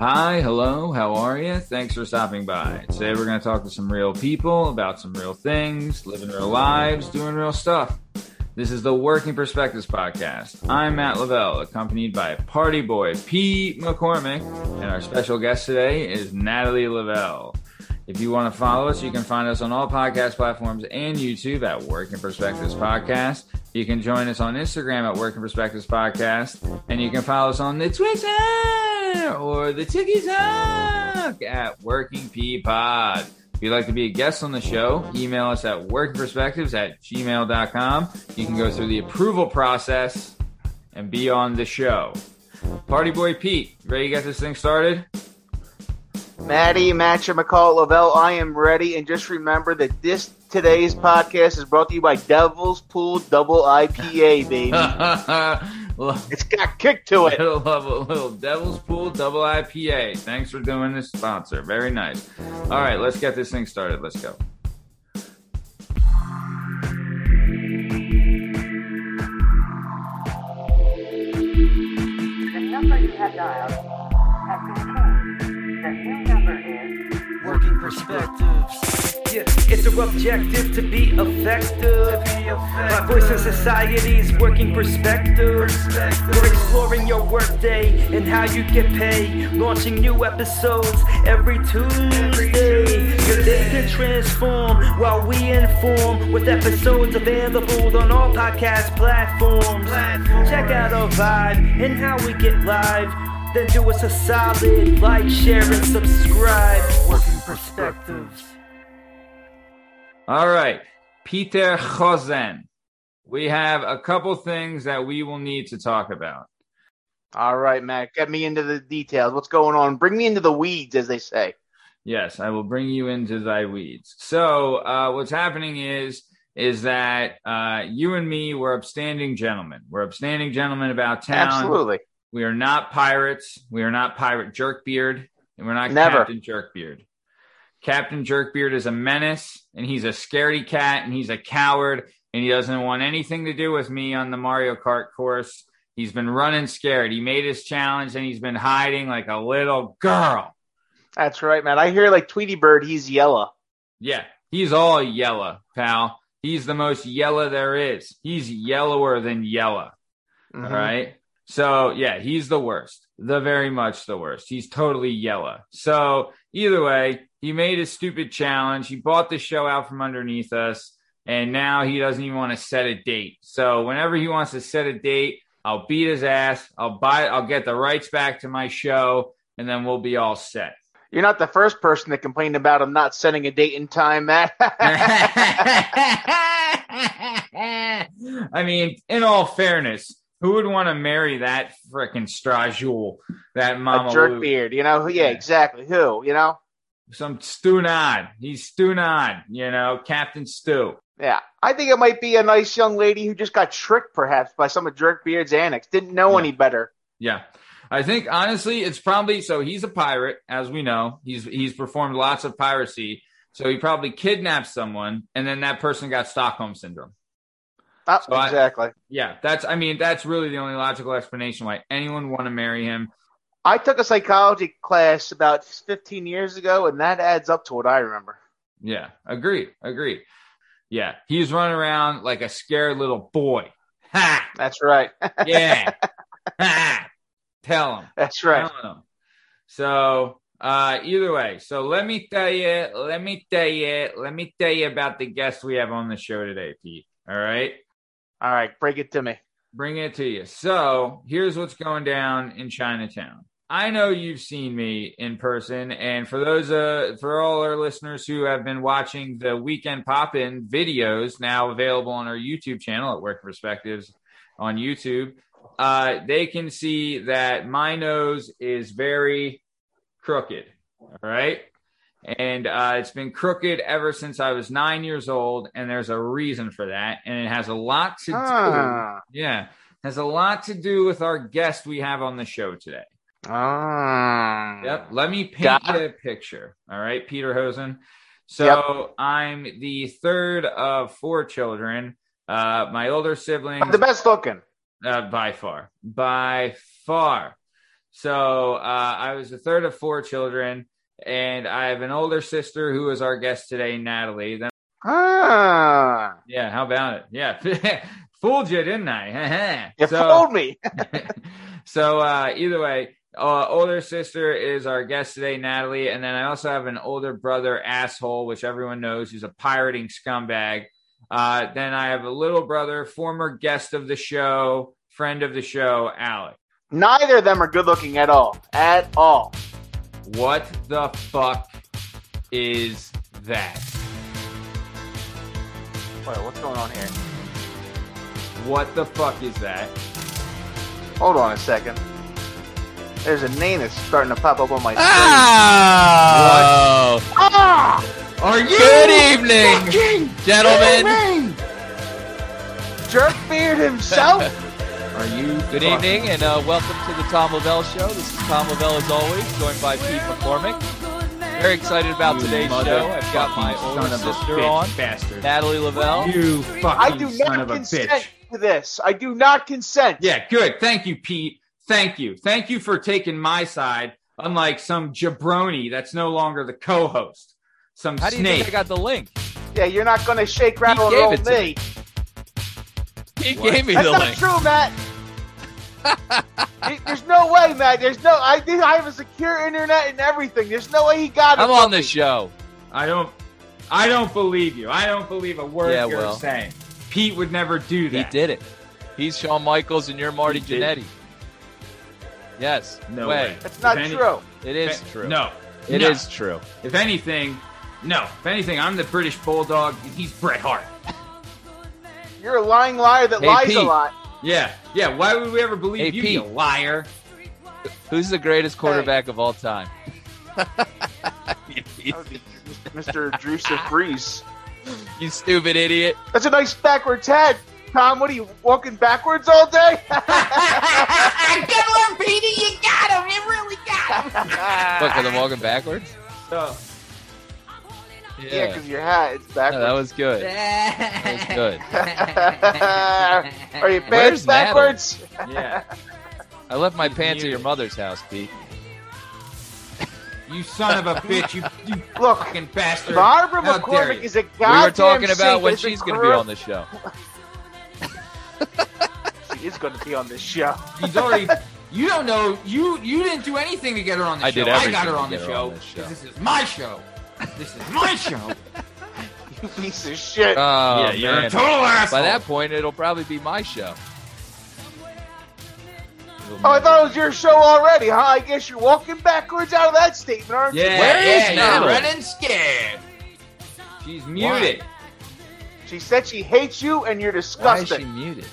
Hi, hello, how are you? Thanks for stopping by. Today we're going to talk to some real people about some real things, living real lives, doing real stuff. This is the Working Perspectives Podcast. I'm Matt Lavelle, accompanied by Party Boy Pete McCormick, and our special guest today is Natalie Lavelle. If you want to follow us, you can find us on all podcast platforms and YouTube at Working Perspectives Podcast. You can join us on Instagram at Working Perspectives Podcast, and you can follow us on the Twitter or the TikTok at Working P Pod. If you'd like to be a guest on the show, email us at workingperspectives at gmail.com. You can go through the approval process and be on the show. Party Boy Pete, ready to get this thing started? Maddie, Matcha, McCall, Lavelle, I am ready. And just remember that this today's podcast is brought to you by Devil's Pool Double IPA, baby. it's got kick to it. Little, little, little Devil's Pool Double IPA. Thanks for doing this sponsor. Very nice. All right, let's get this thing started. Let's go. The number you have dialed has been changed. The new number is Working perspectives. Yeah, it's our objective to be effective. My voice in society's working perspectives. We're exploring your workday and how you get paid. Launching new episodes every Tuesday. Your day can transform while we inform with episodes available on all podcast platforms. Check out our vibe and how we get live. Then do us a solid like, share, and subscribe. Working perspectives. All right, Peter Chosen. We have a couple things that we will need to talk about. All right, Matt, get me into the details. What's going on? Bring me into the weeds, as they say. Yes, I will bring you into thy weeds. So, uh, what's happening is is that uh, you and me were upstanding gentlemen. We're upstanding gentlemen about town. Absolutely. We are not pirates. We are not pirate Jerkbeard, and we're not Never. Captain Jerkbeard. Captain Jerkbeard is a menace, and he's a scaredy cat, and he's a coward, and he doesn't want anything to do with me on the Mario Kart course. He's been running scared. He made his challenge, and he's been hiding like a little girl. That's right, man. I hear like Tweety Bird, he's yellow. Yeah, he's all yellow, pal. He's the most yellow there is. He's yellower than yellow. Mhm. All right. So yeah, he's the worst. The very much the worst. He's totally yellow. So either way, he made a stupid challenge. He bought the show out from underneath us, and now he doesn't even want to set a date. So whenever he wants to set a date, I'll beat his ass. I'll buy. I'll get the rights back to my show, and then we'll be all set. You're not the first person that complained about him not setting a date in time, Matt. I mean, in all fairness, who would want to marry that frickin' Strajul, that a jerk beard, you know? Yeah, Yeah. exactly. Who, you know? Some Stunad. He's Stunad, you know, Captain Stu. Yeah. I think it might be a nice young lady who just got tricked, perhaps, by some of Jerk Beard's annex. Didn't know Yeah. any better. Yeah. I think honestly, it's probably so he's a pirate, as we know. He's he's performed lots of piracy. So he probably kidnapped someone and then that person got Stockholm syndrome. Oh, So I- exactly. Yeah, that's I mean, that's really the only logical explanation why anyone want to marry him. I took a psychology class about 15 years ago, and that adds up to what I remember. Yeah, agree, agree. Yeah, he's running around like a scared little boy. Ha! That's right. Yeah. ha! Tell him. That's right. Him. So, uh, either way, so let me tell you, let me tell you, let me tell you about the guest we have on the show today, Pete. All right. All right, break it to me. Bring it to you. So, here's what's going down in Chinatown. I know you've seen me in person, and for those uh for all our listeners who have been watching the weekend pop in videos now available on our YouTube channel at Work Perspectives on YouTube, uh, they can see that my nose is very crooked. All right. And uh, it's been crooked ever since I was nine years old, and there's a reason for that, and it has a lot to do. Ah. Yeah, has a lot to do with our guest we have on the show today. Ah. Yep. Let me paint a picture. All right, Peter Hosen. So I'm the third of four children. Uh, my older siblings, The best looking. uh, by far, by far. So uh, I was the third of four children, and I have an older sister who is our guest today, Natalie. Then, Ah, yeah, how about it? Yeah, fooled you, didn't I? you so, fooled me. so uh, either way, uh, older sister is our guest today, Natalie, and then I also have an older brother, asshole, which everyone knows who's a pirating scumbag. Uh, then I have a little brother, former guest of the show, friend of the show, Alec. Neither of them are good looking at all. At all. What the fuck is that? Wait, what's going on here? What the fuck is that? Hold on a second. There's a name that's starting to pop up on my screen. Oh! Ah! Are you Good evening, Fucking gentlemen. kidding me! Jerkbeard himself? Are you Good fucking- evening, and uh, welcome to the Tom Lavelle Show. This is Tom Lavelle, as always, joined by Pete McCormick. Very excited about You today's show. I've got my older son of a sister bitch on, bastard. Natalie Lavelle. You fucking I do son not of a consent bitch. to this. I do not consent. Yeah, good. Thank you, Pete. Thank you. Thank you for taking my side, unlike some jabroni that's no longer the co-host. Some How do you snake. think I got the link? Yeah, you're not going to shake, rattle, and roll it to me. He What? gave me That's the not link. true, Matt. There- There's no way, Matt. There's no. I think I have a secure internet and everything. There's no way he got it. I'm on the show. I don't. I don't believe you. I don't believe a word Yeah, you're well. saying. Pete would never do that. He did it. He's Shawn Michaels, and you're Marty He. Jannetty. Yes. No way. way. That's not any- true. It is If- true. No, It No. is true. If anything, no. If anything, I'm the British Bulldog. and He's Bret Hart. You're a lying liar that Hey, lies a lot. Yeah, yeah. Why would we ever believe Hey, you, Pete. you liar? Who's the greatest quarterback of all time? That would be Mr. Drew Brees. you stupid idiot. That's a nice backwards head. Tom, what are you walking backwards all day? Good one, Petey. You got him. You really got him. Look, are they walking backwards? So, yeah, because your hat it's No, backwards. that was good. That was good. are your pants Where's Natalie? backwards? yeah. I left my pants at your mother's house, Pete. You son of a bitch. You, you Look, fucking bastard. Barbara How dare McCormick you. is a We goddamn were talking about when she's going to be on the show. She is going to be on this show. He's already. You don't know. You you didn't do anything to get her on the I show. did I got her on the get show. on this show. 'cause This is my show. This is my show. You piece of shit. Oh, yeah, you're man. a total asshole. By that point, it'll probably be my show. oh, I thought it was your show already, huh? I guess you're walking backwards out of that statement, aren't Yeah, you? Where is yeah, Natalie? you're running scared. She's muted. She said she hates you and you're Why is she muted?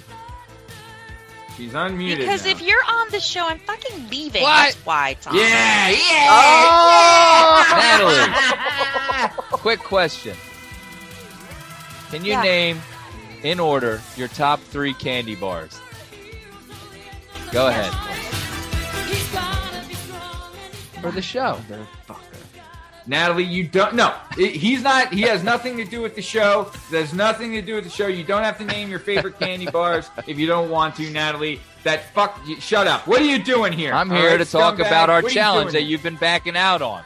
She's unmuted. Because now. if you're on the show, I'm fucking leaving. What? That's why, Tom. Yeah, yeah. Oh! Natalie, quick question. Can you Yeah. name, in order, your top three candy bars? Go ahead. For the show. Natalie, you don't. No, it- he's not. He has nothing to do with the show. There's nothing to do with the show. You don't have to name your favorite candy bars if you don't want to, Natalie. That fuck. you- Shut up. What are you doing here? I'm here right, to talk scumbag? about our What are you challenge that you've been backing out on.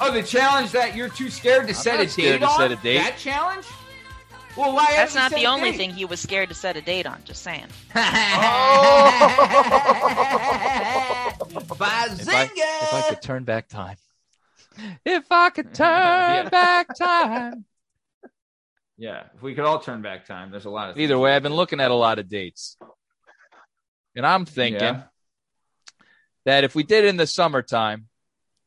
Oh, the challenge that you're too scared to I'm set not a scared date to on. set a date. That challenge. Well, why? That's haven't you not set the only date? thing he was scared to set a date on. Just saying. Oh. If I, if I could turn back time. If I could turn Yeah. back time. Yeah, if we could all turn back time, there's a lot of. Either way, we I've been looking at a lot of dates. And I'm thinking Yeah. that if we did it in the summertime,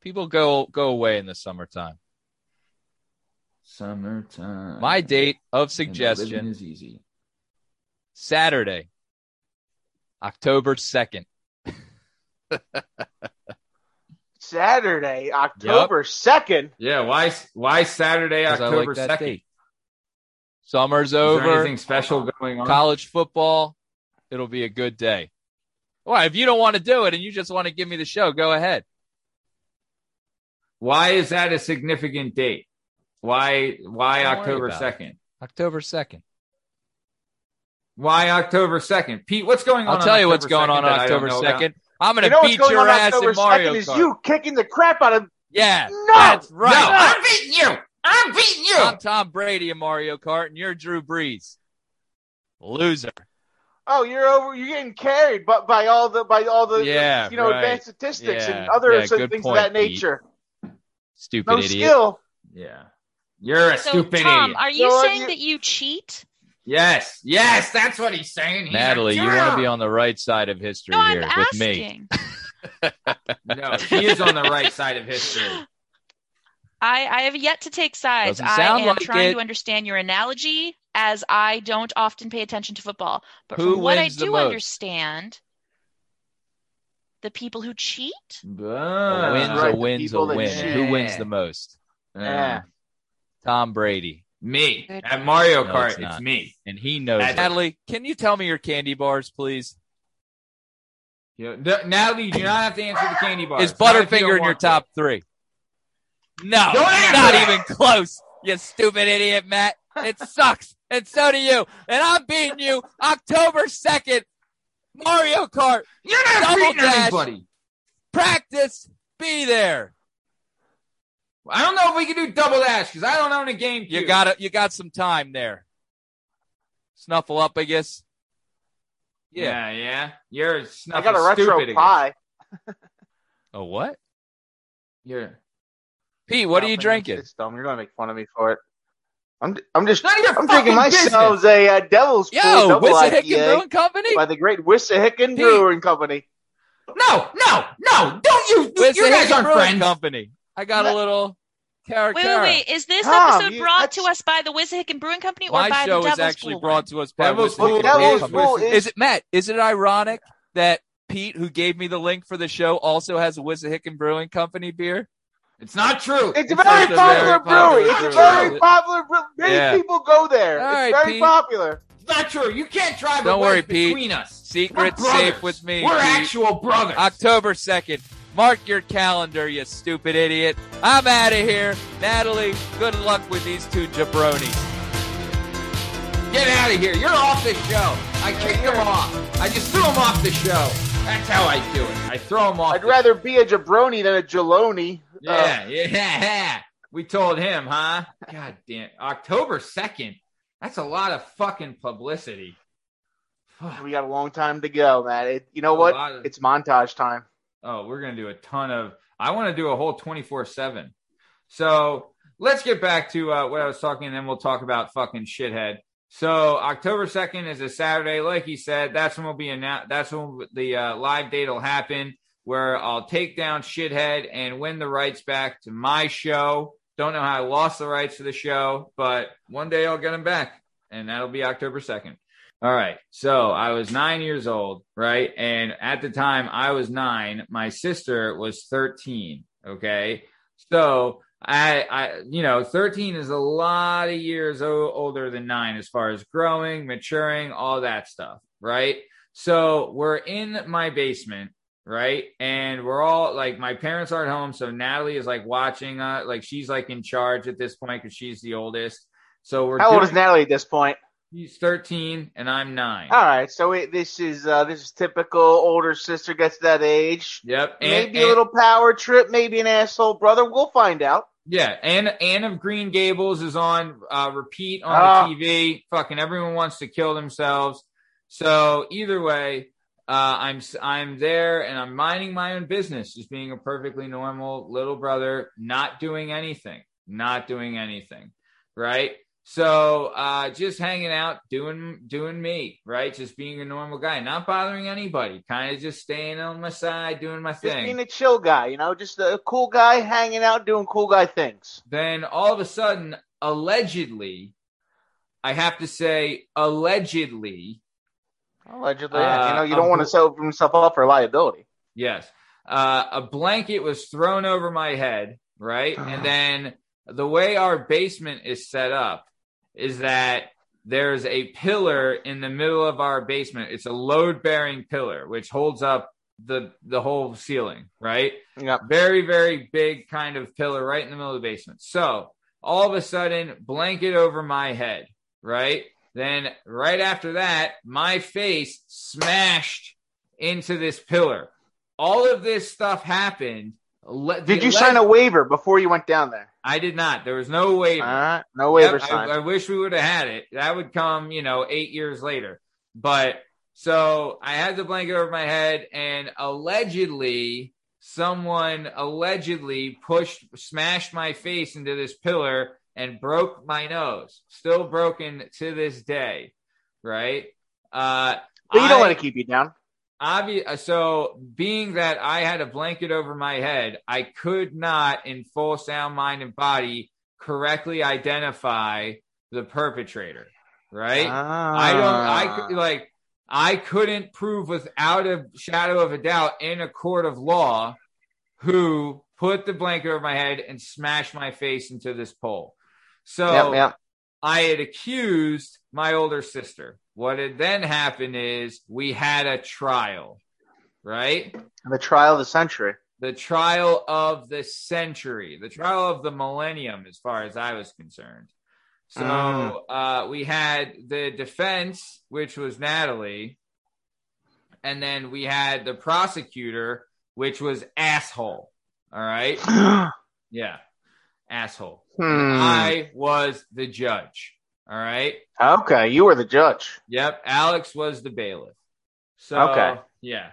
people go go away in the summertime. Summertime. My date of suggestion is easy. Saturday, October 2nd. Saturday, October 2nd. Yeah, why? Why Saturday, 'cause I October second? date. Summer's Is there over. anything special going on? College football. It'll be a good day. Well, if you don't want to do it and you just want to give me the show, go ahead. Why is that a significant date? Why? Why Don't October second? October 2nd. Why October second? Pete, what's going on? I'll on tell you what's going on 2nd on that I don't October 2nd. I'm gonna You know beat going your ass October in Mario 2nd is Kart. you kicking the crap out of. Yeah, No! that's right. No, I'm beating you. I'm beating you. I'm Tom Brady in Mario Kart, and you're Drew Brees. Loser. Oh, you're over. You're getting carried, but by all the by all the Yeah, you know right. advanced statistics Yeah, and other yeah, sort good of things point, of that Pete. nature. Stupid No idiot. skill. Yeah. You're a So, stupid Tom, idiot. are you No, uh, saying you- that you cheat? Yes. Yes, that's what he's saying. He's Natalie, a you want to be on the right side of history No, here I'm with me. No, he is on the right side of history. I, I have yet to take sides. I am like trying it. to understand your analogy as I don't often pay attention to football. But Who from what I wins the do most? understand, the people who cheat? A win's right, a win's a win. cheat. Who wins the most? Yeah. Tom Brady. Me. Good. At Mario No, Kart, it's it's, me. And he knows That's- it. Natalie, can you tell me your candy bars, please? You know, n- Natalie, you do not have to answer the candy bar. Is It's not if you Butterfinger in your want to. top three? No, Don't answer not that. even close. You stupid idiot, Matt. It sucks, and so do you. And I'm beating you October second. Mario Kart You're not beating dash. anybody. practice. Be there. I don't know if we can do double dash because I don't own a game. You got it. You got some time there. Snuffle up, I guess. Yeah, yeah. You're I snuffing got a RetroPie. Oh, what? You're Pete, what are you drinking? It's dumb. You're gonna make fun of me for it. I'm I'm just none I'm drinking fucking myself a uh, Devil's Pool Yo, double Wissahickon IPA Brewing Company. by the great Wissahickon Brewing Company. No, no, no! Don't you? You, you guys Wissahickon aren't Brewing friends. Company. I got a little. Cara, Wait, cara. wait, wait. Is this Tom, episode you- brought to us by the Wissahickon Brewing Company or My by show the is Devil's actually Pool brought to us by Devil's Wissahickon Pool Devil's is- Pool is, Is it Matt? Is it ironic that Pete, who gave me the link for the show, also has a Wissahickon Brewing Company beer? It's not true. It's a It's very a popular very brewery. It's a brewery. very popular brewery. Many Yeah. people go there. All it's right, very Pete. popular. It's not true. You can't drive Don't a worry, wedge Pete. between us. Secret's safe with me. We're Pete. actual brothers. October 2nd. Mark your calendar, you stupid idiot. I'm out of here. Natalie, good luck with these two jabronis. Get out of here. You're off the show. I kicked them off. I just threw them off the show. That's how I do it. I throw them off. I'd the- rather be a jabroni than a jaloni. Uh, Yeah, yeah. We told him, huh? God damn. October 2nd. That's a lot of fucking publicity. we got a long time to go, man. It, you know what? of- It's montage time. Oh, we're gonna do a ton of. I want to do a whole twenty four seven. So let's get back to uh, what I was talking, and then we'll talk about fucking shithead. So October second is a Saturday, like he said. That's when we'll be announced. That's when the uh, live date will happen, where I'll take down shithead and win the rights back to my show. Don't know how I lost the rights to the show, but one day I'll get them back, and that'll be October second. All right. So I was nine years old, right? And at the time I was nine, my sister was 13. Okay. So I, I, you know, 13 is a lot of years o- older than nine as far as growing, maturing, all that stuff. Right. So we're in my basement. Right. And we're all like, my parents aren't home. So Natalie is like watching, uh, like she's like in charge at this point because she's the oldest. So we're How old is Natalie at this point? He's 13 and I'm nine. All right, so it, this is uh, this is typical. Older sister gets that age. Yep. And, maybe and- a little power trip, maybe an asshole brother. We'll find out. Yeah. And Anne of Green Gables is on uh, repeat on Ah. the TV. Fucking everyone wants to kill themselves. So either way, uh, I'm I'm there and I'm minding my own business, just being a perfectly normal little brother, not doing anything, not doing anything, right? So uh, just hanging out, doing doing me, right? Just being a normal guy, not bothering anybody, kind of just staying on my side, doing my thing. Just thing. being a chill guy, you know, just a cool guy hanging out, doing cool guy things. then all of a sudden, allegedly, I have to say, allegedly, Allegedly, Uh, you know, you don't want to set himself up for liability. yes, uh, a blanket was thrown over my head, right? and then the way our basement is set up is that there's a pillar in the middle of our basement. It's a load bearing pillar, which holds up the the whole ceiling, right? Yep. very very big kind of pillar right in the middle of the basement so all of a sudden blanket over my head right then right after that my face smashed into this pillar all of this stuff happened. Le- Did you le- sign a waiver before you went down there? I did not. There was no waiver. Uh, no waiver Yep, I. I wish we would have had it. That would come, you know, eight years later. But so I had the blanket over my head, and allegedly, someone allegedly pushed, smashed my face into this pillar and broke my nose. Still broken to this day, right? Uh, but you don't I- let it keep you down. Obvious so being that i had a blanket over my head i could not in full sound mind and body correctly identify the perpetrator right i don't i Ah. could like i couldn't prove without a shadow of a doubt in a court of law who put the blanket over my head and smashed my face into this pole so Yep, yep. I had accused my older sister. What had then happened is we had a trial, right? The trial of the century. The trial of the century, the trial of the millennium, as far as I was concerned. So Mm. uh, we had the defense, which was Natalie, and then we had the prosecutor, which was asshole. All right, yeah, asshole. Hmm. I was the judge. All right. Okay, you were the judge. Yep. Alex was the bailiff. So, Okay. Yeah.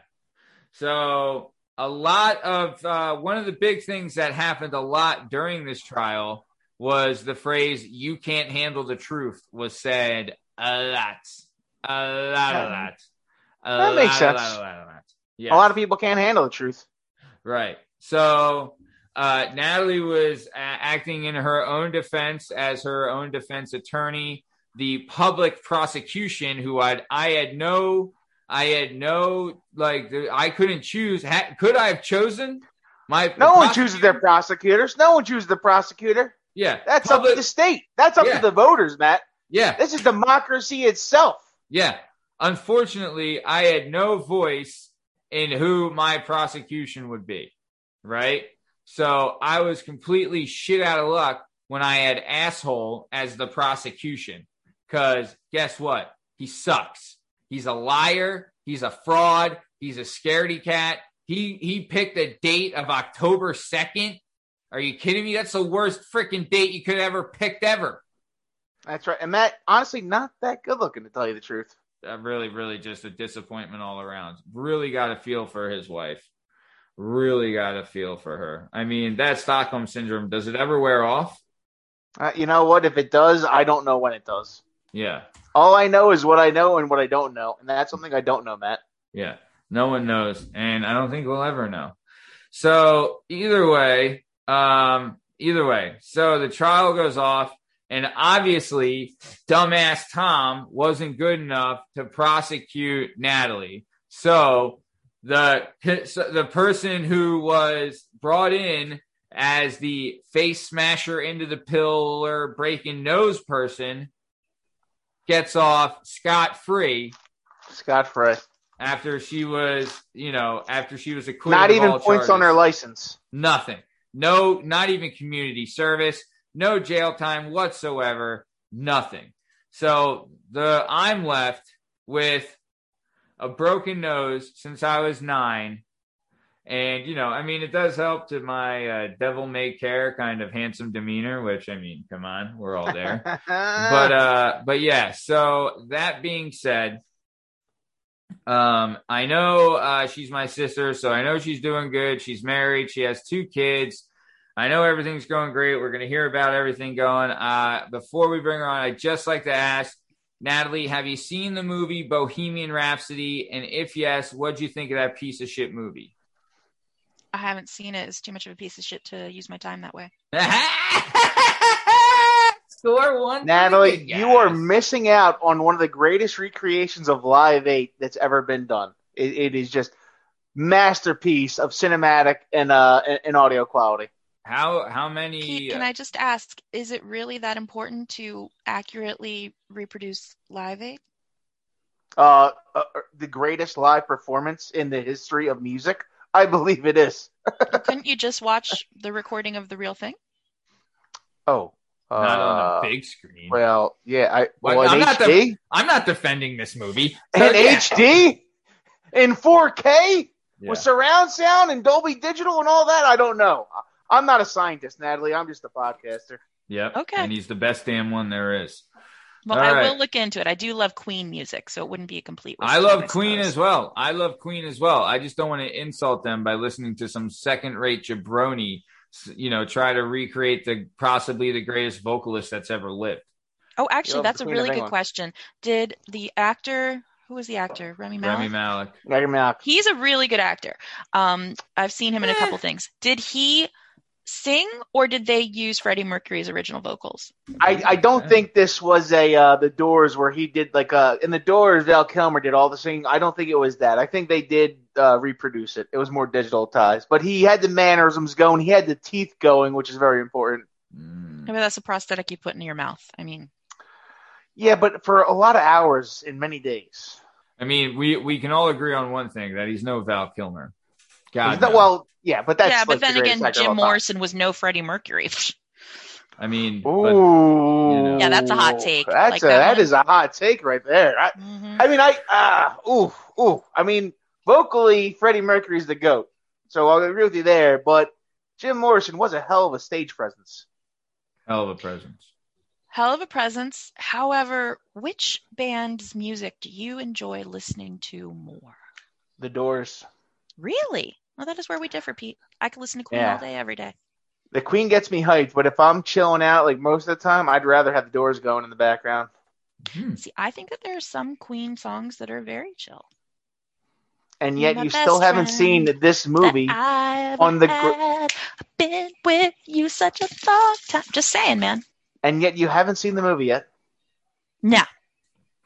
So, a lot of uh, one of the big things that happened a lot during this trial was the phrase "you can't handle the truth" was said a lot, a lot, a lot. A That makes lot, a lot, a lot, a lot. A Yes. lot of people can't handle the truth. Right. So uh, Natalie was acting in her own defense as her own defense attorney. The public prosecution, who I'd, I had no, I had no, like, I couldn't choose. Ha- could I have chosen? My No one chooses their prosecutors. No one chooses the prosecutor. Yeah, That's up to the state. That's up Yeah. to the voters, Matt. yeah, This is democracy itself. yeah. Unfortunately, I had no voice in who my prosecution would be. Right. So I was completely shit out of luck when I had asshole as the prosecution. Cause guess what? He sucks. He's a liar. He's a fraud. He's a scaredy cat. He he picked a date of October 2nd. Are you kidding me? That's the worst freaking date you could have ever picked ever. That's right. And Matt, honestly, not that good looking to tell you the truth. uh, really, really just a disappointment all around. Really got a feel for his wife. Really got a feel for her. I mean, that Stockholm syndrome, does it ever wear off? Uh, you know what? If it does, I don't know when it does. Yeah. All I know is what I know and what I don't know, and that's something I don't know, Matt. Yeah. No one knows. And I don't think we'll ever know. So either way, um, either way. So the trial goes off. And obviously, dumbass Tom wasn't good enough to prosecute Natalie. So the the person who was brought in as the face smasher into the pillar breaking nose person gets off scot free Scott Frey. after she was, you know, after she was acquitted. Not even points on her license. Nothing. No, not even community service. No jail time whatsoever. Nothing. So the I'm left with a broken nose since I was nine. And, you know, I mean, it does help to my uh, devil may care kind of handsome demeanor, which, I mean, come on, we're all there. But uh but yeah so that being said um i know uh she's my sister so i know she's doing good. She's married. She has two kids. I know everything's going great. We're going to hear about everything going uh before we bring her on i'd just like to ask natalie have you seen the movie bohemian rhapsody and if yes what'd you think of that piece of shit movie I haven't seen it. It's too much of a piece of shit to use my time that way. score one for the Natalie, good you are missing out on one of the greatest recreations of Live Aid that's ever been done. It, it is just masterpiece of cinematic and uh and, and audio quality. How how many Pete, can I just ask, is it really that important to accurately reproduce Live Aid? Uh, uh, the greatest live performance in the history of music. I believe it is. Couldn't you just watch the recording of the real thing? Oh, uh, not on a big screen Well, yeah, I well, well I'm, not the- HD, I'm not defending this movie. in yeah. HD, in 4K. Yeah. With surround sound and Dolby Digital and all that, I don't know. I'm not a scientist, Natalie. I'm just a podcaster. Yep. Okay. And he's the best damn one there is. Well, All I right. will look into it. I do love Queen music, so it wouldn't be a complete. I love time, Queen suppose. as well. I love Queen as well. I just don't want to insult them by listening to some second-rate jabroni, you know, try to recreate the possibly the greatest vocalist that's ever lived. Oh, actually, that's a really good England. question. Did the actor who was the actor? Remy Malek. Remy Malik. Rami Malek. He's a really good actor. Um, I've seen him in a Eh. couple things. Did he sing or did they use Freddie Mercury's original vocals? I, I don't think this was a uh, the Doors where he did like uh in the Doors Val Kilmer did all the singing. I don't think it was that. I think they did uh, reproduce it. It was more digitalized, but he had the mannerisms going. He had the teeth going, which is very important. Mm. Maybe that's a prosthetic you put in your mouth. I mean, Yeah, but for a lot of hours in many days. I mean, we we can all agree on one thing that he's no Val Kilmer. God, He's no. well, yeah, but that's yeah, but like the then again, Jim. Morrison was no Freddie Mercury. I mean, but Ooh, you know. Yeah, that's a hot take. That's Like a, that that a hot take right there. I, Mhm. I mean, I ah, ooh, ooh. I mean, vocally, Freddie Mercury's the goat, so I'll agree with you there. But Jim Morrison was a hell of a stage presence. hell of a presence. Hell of a presence. However, which band's music do you enjoy listening to more? The Doors. Really? Well, that is where we differ, Pete. I could listen to Queen Yeah. all day, every day. The Queen gets me hyped, but if I'm chilling out like most of the time, I'd rather have the Doors going in the background. Hmm. See, I think that there are some Queen songs that are very chill. And yet, you still haven't seen this movie. I've on the gr- had. I've been with you such a long time. Just saying, man. and yet, you haven't seen the movie yet. No.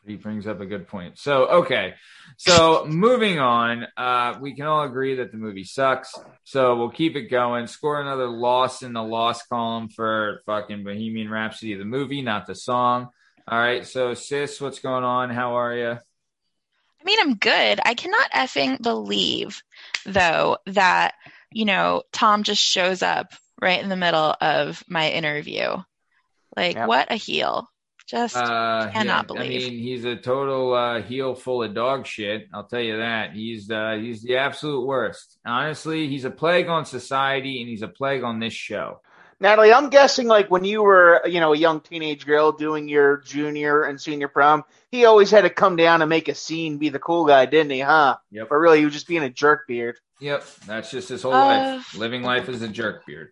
He brings up a good point. So, okay. So, moving on, uh, we can all agree that the movie sucks. So, we'll keep it going. Score another loss in the loss column for fucking Bohemian Rhapsody, the movie, not the song. All right. So, sis, what's going on? How are you? I mean, I'm good. I cannot effing believe, though, that, you know, Tom just shows up right in the middle of my interview. Like, Yeah. what a heel. Just, Uh, Cannot yeah, I mean, he's a total uh, heel full of dog shit. I'll tell you that. He's uh, he's the absolute worst. Honestly, he's a plague on society, and he's a plague on this show. Natalie, I'm guessing like when you were, you know, a young teenage girl doing your junior and senior prom, he always had to come down and make a scene, be the cool guy, didn't he? Huh? Yep. But really, he was just being a jerk beard. Yep, that's just his whole Uh, life. Living life as a jerk beard.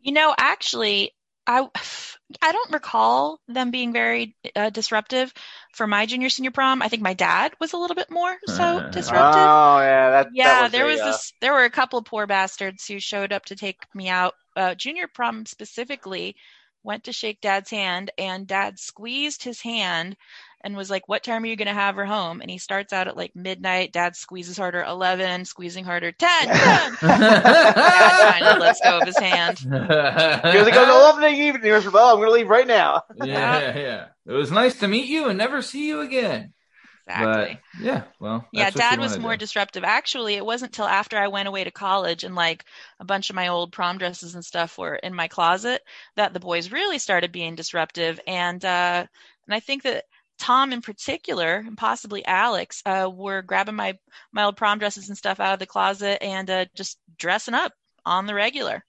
you know, actually, I, I don't recall them being very uh, disruptive for my junior senior prom. I think my dad was a little bit more so disruptive. Oh yeah, that. yeah, that was there a, was uh, this. There were a couple of poor bastards who showed up to take me out. Uh, junior prom specifically went to shake Dad's hand, and Dad squeezed his hand and was like, "What time are you going to have her home?" And he starts out at like midnight. Dad squeezes harder, eleven, squeezing harder, 10, 10. Dad finally lets go of his hand. He goes, he goes, I love the evening. He goes, well, I'm going to leave right now. yeah, yeah. It was nice to meet you and never see you again. Exactly. But yeah, well, Yeah, that's what dad was more do. disruptive. Actually, it wasn't till after I went away to college and like a bunch of my old prom dresses and stuff were in my closet that the boys really started being disruptive. And uh, and I think that Tom in particular and possibly Alex uh, were grabbing my my old prom dresses and stuff out of the closet and uh, just dressing up on the regular.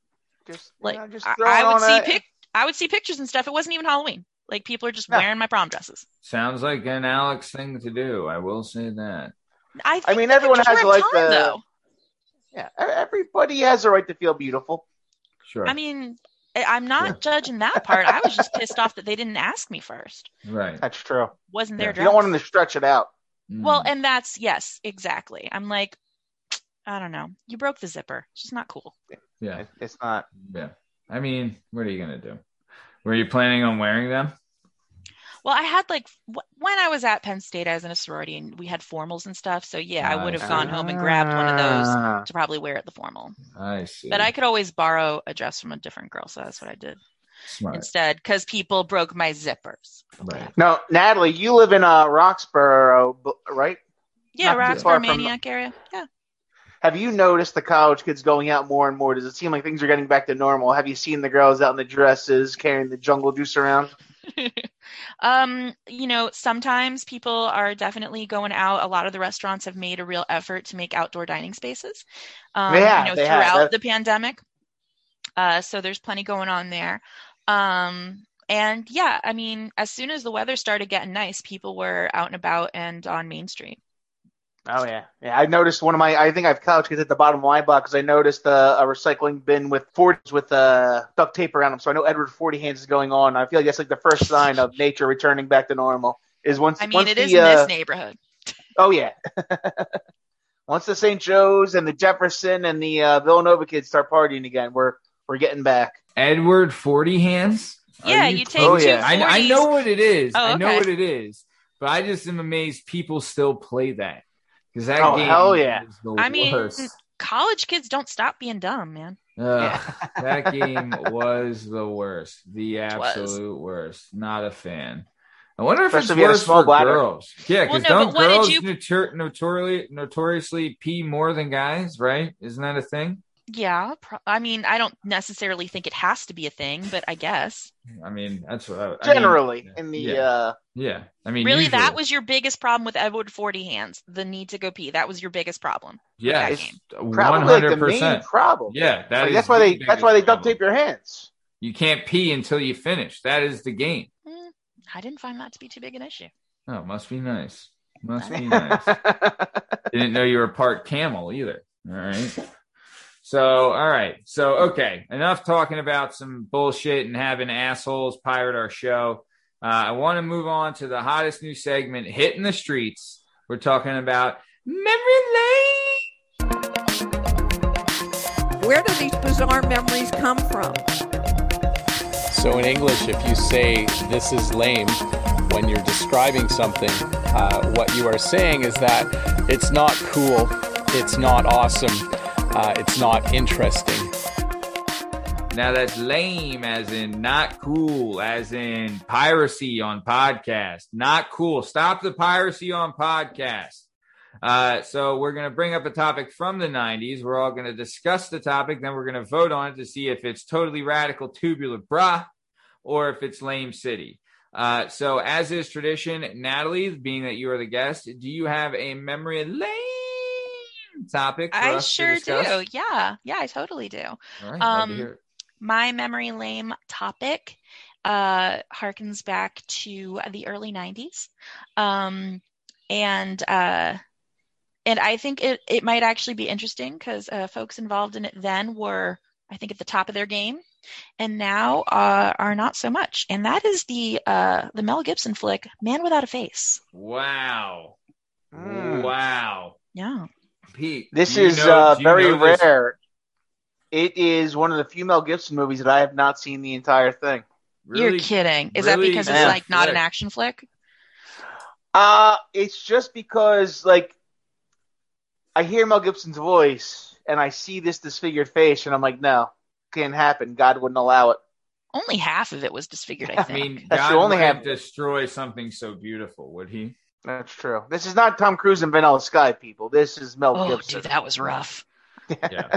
Just, you Like know, just I, I would see a- pic I would see pictures and stuff. It wasn't even Halloween. Like people are just No. wearing my prom dresses. Sounds like an Alex thing to do. I will say that. I, think mean, everyone has like Tom, the- though. Yeah, everybody has a right to feel beautiful. Sure. I mean, I- I'm not Yeah. judging that part. I was just pissed off that they didn't ask me first. right. That's true. Wasn't Yeah. You don't want them to stretch it out. Mm. Well, and that's yes, exactly. I'm like, I don't know. You broke the zipper. It's just not cool. yeah, It's not. yeah. I mean, what are you gonna do? Were you planning on wearing them? Well, I had like wh- when I was at Penn State, I was in a sorority and we had formals and stuff. So yeah, I would have gone home and grabbed one of those Ah. to probably wear at the formal. I see. But I could always borrow a dress from a different girl, so that's what I did smart. instead because people broke my zippers. Right. No, Natalie, you live in uh, Roxborough, right? Yeah, Not Roxborough far from- Manayunk area. Yeah. Have you noticed the college kids going out more and more? Does it seem like things are getting back to normal? Have you seen the girls out in the dresses carrying the jungle juice around? um, you know, sometimes people are definitely going out. A lot of the restaurants have made a real effort to make outdoor dining spaces. Um, Yeah, you know, have. throughout That- the pandemic. Uh, so there's plenty going on there. Um, and yeah, I mean, as soon as the weather started getting nice, people were out and about and on Main Street. Oh yeah, yeah. I noticed one of my. I think I have couch kids at the bottom of my block because I noticed uh, a recycling bin with forties with uh, duct tape around them. So I know Edward Forty Hands is going on. I feel like that's like the first sign of nature returning back to normal. Is once. I mean, once it the, is in uh, this neighborhood. Oh yeah. once the St. Joe's and the Jefferson and the uh, Villanova kids start partying again, we're we're getting back. Edward Forty Hands. Yeah, you take Oh, two yeah. I, I know what it is. Oh, I know what it is. But I just am amazed people still play that because that Oh, game hell yeah. is the I mean, worst. College kids don't stop being dumb, man. Ugh, that game was the worst, the absolute worst. Not a fan. I wonder if Especially it's you have worse small for bladder. girls. Yeah, Well, because no, don't but what did girls you- notor- notoriously notoriously pee more than guys? Right? Isn't that a thing? Yeah, pro- I mean, I don't necessarily think it has to be a thing, but I guess. I mean, that's what I, I mean, Generally, in the yeah. uh, yeah. I mean, Really, usually. that was your biggest problem with Edward Forty Hands, the need to go pee. That was your biggest problem. yeah, it's game. one probably like hundred the main percent. problem. Yeah, that Like, is that's why the they. That's why they duct tape your hands. You can't pee until you finish. That is the game. Hmm, I didn't find that to be too big an issue. Oh, must be nice. Must be nice. Didn't know you were part camel either. All right. So, all right. So, okay. Enough talking about some bullshit and having assholes pirate our show. Uh, I want to move on to the hottest new segment, Hitting the Streets. We're talking about Memory Lane. Where do these bizarre memories come from? So in English, if you say this is lame when you're describing something, uh, what you are saying is that it's not cool, it's not awesome, uh, it's not interesting. Now that's lame, as in not cool, as in piracy on podcast. Not cool. Stop the piracy on podcast. Uh, so we're going to bring up a topic from the 90s. We're all going to discuss the topic. Then we're going to vote on it to see if it's totally radical tubular bra or if it's lame city. Uh, so as is tradition, Natalie, being that you are the guest, do you have a memory lane topic? For I us to sure do. Yeah, yeah, I totally do. All right. love to Um. My memory lame topic uh, harkens back to the early 90s. Um, and uh, and I think it, it might actually be interesting because uh, folks involved in it then were, I think, at the top of their game, and now uh, are not so much. And that is the uh, the Mel Gibson flick, Man Without a Face. Wow. Mm. Wow. Yeah. Pete. This you is know- uh, very rare. It is one of the few Mel Gibson movies that I have not seen the entire thing. You're kidding. Is that because it's like not an action flick? Uh it's just because like I hear Mel Gibson's voice and I see this disfigured face and I'm like, no, can't happen. God wouldn't allow it. Only half of it was disfigured, I I I think. mean, That's God the only wouldn't have- destroy something so beautiful, would he? That's true. This is not Tom Cruise and Vanilla Sky, people. This is Mel oh, Gibson. dude, that was rough. Yeah.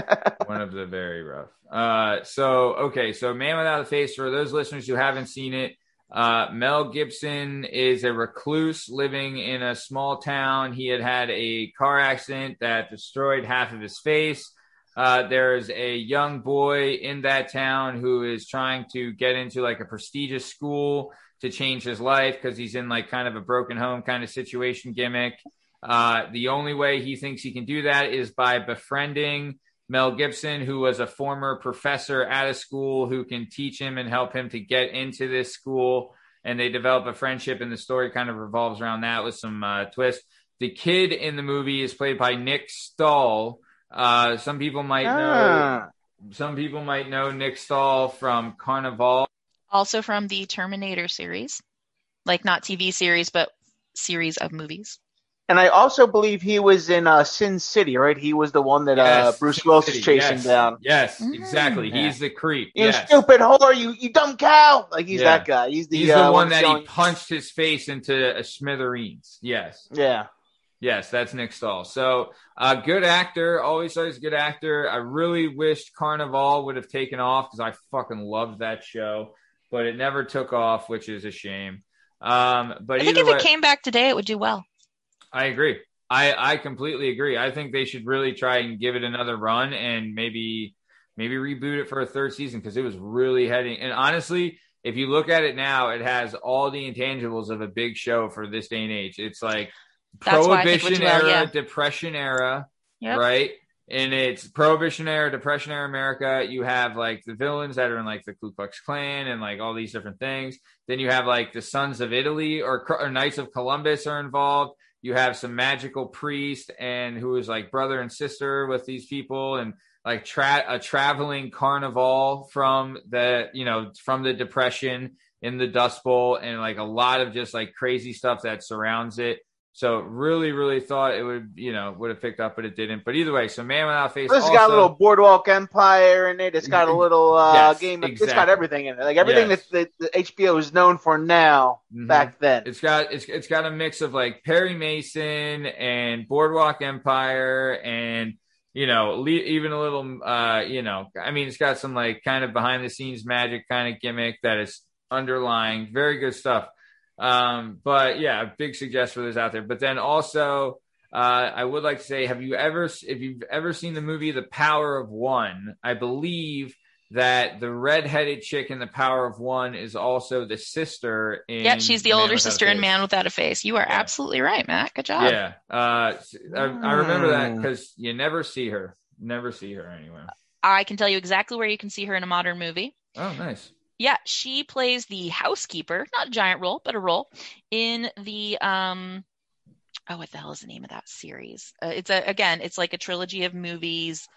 One of the very rough. Uh, so okay, so Man Without a Face. For those listeners who haven't seen it, uh, Mel Gibson is a recluse living in a small town. He had had a car accident that destroyed half of his face. Uh, there's a young boy in that town who is trying to get into like a prestigious school to change his life because he's in like kind of a broken home kind of situation gimmick. Uh, the only way he thinks he can do that is by befriending Mel Gibson, who was a former professor at a school who can teach him and help him to get into this school. And they develop a friendship, and the story kind of revolves around that with some uh, twist. The kid in the movie is played by Nick Stahl. Uh, some people might know. Ah. Some people might know Nick Stahl from Carnivàle. Also from the Terminator series, like not TV series, but series of movies. And I also believe he was in uh, Sin City, right? He was the one that uh, Bruce Sin Willis City, is chasing yes. down. Yes, Mm. exactly. He's the creep. You yes. stupid whore, you you dumb cow! Like he's Yeah. that guy. He's the, He's uh, the one that showing- he punched his face into a smithereens. Yes. Yeah. Yes, that's Nick Stahl. So, uh, good actor. Always says good actor. I really wished Carnivàle would have taken off because I fucking loved that show. But it never took off, which is a shame. Um, but I think if way, it came back today, it would do well. I agree. I I completely agree. I think they should really try and give it another run and maybe maybe reboot it for a third season because it was really heading. And honestly, if you look at it now, it has all the intangibles of a big show for this day and age. It's like That's why I think it would prohibition well, era, yeah. depression era, Yep. right? And it's prohibition era, depression era America. You have like the villains that are in like the Ku Klux Klan and like all these different things. Then you have like the Sons of Italy or, or Knights of Columbus are involved. You have some magical priest and who is like brother and sister with these people and like tra- a traveling carnival from the you know from the depression in the Dust Bowl and like a lot of just like crazy stuff that surrounds it. So really, really thought it would, you know, would have picked up, but it didn't. But either way, so Man Without Face. This also, got a little Boardwalk Empire in it. It's got a little uh, Yes, game. Of, It's exactly. got everything in it. Like everything Yes. that, that HBO is known for now. Mhm. Back then, It's got it's it's got a mix of like Perry Mason and Boardwalk Empire and you know le- even a little uh you know I mean it's got some like kind of behind the scenes magic kind of gimmick that is underlying very good stuff. Um, but yeah, a big suggest for those out there. But then also, uh, I would like to say, have you ever, if you've ever seen the movie The Power of One, I believe that the redheaded chick in The Power of One is also the sister in. Yeah, she's the Man older sister in Man Without a Face. You are Yeah. absolutely right, Matt. Good job. Yeah, uh, I, I remember that because you never see her, never see her anywhere. I can tell you exactly where you can see her in a modern movie. Oh, nice. Yeah, she plays the housekeeper, not a giant role, but a role in the um oh what the hell is the name of that series? Uh, it's a again, it's like a trilogy of movies.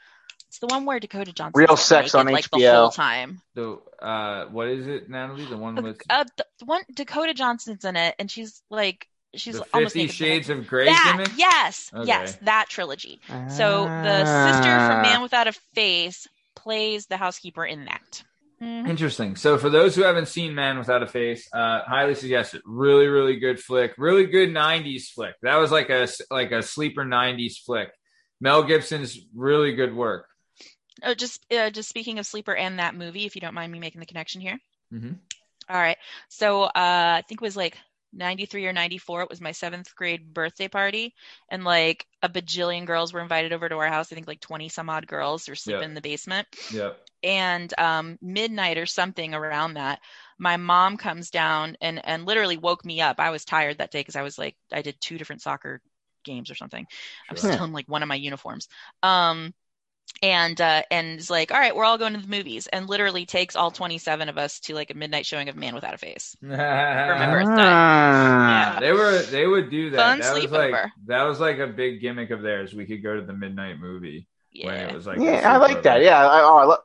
It's the one where Dakota Johnson Real Sex on like the HBO. whole time. The uh, what is it, Natalie? The one with Uh, the the one Dakota Johnson's in it, and she's like she's the almost Fifty naked the Shades of Grey that, yes, Okay. yes, that trilogy. So the sister from Man Without a Face plays the housekeeper in that. Mhm. Interesting. So for those who haven't seen Man Without a Face, uh, highly suggest it. Really, really good flick. Really good '90s flick. That was like a like a sleeper '90s flick. Mel Gibson's really good work. Oh, just uh, just speaking of Sleeper and that movie, if you don't mind me making the connection here. Mhm. All right. So uh, I think it was like 93 or 94. It was my seventh grade birthday party. And like a bajillion girls were invited over to our house. I think like 20 some odd girls were sleeping Yeah. in the basement. Yep. And um, midnight or something around that, my mom comes down and, and literally woke me up. I was tired that day because I was like, I did two different soccer games or something. I was Sure. still in like one of my uniforms. Um, and uh, and is like, all right, we're all going to the movies, and literally takes all 27 of us to like a midnight showing of Man Without a Face. For my birthday. Ah. Yeah. They were they would do that. Fun that was like sleepover. that was like a big gimmick of theirs. We could go to the midnight movie when it was like Yeah, I like that. Yeah, I, oh, I lo-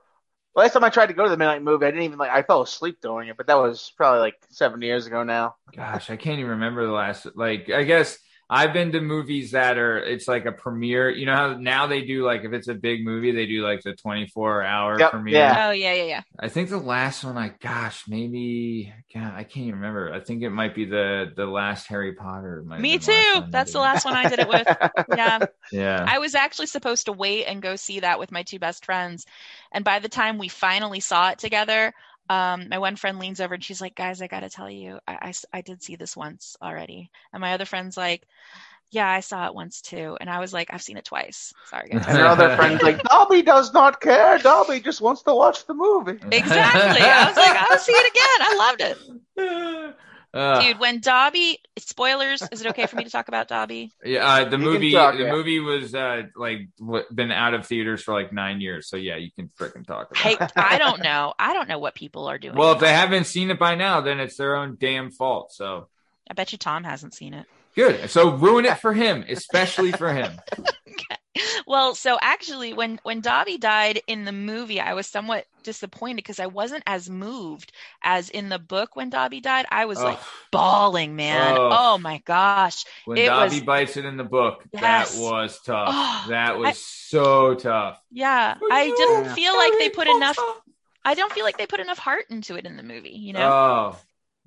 last time I tried to go to the midnight movie, I didn't even like. I fell asleep during it, but that was probably like seven years ago now. Gosh, I can't even remember the last. Like, I guess I've been to movies that are. It's like a premiere. You know how now they do like if it's a big movie, they do like the twenty four hour Yep, premiere. yeah. Oh yeah, yeah, yeah. I think the last one. I gosh, maybe. God, I can't even remember. I think it might be the the last Harry Potter. might Me been the last too. That's the last one I did it with. Yeah. Yeah. I was actually supposed to wait and go see that with my two best friends. And by the time we finally saw it together, um, my one friend leans over and she's like, Guys, I got to tell you, I I did see this once already. And my other friend's like, Yeah, I saw it once too. And I was like, I've seen it twice. Sorry, guys. And your other friend's like, Dobby does not care. Dobby just wants to watch the movie. exactly. I was like, I'll see it again. I loved it. Uh, Dude, when Dobby, spoilers, is it okay for me to talk about Dobby? Yeah, uh, the You movie talk, the yeah. movie was uh, like been out of theaters for like nine years. So yeah, you can frickin' talk about. Hey, it. I don't know. I don't know what people are doing. Well, if they haven't seen it by now, then it's their own damn fault. So I bet you Tom hasn't seen it. good. So ruin it for him, especially for him. Well, so actually, when when Dobby died in the movie, I was somewhat disappointed because I wasn't as moved as in the book when Dobby died. I was like bawling, man. Ugh. Oh my gosh. when it Dobby was- bites it in the book, Yes. that was tough. Oh, that was I- so tough. Yeah, I oh, didn't feel like they put enough. I don't feel like they put enough heart into it in the movie. You know. Oh,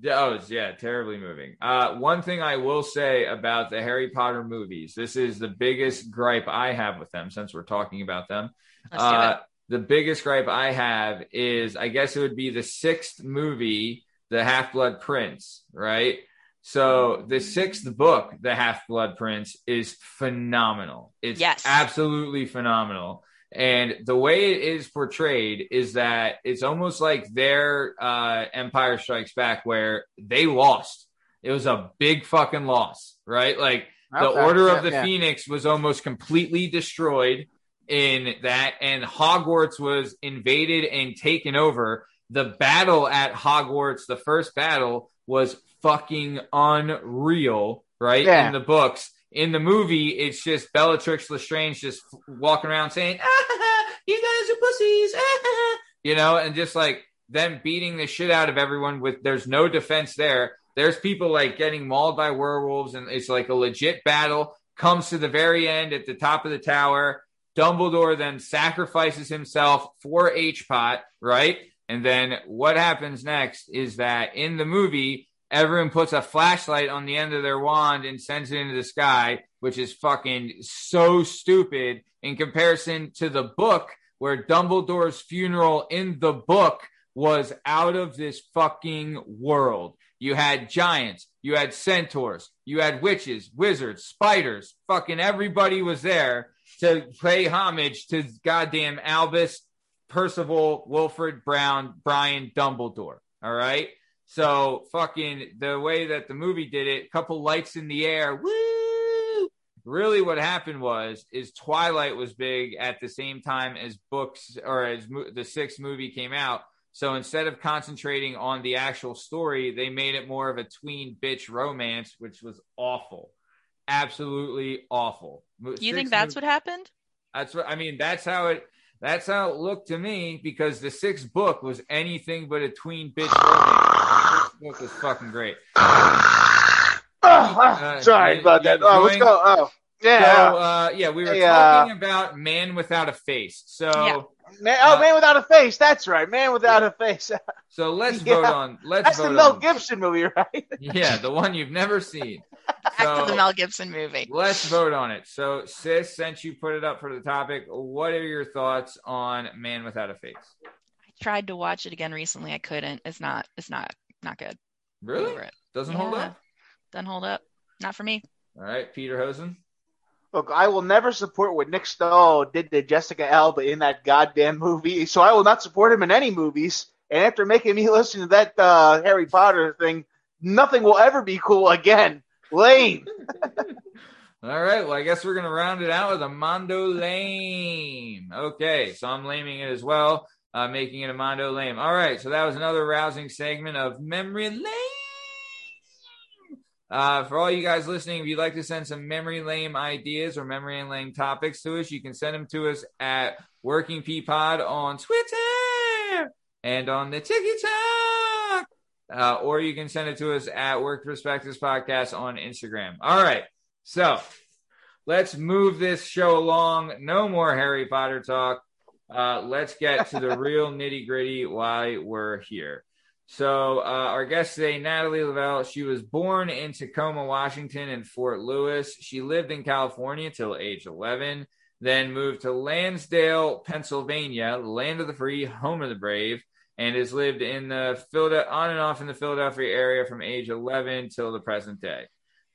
oh, yeah, terribly moving. Uh, one thing I will say about the Harry Potter movies, this is the biggest gripe I have with them since we're talking about them. Uh, the biggest gripe I have is I guess it would be the sixth movie, The Half Blood Prince, right? So the sixth book, The Half Blood Prince, is phenomenal. It's Yes. absolutely phenomenal. And the way it is portrayed is that it's almost like their uh, Empire Strikes Back, where they lost. It was a big fucking loss, right? Like the Okay, Order yeah, of the yeah. Phoenix was almost completely destroyed in that, and Hogwarts was invaded and taken over. The battle at Hogwarts, the first battle, was fucking unreal, right? Yeah. In the books. In the movie, it's just Bellatrix Lestrange just walking around saying, ah, you guys are pussies, ah, you know, and just like them beating the shit out of everyone with there's no defense there. There's people like getting mauled by werewolves, and it's like a legit battle. Comes to the very end at the top of the tower. Dumbledore then sacrifices himself for H Pot, right? And then what happens next is that in the movie, everyone puts a flashlight on the end of their wand and sends it into the sky, which is fucking so stupid in comparison to the book, where Dumbledore's funeral in the book was out of this fucking world. You had giants, you had centaurs, you had witches, wizards, spiders, fucking everybody was there to pay homage to goddamn Albus, Percival, Wilfred Brown, Brian Dumbledore. All right. So fucking the way that the movie did it, couple lights in the air, woo! Really, what happened was is Twilight was big at the same time as books or as mo- the sixth movie came out. So instead of concentrating on the actual story, they made it more of a tween bitch romance, which was awful, absolutely awful. You think that's mov- what happened? that's what I mean. That's how it. That's how it looked to me because the sixth book was anything but a tween bitch romance. The sixth book was fucking great. Oh, sorry you- about that. Oh, let's go. Oh, yeah. So uh, yeah, we were Hey, uh, talking about man without a face. So Yeah. man, oh, uh, man without a face. That's right. Man without a face. so let's Yeah. vote on. Let's That's vote the Mel on. Gibson movie, right? Yeah, the one you've never seen. Back to So- the Mel Gibson movie. Let's vote on it. So, sis, since you put it up for the topic, what are your thoughts on Man Without a Face? I tried to watch it again recently. I couldn't. It's not. It's not. Not good. Really? It. Doesn't hold up. Doesn't hold up. Not for me. All right, Peter Hosen. Look, I will never support what Nick Stahl did to Jessica Alba in that goddamn movie, so I will not support him in any movies. And after making me listen to that uh, Harry Potter thing, nothing will ever be cool again. Lame. All right, well, I guess we're going to round it out with a Mondo Lame. Okay, so I'm laming it as well, uh, making it a Mondo Lame. All right, so that was another rousing segment of Memory Lane. Uh, for all you guys listening, if you'd like to send some memory lame ideas or memory and lame topics to us, you can send them to us at Working Peapod on Twitter and on the TikTok. Uh, or you can send it to us at Work Perspectives Podcast on Instagram. All right. So let's move this show along. No more Harry Potter talk. Uh, let's get to the real nitty gritty why we're here. So, uh, our guest today, Natalie Lavelle, she was born in Tacoma, Washington, in Fort Lewis. She lived in California till age 11, then moved to Lansdale, Pennsylvania, land of the free, home of the brave, and has lived in the Philadelphia, on and off in the Philadelphia area from age 11 till the present day.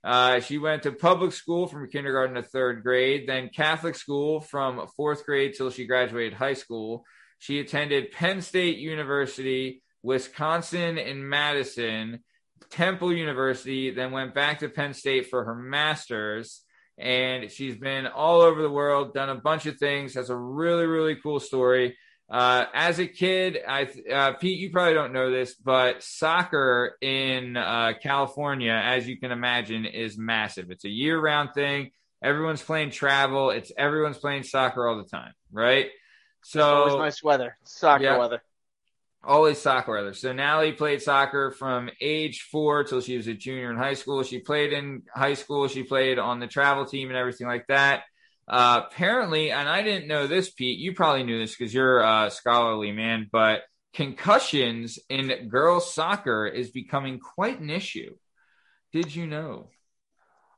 Uh, she went to public school from kindergarten to third grade, then Catholic school from fourth grade till she graduated high school. She attended Penn State University, Wisconsin and Madison, Temple University, then went back to Penn State for her master's. And she's been all over the world, done a bunch of things, has a really, really cool story. Uh, as a kid, I uh, Pete, you probably don't know this, but soccer in uh, California, as you can imagine, is massive. It's a year-round thing. Everyone's playing travel. It's everyone's playing soccer all the time, right? So Always nice weather. Soccer Yeah. weather. always soccer weather. So Natalie played soccer from age four till she was a junior in high school. She played in high school. She played on the travel team and everything like that. Uh, apparently, and I didn't know this, Pete. You probably knew this because you're a scholarly man, but concussions in girls soccer is becoming quite an issue. Did you know?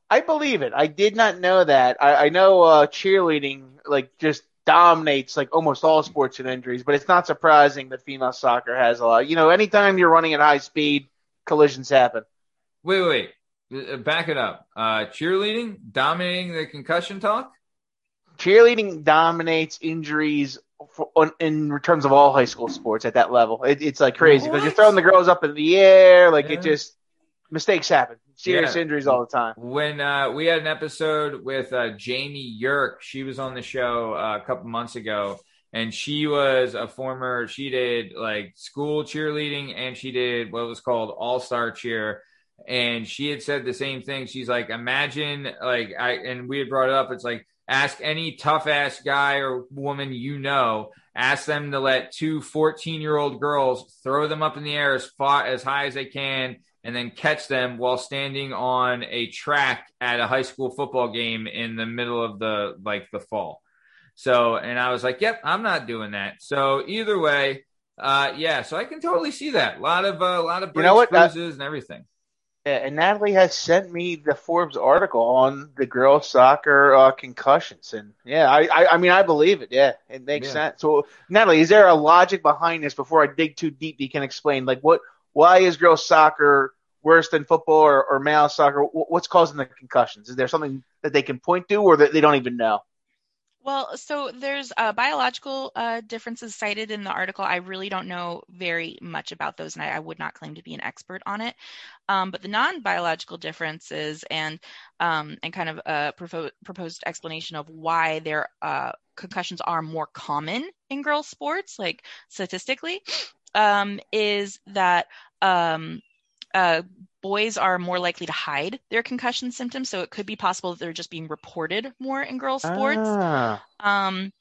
I believe it. I did not know that. I, I know uh, cheerleading, like just dominates like almost all sports and injuries, but it's not surprising that female soccer has a lot. You know, anytime you're running at high speed, collisions happen. Wait, wait, wait. Uh, Back it up. Uh, cheerleading dominating the concussion talk. Cheerleading dominates injuries for, on, in terms of all high school sports at that level. It, it's like crazy because you're throwing the girls up in the air, like Yeah. it just mistakes happen, serious Yeah. injuries all the time. When uh, we had an episode with uh, Jamie Yerk, she was on the show uh, a couple months ago, and she was a former. She did like school cheerleading, and she did what was called All Star Cheer. And she had said the same thing. She's like, imagine like I and we had brought it up. It's like ask any tough ass guy or woman you know, ask them to let two 14 year old girls throw them up in the air as far as high as they can and then catch them while standing on a track at a high school football game in the middle of the like the fall. So, and I was like, "Yep, I'm not doing that." So either way, uh, yeah. So I can totally see that. A lot of uh, a lot of You know what? Bruises, and everything. Yeah, and Natalie has sent me the Forbes article on the girls' soccer uh, concussions, and yeah, I, I, I mean, I believe it. Yeah, it makes Yeah. sense. So, Natalie, is there a logic behind this? Before I dig too deep, you can explain like what, why is girls' soccer worse than football or, or male soccer? What's causing the concussions? Is there something that they can point to, or that they don't even know? Well, so there's uh, biological uh, differences cited in the article. I really don't know very much about those, and I, I would not claim to be an expert on it. Um, but the non-biological differences and um, and kind of a propo- proposed explanation of why their uh, concussions are more common in girls' sports, like statistically, um, is that um, uh, boys are more likely to hide their concussion symptoms. So it could be possible that they're just being reported more in girls' sports. Ah. Um,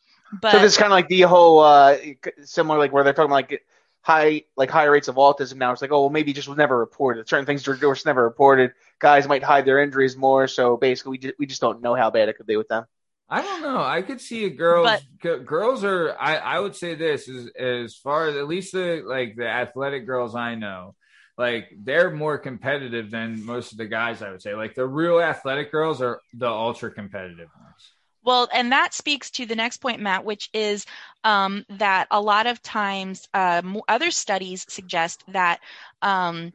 but so this is kind of like the whole uh, similar, like where they're talking like high, like high rates of autism. Now it's like, oh, well, maybe just was never reported. Certain things were were just never reported. Guys might hide their injuries more, so basically, we just, we just don't know how bad it could be with them. I don't know. I could see a girls. But- g- girls are. I, I would say this is as far as at least the like the athletic girls I know, like they're more competitive than most of the guys. I would say like the real athletic girls are the ultra competitive ones. Well, and that speaks to the next point, Matt, which is um, that a lot of times uh, other studies suggest that um,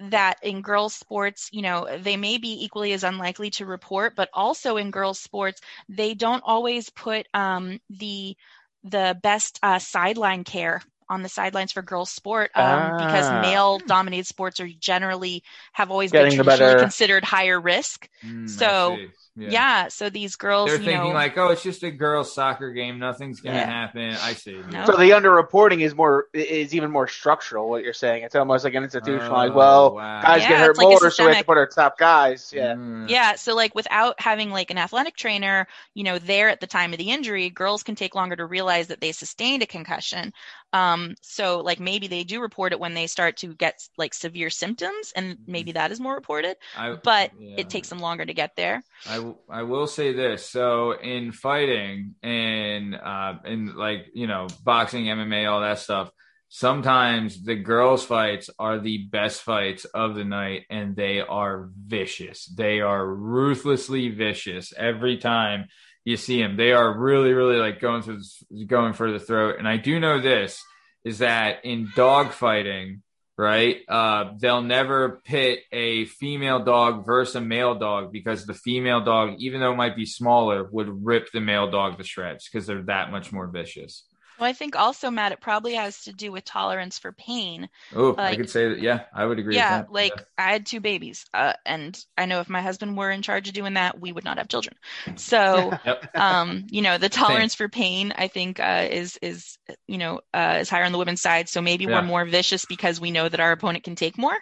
that in girls' sports, you know, they may be equally as unlikely to report, but also in girls' sports, they don't always put um, the the best uh, sideline care on the sidelines for girls' sport um, because Ah. male-dominated sports are generally have always Getting been traditionally better- considered higher risk. Mm, So, see. Yeah. so these girls, they're you thinking know, like, oh, it's just a girls' soccer game. Nothing's gonna Yeah. happen. I see. No. So the underreporting is more is even more structural. What you're saying, it's almost like an institutionalized. Oh, well, wow. guys Yeah, get hurt it's like more, so we have to put our top guys. Yeah. Mm. Yeah, so like without having like an athletic trainer, you know, there at the time of the injury, girls can take longer to realize that they sustained a concussion. Um, so like maybe they do report it when they start to get like severe symptoms, and maybe that is more reported. I- But yeah. it takes them longer to get there. I I will say this. So in fighting and uh, in like you know boxing, MMA, all that stuff, sometimes the girls' fights are the best fights of the night, and they are vicious. They are ruthlessly vicious every time you see them. They are really, really like going for the, going for the throat. And I do know this is that in dog fighting right? Uh, they'll never pit a female dog versus a male dog because the female dog, even though it might be smaller, would rip the male dog to shreds because they're that much more vicious. Well, I think also, Matt, it probably has to do with tolerance for pain. Oh, I could say that. Yeah, I would agree. yeah, with that. like I had two babies, uh, and I know if my husband were in charge of doing that, we would not have children. So, Yep. um, you know, the tolerance for pain, I think, uh, is is you know uh, is higher on the women's side. So maybe Yeah. we're more vicious because we know that our opponent can take more.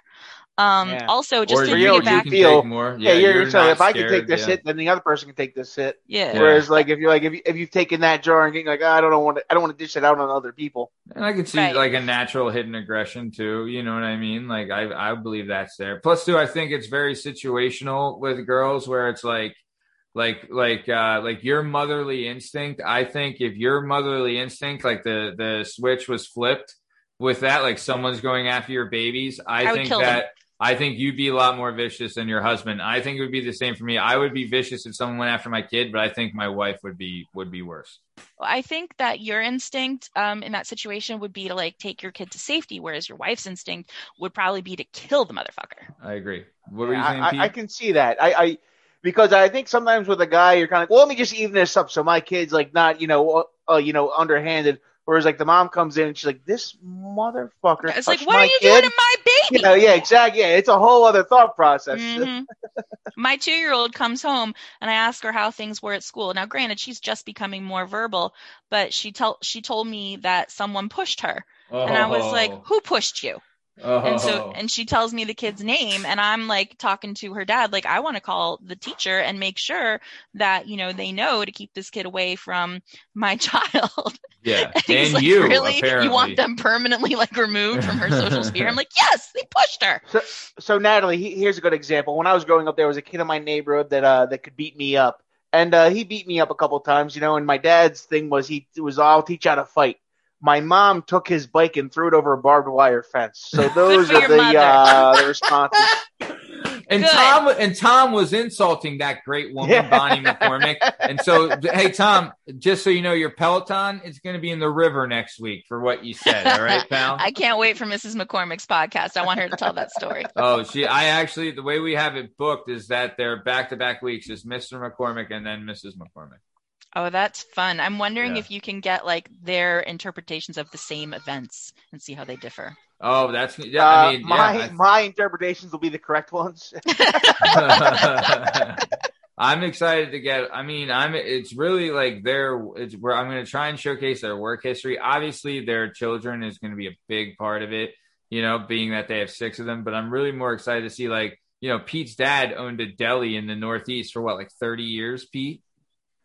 Um, Yeah. Also, just or to you, you bring know, it back, can feel- take more. Yeah, Yeah, you're, you're saying not if I can take this yeah. hit, then the other person can take this hit. yeah. Yeah. Whereas, like, if you're like if you, if you've taken that jar and getting like, "Ah, I don't want to, I don't want to dish it out on other people. And I can see Right. like a natural hidden aggression too. You know what I mean? Like I I believe that's there. Plus, too, I think it's very situational with girls where it's like like like uh like your motherly instinct. I think if your motherly instinct, like the the switch was flipped with that, like someone's going after your babies, I, I think that. them. That I think you'd be a lot more vicious than your husband. I think it would be the same for me. I would be vicious if someone went after my kid, but I think my wife would be would be worse. I think that your instinct um, in that situation would be to like take your kid to safety, whereas your wife's instinct would probably be to kill the motherfucker. I agree. What were you saying, I, Pete? I, I can see that. I, I because I think sometimes with a guy, you're kind of like, well, let me just even this up so my kid's like not, you know, uh, you know, underhanded. Whereas like the mom comes in and she's like, this motherfucker. It's like, what my are you kid. doing to my baby? Yeah, yeah, exactly. Yeah, it's a whole other thought process. Mhm. My two year old comes home and I ask her how things were at school. Now, granted, she's just becoming more verbal, but she tell she told me that someone pushed her, and I was like, Oh. "Who pushed you?" Oh. And so, and she tells me the kid's name, and I'm like talking to her dad, like, I want to call the teacher and make sure that you know they know to keep this kid away from my child. yeah, And he's and like, you really? apparently. You want them permanently like removed from her social sphere? I'm like, yes, they pushed her. So Natalie, he, here's a good example. When I was growing up, there was a kid in my neighborhood that uh that could beat me up, and uh, he beat me up a couple times, you know. And my dad's thing was he was I'll teach you how to fight. My mom took his bike and threw it over a barbed wire fence. So those are the uh the responses. And Good. Tom and Tom was insulting that great woman, Yeah. Bonnie McCormick. And so, hey Tom, just so you know, your Peloton is going to be in the river next week for what you said. All right, pal. I can't wait for Mrs. McCormick's podcast. I want her to tell that story. Oh, she. I actually, the way we have it booked is that they're back to back weeks. Is Mr. McCormick and then Mrs. McCormick. Oh, that's fun. I'm wondering Yeah. if you can get like their interpretations of the same events and see how they differ. Oh, that's yeah. Uh, I mean, my yeah. my interpretations will be the correct ones. I- I'm excited to get. I mean, I'm. It's really like their. It's where I'm going to try and showcase their work history. Obviously, their children is going to be a big part of it. You know, being that they have six of them. But I'm really more excited to see like you know Pete's dad owned a deli in the Northeast for what like 30 years. Pete.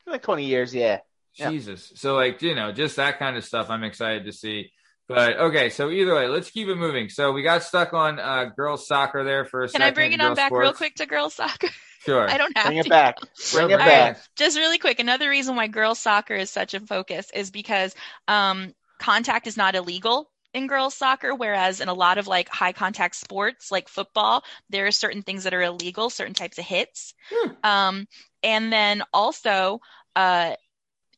Like twenty years, yeah. Yeah. Jesus. So like, you know, just that kind of stuff I'm excited to see. But okay, so either way, let's keep it moving. So we got stuck on uh girls soccer there for a Can second. I bring it on girls back real quick to girls soccer? Sure. I don't have Bring to. it back. Bring it All right. back. Just really quick, another reason why girls soccer is such a focus is because um, contact is not illegal in girls soccer, whereas in a lot of like high contact sports like football, there are certain things that are illegal, certain types of hits. Um, and then also uh,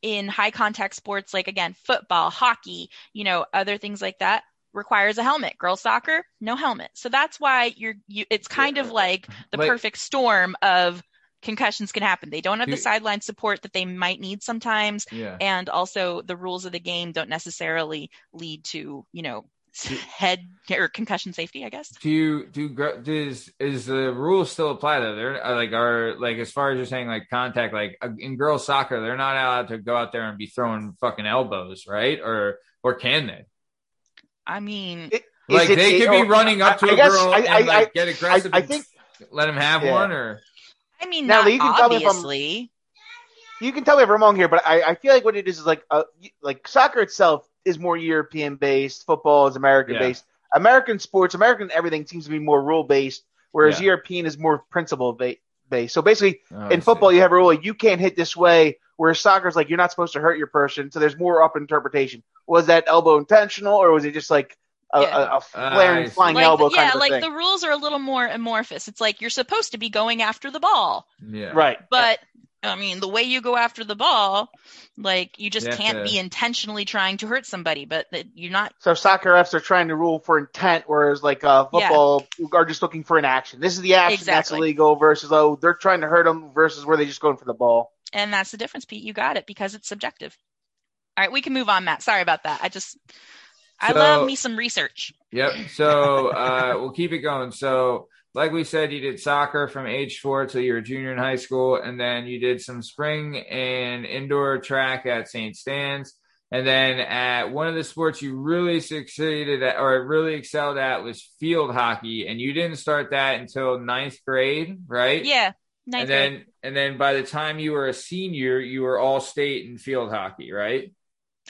in high contact sports like again football, hockey, you know, other things like that requires a helmet. Girls soccer, no helmet. So that's why you're you it's kind of like the Like- perfect storm of concussions can happen. They don't have the sideline support that they might need sometimes, Yeah. and also the rules of the game don't necessarily lead to you know head or concussion safety. I guess. Do you do does is the rules still apply though? They're uh, like are like as far as you're saying like contact like uh, in girls soccer they're not allowed to go out there and be throwing fucking elbows right or or can they? I mean, Is Like it- they could or- be running up to I- a I guess girl I- and I- like I- get aggressive. I and think- let him have Yeah. one or I mean, Now, not you can tell me if I'm- obviously. you can tell me if I'm wrong here, but I, I feel like what it is is like uh, like soccer itself is more European based, football is American Yeah. based. American sports, American everything seems to be more rule based, whereas Yeah. European is more principle ba- based. So basically, Oh, in football, you have a rule you can't hit this way, whereas soccer is like you're not supposed to hurt your person. So there's more up interpretation. Was that elbow intentional, or was it just like a, Yeah. a, a I flaring see. flying Like, elbow yeah, kind of like thing? the rules are a little more amorphous. It's like you're supposed to be going after the ball, yeah Right. but I mean, the way you go after the ball, like you just You can't to- be intentionally trying to hurt somebody, but that you're not. So soccer refs are trying to rule for intent, whereas like uh, Yeah. football are just looking for an action. This is the action that's Exactly. illegal versus oh they're trying to hurt them versus where they just going for the ball. And that's the difference, Pete. You got it because it's subjective. All right, we can move on, Matt. Sorry about that. I just, I So- love me some research. Yep. So uh, we'll keep it going. So, like we said, you did soccer from age four till you were a junior in high school, and then you did some spring and indoor track at St. Stan's. And then at one of the sports you really succeeded at or really excelled at was field hockey, and you didn't start that until ninth grade, right? Yeah, ninth And then grade. and then by the time you were a senior, you were all state in field hockey, right?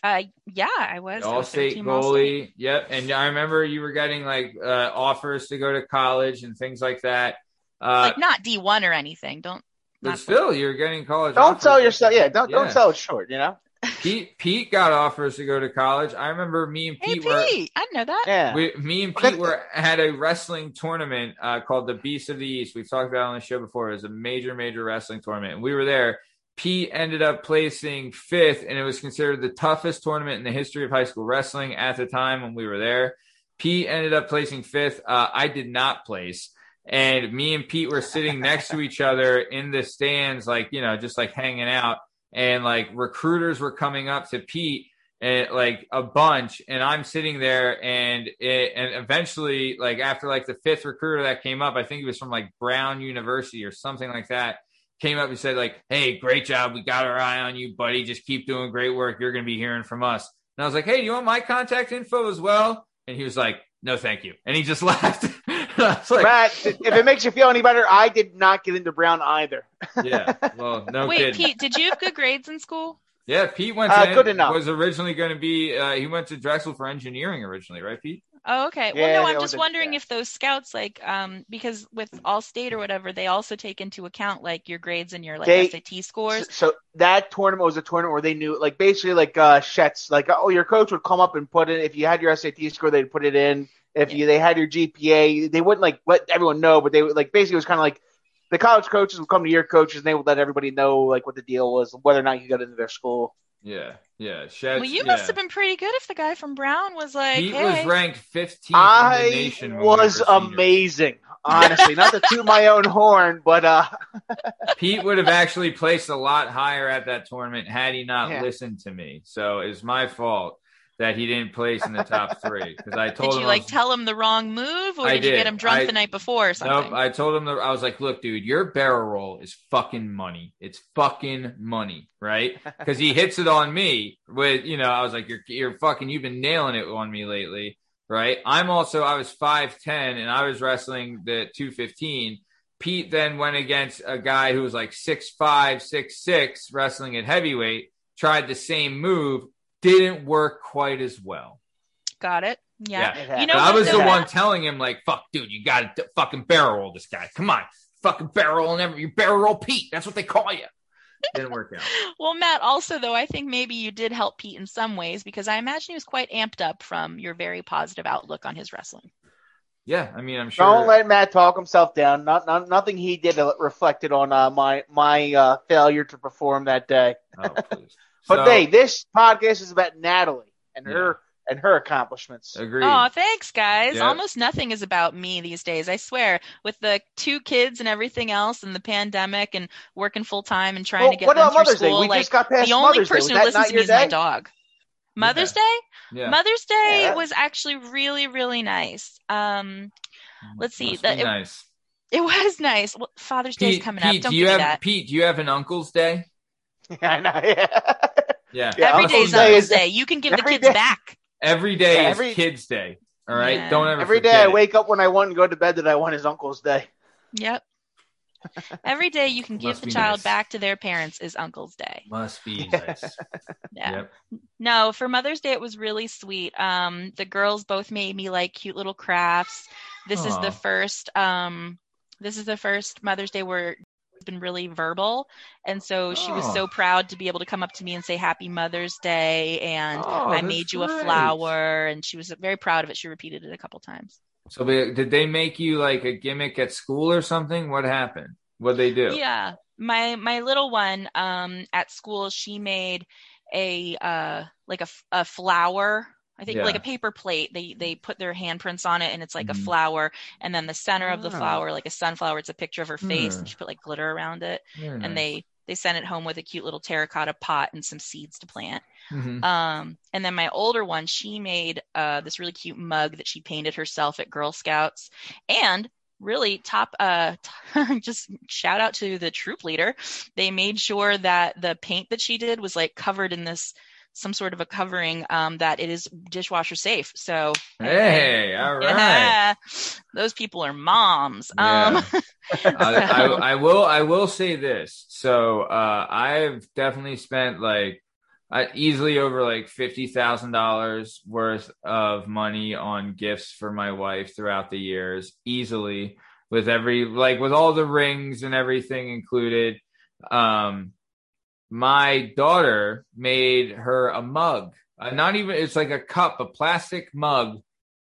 Uh, yeah, I was. All state 13 All-State. goalie. Yep. And I remember you were getting like uh, offers to go to college and things like that. Uh, like not D one or anything. Don't. but still, you're getting college. Don't offers. sell yourself. Yeah, don't Yeah. don't sell it short. You know. Pete Pete got offers to go to college. I remember me and Hey, Pete Pete, were I didn't know that. Yeah. we, me and Pete were had a wrestling tournament uh, called the Beast of the East. We've talked about it on the show before. It was a major, major wrestling tournament, and we were there. Pete ended up placing fifth, and it was considered the toughest tournament in the history of high school wrestling at the time when we were there. Pete ended up placing fifth. Uh, I did not place. And me and Pete were sitting next to each other in the stands, like, you know, just like hanging out. And like recruiters were coming up to Pete and like a bunch and i'm sitting there and it and eventually like after like the fifth recruiter that came up i think it was from like brown university or something like that came up and said like hey great job we got our eye on you buddy just keep doing great work you're going to be hearing from us and i was like hey do you want my contact info as well and he was like no thank you and he just left I like, Matt, if it makes you feel any better, I did not get into Brown either. yeah well no Wait, kidding. Pete, did you have good grades in school? yeah pete went To Uh, to good enough. was originally going to be uh, he went to drexel for engineering originally right pete Oh, okay. Yeah, well, no, I'm just in- wondering yeah. if those scouts, like, um, because with All State or whatever, they also take into account like your grades and your like They- SAT scores. So, so that tournament was a tournament where they knew, like, basically, like, uh, Shet's, like, oh, your coach would come up and put in if you had your SAT score, they'd put it in. If you, they had your GPA, they wouldn't, like, let everyone know, but they like, basically, it was kind of like the college coaches would come to your coaches and they would let everybody know, like, what the deal was, whether or not you got into their school. Yeah yeah Sheds, Well, you yeah. must have been pretty good if the guy from Brown was like, Pete "Hey, was ranked 15th in the I nation. when we was were seniors. amazing, honestly. Not to toot my own horn, but, uh, Pete would have actually placed a lot higher at that tournament had he not Yeah. listened to me. So it's my fault that he didn't place in the top three because I told did him you I like was- tell him the wrong move, or I did, you did. get him drunk I- the night before or something?" Nope, I told him that I was like, "Look, dude, your barrel roll is fucking money. It's fucking money, right?" Because he hits it on me with, you know, I was like, "You're, you're fucking, you've been nailing it on me lately, right?" I'm also, I was five ten and I was wrestling the two fifteen. Pete then went against a guy who was like six five, six six, wrestling at heavyweight. Tried the same move, didn't work quite as well. Got it. Yeah. Yeah. You know, I was the though? one telling him, like, fuck, dude, you got to fucking barrel roll this guy. Come on. Fucking barrel and every, you barrel roll Pete. That's what they call you. Didn't work out. Well, Matt, also though, I think maybe you did help Pete in some ways because I imagine he was quite amped up from your very positive outlook on his wrestling. Yeah, I mean, I'm sure. Don't let Matt talk himself down. Not, not nothing he did reflected on uh, my my uh, failure to perform that day. Oh, please. But So, hey, this podcast is about Natalie and her and her accomplishments. agreed. Oh, thanks, guys. Yep. Almost nothing is about me these days. I swear. With the two kids and everything else, and the pandemic, and working full time and trying Well, to get what them about through Mother's Day? school, We like just got past the only Mother's person Was who listens to me your is my dog. Mother's Yeah. Day. yeah. Mother's Day Yeah. was actually really, really nice. Um, let's see. Must The- be it, nice. it was nice. Well, Father's Day is coming Pete, up. Don't do you give have me that. Pete? Do you have an Uncle's Day? yeah, I know. Yeah. Yeah. Yeah, Every Uncle's day's Day is- Day. You can give the kids day- back. Every day Yeah, is every- Kids Day. All right. Yeah. Don't ever Every day forget I it. wake up when I want and go to bed that I want is uncle's day. Yep. Every day you can give Must the child nice. back to their parents is Uncle's Day. Must be nice. Yeah. Yep. No, for Mother's Day it was really sweet. Um, the girls both made me like cute little crafts. This is the first. Um, this is the first Mother's Day where it's been really verbal, and so she was Oh. so proud to be able to come up to me and say Happy Mother's Day, and Oh, I made you a flower, and she was very proud of it. She repeated it a couple times. So they, did they make you like a gimmick at school or something? What happened? What they do? Yeah, my my little one um at school she made a uh like a flower. I think like a paper plate. They they put their handprints on it and it's like Mhm. a flower and then the center of the flower like a sunflower it's a picture of her face Hmm. and she put like glitter around it Very and nice. they they sent it home with a cute little terracotta pot and some seeds to plant. Mhm. Um, and then my older one, she made uh, this really cute mug that she painted herself at Girl Scouts. And really, top, uh, just shout out to the troop leader. They made sure that the paint that she did was like covered in this some sort of a covering um, that it is dishwasher safe. So Hey, all right. yeah, those people are moms. Um, Yeah. I, I, I will I will say this. So uh, I've definitely spent like uh, easily over like fifty thousand dollars worth of money on gifts for my wife throughout the years, easily with every like with all the rings and everything included. Um, my daughter made her a mug. Uh, not even it's like a cup, a plastic mug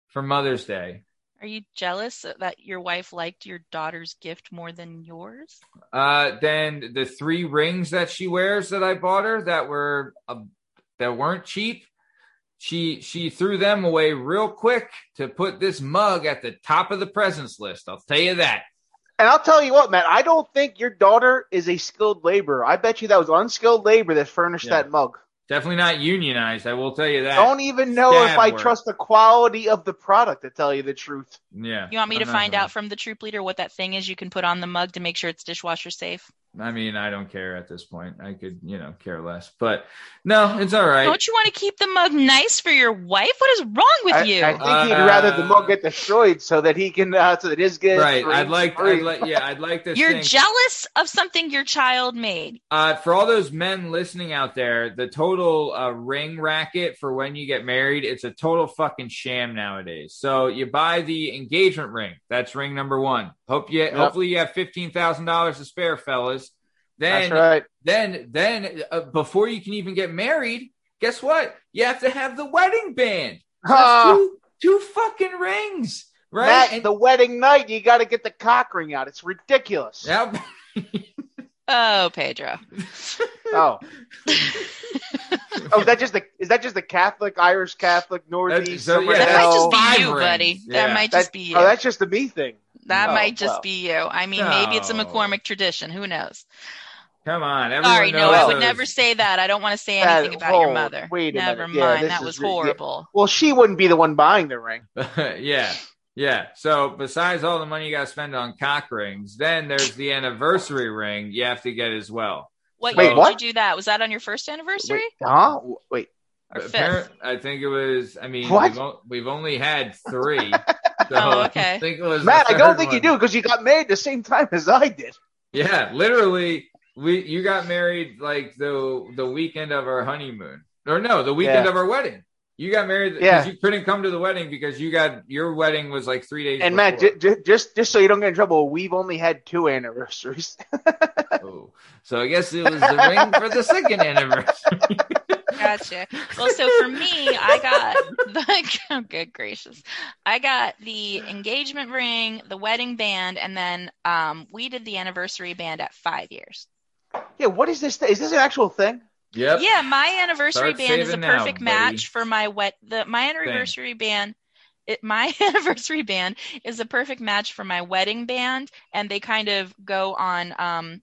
for Mother's Day. Are you jealous that your wife liked your daughter's gift more than yours? Uh, then the three rings that she wears that I bought her that were uh, that weren't cheap, she she threw them away real quick to put this mug at the top of the presents list. I'll tell you that. And I'll tell you what, Matt, I don't think your daughter is a skilled laborer. I bet you that was unskilled labor that furnished Yeah. that mug. Definitely not unionized. I will tell you that. Don't even know if I work. trust the quality of the product, to tell you the truth. Yeah. You want me I'm to find out from the troop leader what that thing is you can put on the mug to make sure it's dishwasher safe? I mean, I don't care at this point. I could, you know, care less. But no, it's all right. Don't you want to keep the mug nice for your wife? What is wrong with I, you? I think he'd rather the Uh, mug get destroyed so that he can, uh, so that his gets right. I'd like. I'd like, yeah, I'd like this. You're thing. jealous of something your child made. Uh, for all those men listening out there, the total uh, ring racket for when you get married, it's a total fucking sham nowadays. So you buy the engagement ring. That's ring number one. Hope you, hopefully you have fifteen thousand dollars to spare, fellas. Then, That's right. then, then, uh, before you can even get married, guess what? You have to have the wedding band. That's Ah, two, two fucking rings, right? Matt, And- the wedding night, you got to get the cock ring out. It's ridiculous. Yep. Oh, Pedro. Oh, oh, is that just the is that just the Catholic, Irish Catholic, Northeast? so, yeah, that might just be Five you, rings. buddy. Yeah. That might That- just be you. Oh, that's just the me thing. that Oh, might just well. be you. I mean, maybe it's a McCormick tradition. Who knows? Come on, everyone Sorry, no, I would never say that. I don't want to say That- anything about your oh, mother. wait a Never minute. Mind. this that is was re- yeah. horrible. Well, she wouldn't be the one buying the ring. yeah, yeah. So besides all the money you got to spend on cock rings, then there's the anniversary ring you have to get as well. What Wait, year what? did you do that? Was that on your first anniversary Wait, huh? Wait. or Apparent- fifth? I think it was. I mean, What? We've, o- we've only had three. So Oh, okay. I think it was. Matt, I don't third think you do because you got married the same time as I did. Yeah, literally, we you got married like the the weekend of our honeymoon, or no, the weekend Yeah. of our wedding. You got married because Yeah. you couldn't come to the wedding because you got your wedding was like three days. And Matt, j- j- just just so you don't get in trouble, we've only had two anniversaries. Oh, so I guess it was the ring for the second anniversary. Gotcha. Well, so for me, I got the oh, good gracious, I got the engagement ring, the wedding band, and then um, we did the anniversary band at five years. Yeah, what is this? Th- is this an actual thing? yep. Yeah, my anniversary Start band is a saving now, perfect match for my wet. The my anniversary band. It, my anniversary band is a perfect match for my wedding band, and they kind of go on um,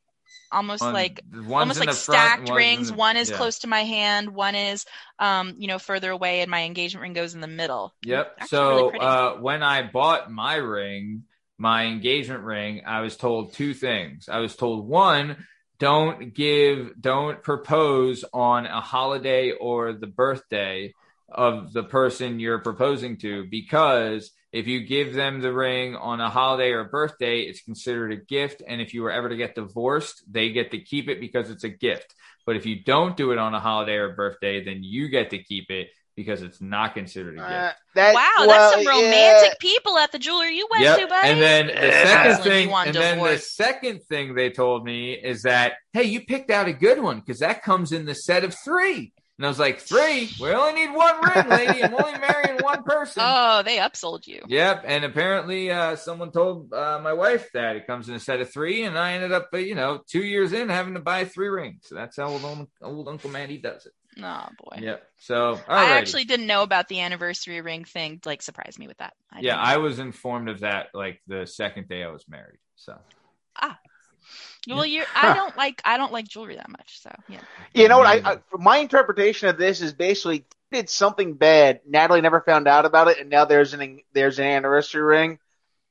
almost On- like almost like the front, stacked rings. the- one is yeah. close to my hand, one is um, you know, further away, and my engagement ring goes in the middle. Yep. Actually really So pretty. uh, when I bought my ring, my engagement ring, I was told two things. I was told one, don't give, don't propose on a holiday or the birthday of the person you're proposing to because if you give them the ring on a holiday or birthday, it's considered a gift. And if you were ever to get divorced, they get to keep it because it's a gift. But if you don't do it on a holiday or birthday, then you get to keep it because it's not considered a gift. Uh, that, wow, well, that's some yeah. romantic people at the jewelry you went Yep. to, buddy. And then the second thing, and then the second thing they told me is that, hey, you picked out a good one because that comes in the set of three. And I was like, three? We only need one ring, lady. I'm only marrying one person. oh, they upsold you. Yep, and apparently uh, someone told uh, my wife that it comes in a set of three, and I ended up, uh, you know, two years in having to buy three rings. So that's how old, old, old Uncle Matty does it. Oh boy. Yep. So, I actually didn't know about the anniversary ring thing. Like, surprised me with that. I yeah, didn't I was informed of that like the second day I was married. So, Ah. Well, you I don't like I don't like jewelry that much. So yeah. You know what? I. I my interpretation of this is basically did something bad. Natalie never found out about it, and now there's an there's an anniversary ring,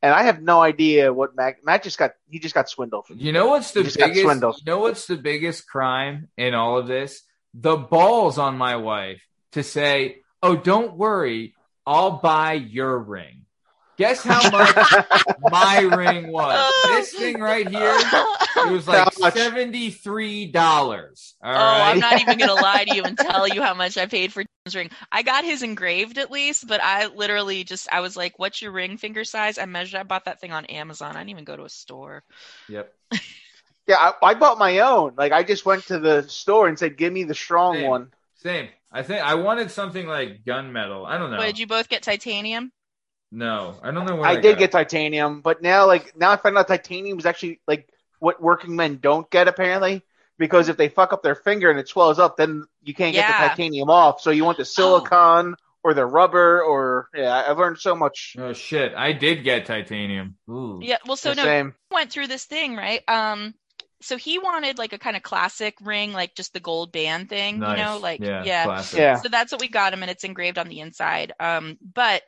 and I have no idea what Matt Matt just got. He just got swindled. you know what's the You just got biggest? swindled. You know what's the biggest crime in all of this? The balls on my wife to say, "Oh, don't worry, I'll buy your ring." Guess how much my ring was? This thing right here, it was like seventy three dollars. All Oh, I'm not even gonna lie to you and tell you how much I paid for Tim's ring. I got his engraved at least, but I literally just I was like, "What's your ring finger size?" I measured. I bought that thing on Amazon. I didn't even go to a store. Yep. Yeah, I, I bought my own. Like I just went to the store and said, "Give me the strong Same. one." Same. I think I wanted something like gunmetal. I don't know. What, did you both get titanium? No, I don't know what I I, did got. get titanium, but now like now I find out titanium is actually like what working men don't get apparently. Because if they fuck up their finger and it swells up, then you can't get the titanium off. So you want the silicone or the rubber or yeah. I've learned so much. Oh shit! I did get titanium. Ooh. Yeah. Well, so the no, same. went through this thing, right? Um, so he wanted like a kind of classic ring, like just the gold band thing, Nice. you know, like yeah, yeah. Yeah. So that's what we got him, and it's engraved on the inside. Um, but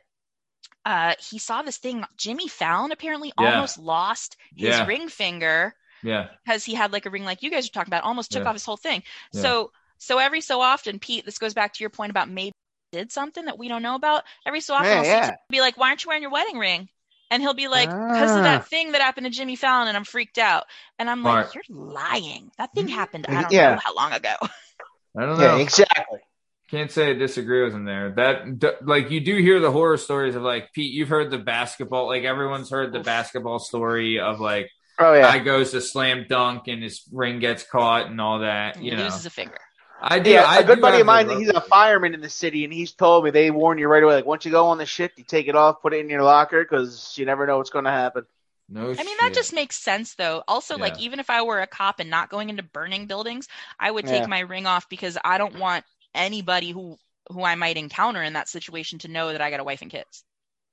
uh, he saw this thing. Jimmy Fallon apparently Yeah. almost lost his Yeah. ring finger yeah. because he had like a ring like you guys are talking about. Almost took Yeah. off his whole thing. Yeah. So so every so often, Pete, this goes back to your point about maybe did something that we don't know about. Every so often, Yeah, I'll yeah. Jimmy be like, "Why aren't you wearing your wedding ring?" And he'll be like, "Because of Ah. that thing that happened to Jimmy Fallon," and I'm freaked out. And I'm like, "You're lying. That thing happened. I don't Yeah. know how long ago." I don't Yeah, know. exactly. Can't say I disagree with him there. That like you do hear the horror stories of like Pete. You've heard the basketball. Like everyone's heard the basketball story of like Oh yeah. guy goes to slam dunk and his ring gets caught and all that. And You he know, loses a finger. I do. Yeah, I a good buddy of mine, he's a fireman in the city, and he's told me they warn you right away. Like once you go on the ship, you take it off, put it in your locker, because you never know what's going to happen. No, I mean, shit. that just makes sense, though. Also, like, even if I were a cop and not going into burning buildings, I would take Yeah. my ring off because I don't want anybody who who I might encounter in that situation to know that I got a wife and kids.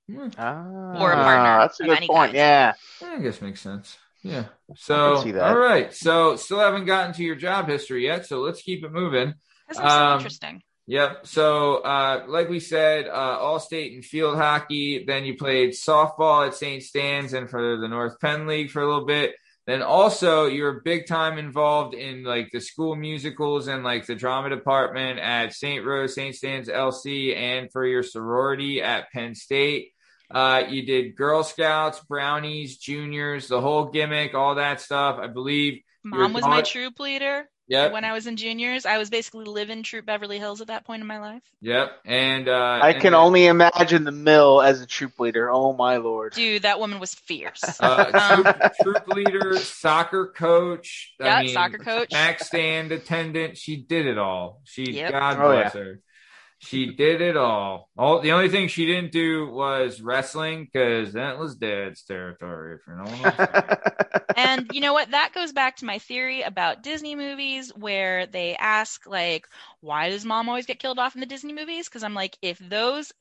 Hmm, Ah, Or a partner That's a of good point. kind. Yeah. I guess makes sense. Yeah. So all right. So still haven't gotten to your job history yet. So let's keep it moving. Because I'm so Um, interesting. Yep. So, uh, like we said, uh, all state and field hockey. Then you played softball at St. Stan's and for the North Penn League for a little bit. Then also you're big time involved in like the school musicals and like the drama department at St. Rose, St. Stan's LC and for your sorority at Penn State. Uh, you did Girl Scouts, Brownies, Juniors, the whole gimmick, all that stuff. I believe. your Mom was my troop leader Yep. when I was in juniors. I was basically living Troop Beverly Hills at that point in my life. Yep. And, uh, I and can then- only imagine the mill as a troop leader. Oh my lord. Dude, that woman was fierce. uh, Um, troop, troop leader, soccer coach. I Yeah, mean, soccer coach. back stand attendant. She did it all. She, Yep. God Oh, bless her. She did it all. All the only thing she didn't do was wrestling because that was Dad's territory. For no one else. and you know what? That goes back to my theory about Disney movies where they ask like, why does mom always get killed off in the Disney movies? Because I'm like, if those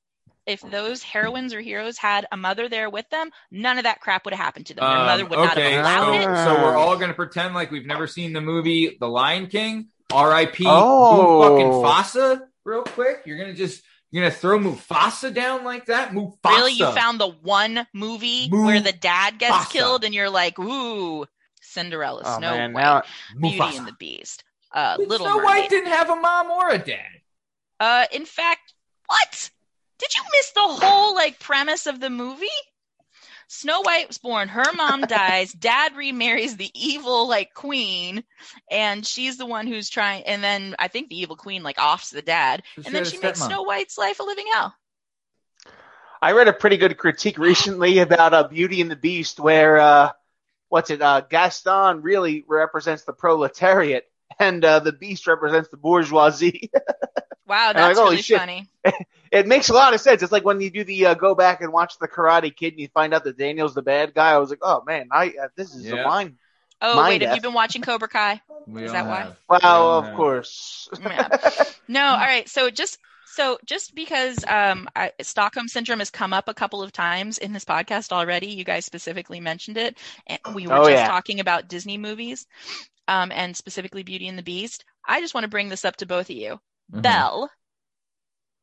if those heroines or heroes had a mother there with them, none of that crap would have happened to them. Their Um, mother would not okay, have allowed so, it. so we're all gonna pretend like we've never seen the movie The Lion King. R.I.P. Oh. fucking Mufasa. Real quick, you're gonna just you're gonna throw Mufasa down like that? Mufasa. Really, you found the one movie Mu- where the dad gets Mufasa. killed, and you're like, ooh, Cinderella, oh Snow man, White, now Beauty Mufasa. and the Beast, uh, But Little Snow Mermaid. White didn't have a mom or a dad. Uh, in fact, what? Did you miss the whole like premise of the movie? Snow White was born, her mom dies, dad remarries the evil like queen, and she's the one who's trying and then I think the evil queen like offs the dad, she and then she makes stepmom. Snow White's life a living hell. I read a pretty good critique recently about uh, Beauty and the Beast, where uh, what's it? Uh, Gaston really represents the proletariat, and uh, the Beast represents the bourgeoisie. Wow, And I'm like, that's holy really shit. funny. it makes a lot of sense. It's like when you do the uh, go back and watch the Karate Kid, and you find out that Daniel's the bad guy. I was like, oh man, I uh, this is Yeah. a line. Oh Mind wait, have you been watching Cobra Kai? We Is all that why? have. We Well, all of have. course. Yeah. No, all right. So just so just because um, I, Stockholm syndrome has come up a couple of times in this podcast already, you guys specifically mentioned it, and we were Oh, just yeah. talking about Disney movies, um, and specifically Beauty and the Beast. I just want to bring this up to both of you. Mhm. Belle,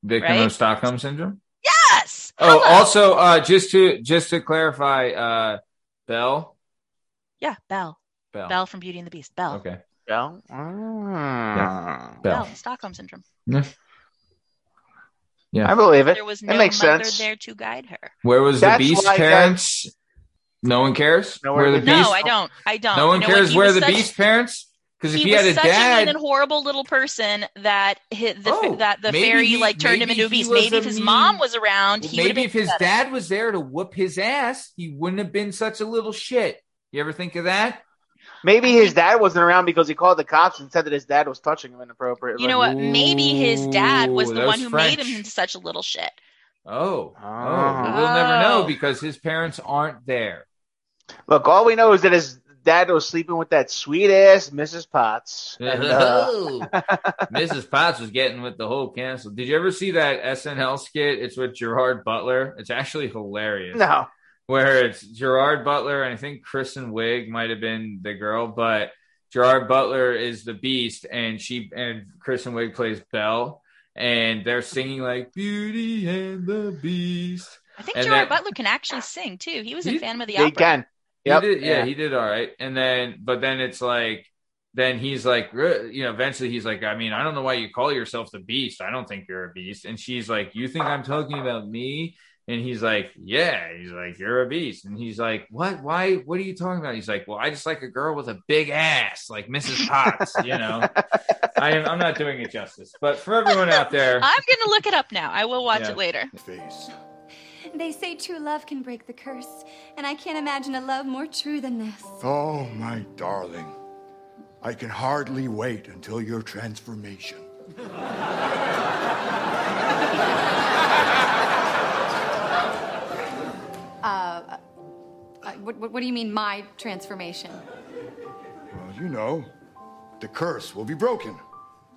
Victim right? of Stockholm syndrome. yes. Oh, Hello. also, uh, just to just to clarify, uh, Belle. yeah, Belle, Belle. Belle from Beauty and the Beast, Belle, Okay. Yeah. Ah. Belle, Belle. Stockholm syndrome. I believe it. There was It makes mother sense. there to guide her. Where was That's the Beast why parents? No one cares. Nowhere where the Beast? No, I don't. I don't. No one You know cares He where the such- Beast parents. Because if he he, had was a such dad, a mean and horrible little person that hit the Oh, that the fairy he- like turned him into a beast. was Maybe if his mean- mom was around, well, he maybe if his better. dad was there to whoop his ass, he wouldn't have been such a little shit. You ever think of that? Maybe his dad wasn't around because he called the cops and said that his dad was touching him inappropriately. You know what? Maybe his dad was Ooh, the one who French. made him into such a little shit. Oh, oh, Oh. we'll never know because his parents aren't there. Look, all we know is that his dad was sleeping with that sweet ass Mrs. Potts. And, uh, Mrs. Potts was getting with the whole cancel. Did you ever see that SNL skit? It's with Gerard Butler. It's actually hilarious. no. Where it's Gerard Butler and I think Kristen Wiig might have been the girl, but Gerard Butler is the beast and she and Kristen Wiig plays Belle and they're singing like Beauty and the Beast. I think And Gerard that- Butler can actually sing too. He was in He- Phantom of the They Opera. can. Yep. He did, yeah, Yeah. he did all right. And then, but then it's like, then he's like, you know, eventually he's like, I mean, I don't know why you call yourself the beast. I don't think you're a beast. And she's like, You think I'm talking about me? And he's like, Yeah. He's like, You're a beast. And he's like, What? Why? What are you talking about? He's like, Well, I just like a girl with a big ass, like Mrs. Potts, you know. I am, I'm not doing it justice. But for everyone out there, I'm gonna look it up now. I will watch Yeah. it later. face. They say true love can break the curse, and I can't imagine a love more true than this. Oh, my darling. I can hardly wait until your transformation. what, what, do you mean, my transformation? Well, you know, the curse will be broken,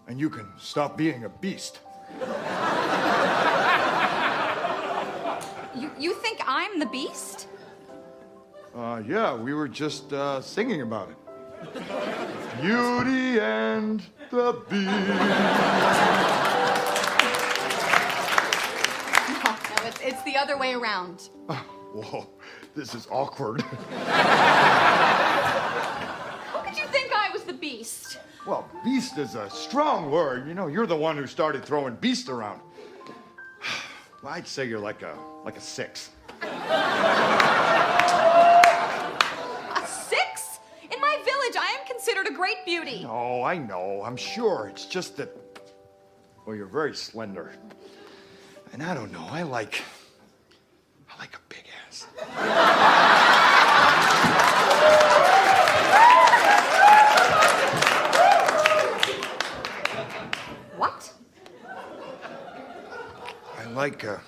and you can stop being a beast. You, you think I'm the beast? Uh, yeah, we were just uh, singing about it. Beauty and the Beast. No, no, it's, it's the other way around. Whoa, this is awkward. How could you think I was the beast? Well, beast is a strong word. You know, you're the one who started throwing beast around. Well, I'd say you're like a like a six. A six? In my village, I am considered a great beauty. Oh, I know. I'm sure. It's just that. Well, you're very slender. And I don't know. I like. I like a big ass. What? I like a.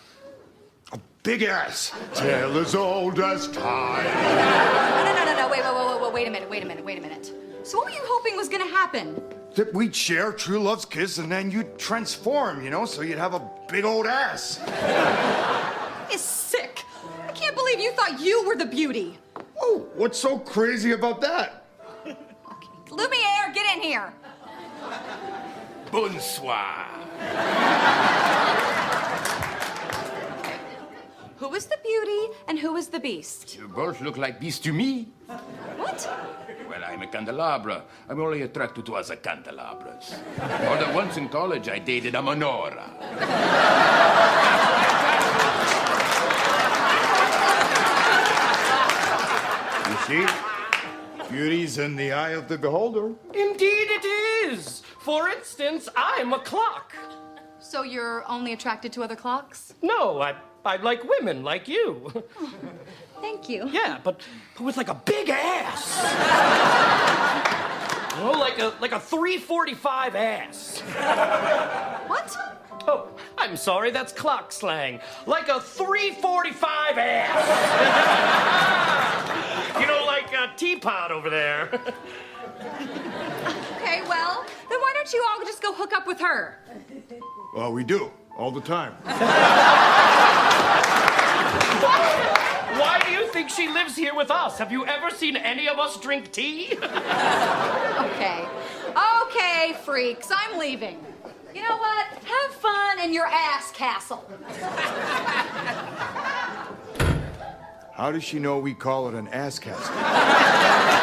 a big ass. Tale as old as time. No, no, no, no, no. Wait, wait, wait, wait, wait, wait a minute, wait a minute, wait a minute. So, what were you hoping was gonna happen? That we'd share true love's kiss and then you'd transform, you know, so you'd have a big old ass. Is sick. I believe you thought you were the beauty. Oh, what's so crazy about that? Lumiere, get in here. Bonsoir. Who is the beauty and who is the beast? You both look like beasts to me. What? Well, I'm a candelabra. I'm only attracted to other candelabras. Although once in college, I dated a menorah. See? Beauty's in the eye of the beholder. Indeed, it is. For instance, I'm a clock. So you're only attracted to other clocks? No, I, I like women like you. Thank you. Yeah, but, but with like a big ass. oh, like a like a 345 ass. What? Oh, I'm sorry, that's clock slang. Like a 345 ass. you know, like teapot over there. Okay, well, then why don't you all just go hook up with her? Well, we do, all the time. Why do you think she lives here with us? Have you ever seen any of us drink tea? Okay. Okay, freaks, I'm leaving. You know what? Have fun in your ass castle. How does she know we call it an ass castle?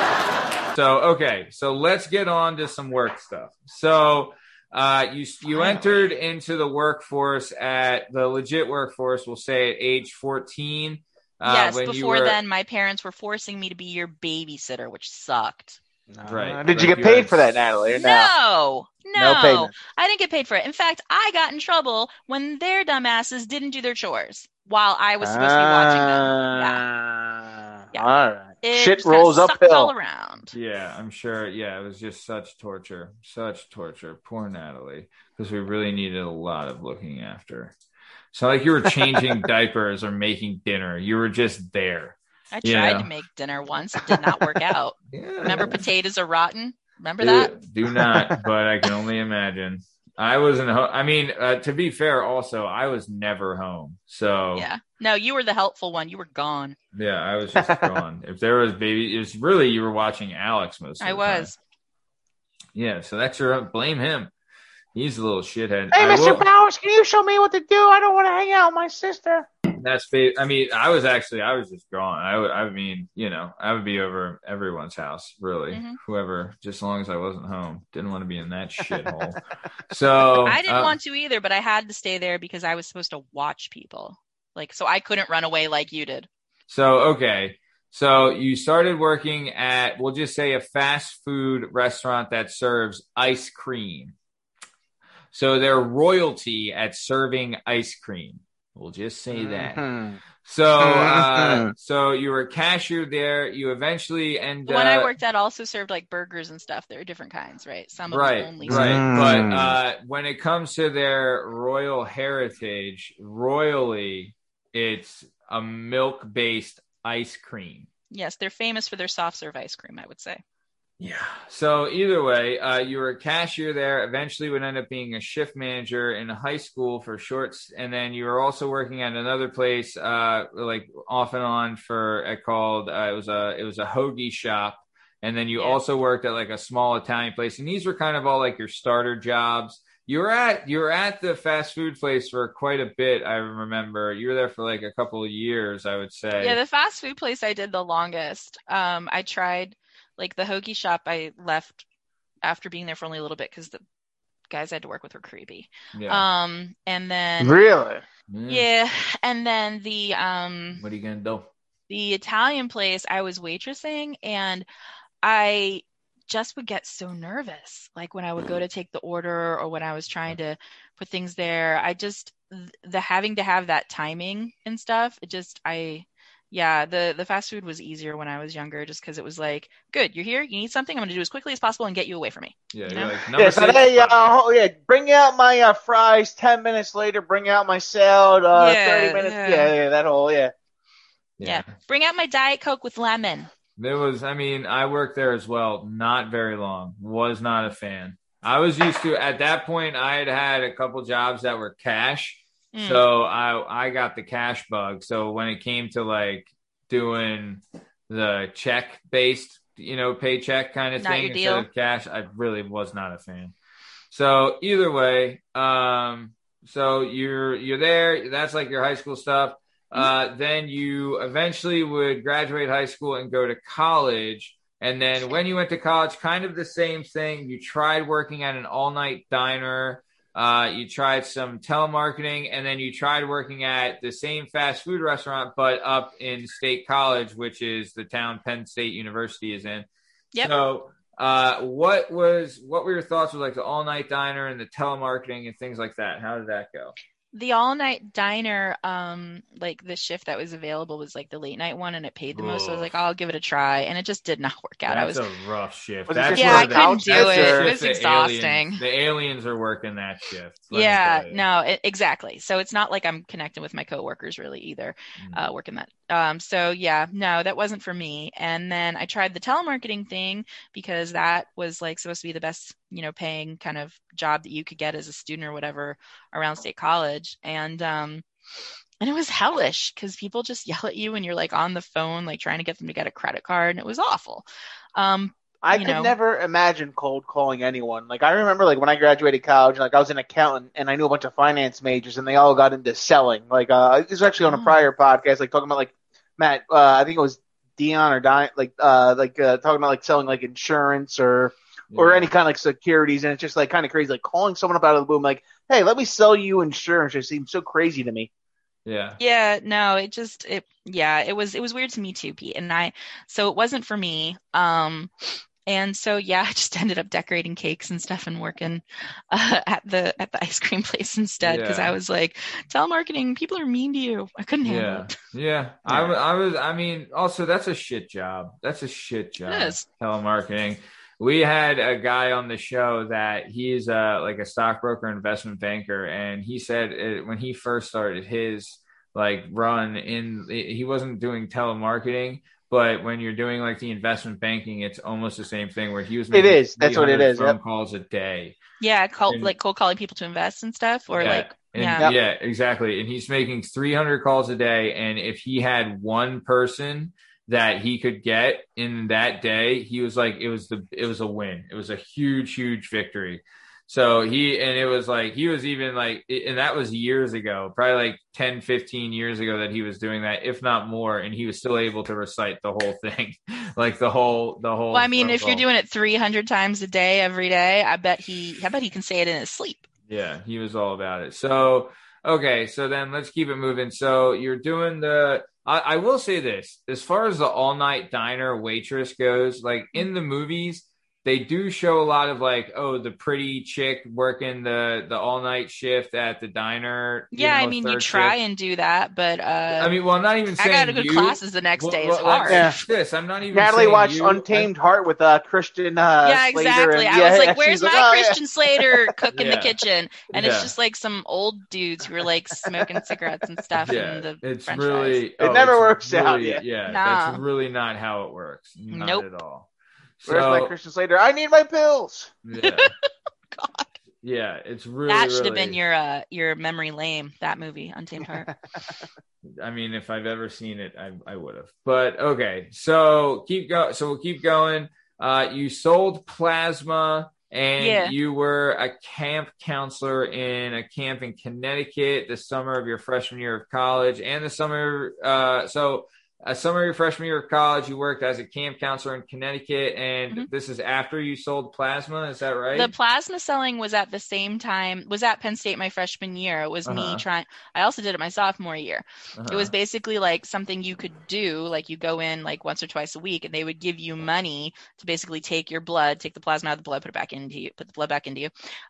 So okay, so let's get on to some work stuff. So uh, you you entered into the workforce at the legit workforce. We'll say at age fourteen. Uh, yes, when you before were- then, my parents were forcing me to be your babysitter, which sucked. Right. Uh, did you Like get paid had- for that, Natalie? or No, no, No payment. I didn't get paid for it. In fact, I got in trouble when their dumbasses didn't do their chores while I was supposed to be watching them. Yeah. Ah, Yeah. All right. It Shit rolls sucked uphill. all around. Yeah, I'm sure. Yeah, it was just such torture, such torture. Poor Natalie, because we really needed a lot of looking after. So, like, you were changing diapers or making dinner. You were just there. I tried know? to make dinner once. It did not work out. Remember potatoes are rotten? Remember do, that? do not, but I can only imagine. I wasn't. Ho- I mean, uh, to be fair, also I was never home. So Yeah. No, you were the helpful one. You were gone. yeah, I was just gone. If there was baby, it was really you were watching Alex most. Of I the time. was. Yeah, so that's your blame him. He's a little shithead. Hey, I Mr. will- Powers, can you show me what to do? I don't want to hang out with my sister. That's fa- I mean, I was actually I was just gone. I would I mean, you know, I would be over everyone's house, really. Mhm. Whoever, just as long as I wasn't home. Didn't want to be in that shithole. so I didn't uh, want to either, but I had to stay there because I was supposed to watch people. Like, so I couldn't run away like you did. So okay. So you started working at we'll just say a fast food restaurant that serves ice cream. So they're royalty at serving ice cream. We'll just say that. Mhm. So uh Mhm. so you were a cashier there. You eventually end The one I uh, worked at also served like burgers and stuff. There are different kinds, right? Some of right, them only. right. Mm. But uh, when it comes to their royal heritage, royally, it's a milk-based ice cream. Yes, they're famous for their soft serve ice cream. I would say. Yeah. So either way, uh, you were a cashier there. Eventually, would end up being a shift manager in high school for shorts, and then you were also working at another place, uh, like off and on for uh, called uh, it was a it was a hoagie shop, and then you Yeah. also worked at like a small Italian place, and these were kind of all like your starter jobs. You were at you were at the fast food place for quite a bit. I remember you were there for like a couple of years. I would say. Yeah, the fast food place I did the longest. Um, I tried like the hoagie shop. I left after being there for only a little bit because the guys I had to work with were creepy. yeah. Um, and then Really? Mm. yeah, and then the um What are you gonna do? the Italian place I was waitressing and I just would get so nervous. Like when I would go to take the order or when I was trying to put things there, I just the having to have that timing and stuff, it just I yeah, the the fast food was easier when I was younger just because it was like, good, you're here, you need something, I'm gonna do as quickly as possible and get you away from me. Yeah, You you're know? like Yeah, so six. hey, uh, oh, yeah, bring out my uh, fries. Ten minutes later, bring out my salad. Uh, Yeah, Thirty minutes. yeah. Yeah. yeah, that whole yeah. Yeah. Bring out my Diet Coke with lemon. There was, I mean, I worked there as well. Not very long. Was not a fan. I was used to at that point. I had had a couple jobs that were cash, Mm. so I I got the cash bug. So when it came to like doing the check based, you know, paycheck kind of Not thing instead of cash, I really was not a fan. So either way, um, so you're you're there. That's like your high school stuff. Uh, then you eventually would graduate high school and go to college. And then when you went to college, kind of the same thing. You tried working at an all night diner. Uh, you tried some telemarketing, and then you tried working at the same fast food restaurant, but up in State College, which is the town Penn State University is in. Yep. So, uh, what was what were your thoughts with like the all night diner and the telemarketing and things like that? How did that go? The all night diner, um, like the shift that was available was like the late night one and it paid the most. So I was Ugh. like, I'll give it a try. And it just did not work out. I That's was a rough shift. Was That's Yeah, I the- couldn't do it. It shift was the exhausting. Aliens, the aliens are working that shift. let yeah, no, it, exactly. So it's not like I'm connecting with my coworkers really either, Mm. uh, working that. Um, so yeah, no, that wasn't for me. And then I tried the telemarketing thing because that was like supposed to be the best, you know, paying kind of job that you could get as a student or whatever around state college. And, um, and it was hellish because people just yell at you when you're like on the phone, like trying to get them to get a credit card, and it was awful. Um, I could know. never imagine cold calling anyone. Like I remember, like when I graduated college, like I was an accountant and I knew a bunch of finance majors, and they all got into selling. Like uh, this was actually on a Mm. prior podcast, like talking about like Matt. Uh, I think it was Dion or Di, like uh, like uh, talking about like selling like insurance or or any kind of like securities, and it's just like kind of crazy, like calling someone up out of the blue, like, hey, let me sell you insurance. It seems so crazy to me. Yeah. Yeah, no, it just it yeah, it was it was weird to me too, Pete. And I so it wasn't for me. Um and so yeah, I just ended up decorating cakes and stuff and working uh, at the at the ice cream place instead because Yeah. I was like, telemarketing, people are mean to you. I couldn't handle Yeah, it. yeah. yeah. I, I was. I mean, also that's a shit job. That's a shit job. is. Telemarketing. We had a guy on the show that he's uh like a stockbroker, investment banker, and he said it, when he first started his like run in, he wasn't doing telemarketing. But when you're doing like the investment banking, it's almost the same thing. Where he was It making is. That's what it 300 Phone yep. calls a day. Yeah, call, And- like cold calling people to invest and stuff, or Yeah. like And- yeah. yeah, exactly. And he's making 300 calls a day. And if he had one person that he could get in that day, he was like, it was the, it was a win. It was a huge, huge victory. So he, and it was like, he was even like, and that was years ago, probably like 10, 15 years ago that he was doing that, if not more. And he was still able to recite the whole thing, like the whole, the whole. Well, I mean, if you're doing it 300 times a day every day, I bet he, I bet he can say it in his sleep. Yeah, he was all about it. So, okay, so then let's keep it moving. So you're doing the. I, I will say this: as far as the all night diner waitress goes, like in the movies, they do show a lot of like, oh, the pretty chick working the the all night shift at the diner. Yeah, I mean, you try shift. and do that, but uh, I mean, well, I'm not even I got a good you. classes the next Well, day. well, It's let's hard. finish this. I'm not even. Natalie saying watched you. Untamed Heart with uh, Christian uh, yeah, Slater exactly. and- I was like, "Where's my like, oh, yeah. Christian Slater cook in Yeah. the kitchen?" And Yeah. it's just like some old dudes who are like smoking cigarettes and stuff Yeah, in the it's French really. It oh, never it's works out, really- yeah. Yeah, Nah. that's really not how it works. Not Nope. at all. Where's my Christian Slater? I need my pills. Yeah. God. Yeah, it's really. that should have been your uh, your memory lame. That movie, Untamed Heart. I mean, if I've ever seen it, I, I would have. But okay, so keep go. So we'll keep going. Uh, you sold plasma, and Yeah. you were a camp counselor in a camp in Connecticut the summer of your freshman year of college, and the summer. Uh, so. A summer of your freshman year of college, you worked as a camp counselor in Connecticut, and this is after you sold plasma. Is that right? Mm-hmm. The plasma selling was at the same time. Was at Penn State my freshman year. It was Uh-huh. me trying. I also did it my sophomore year. It Uh-huh. was basically like something you could do. Like you go in like once or twice a week, and they would give you money to basically take your blood, take the plasma out of the blood, put it back into you, put the blood back into you.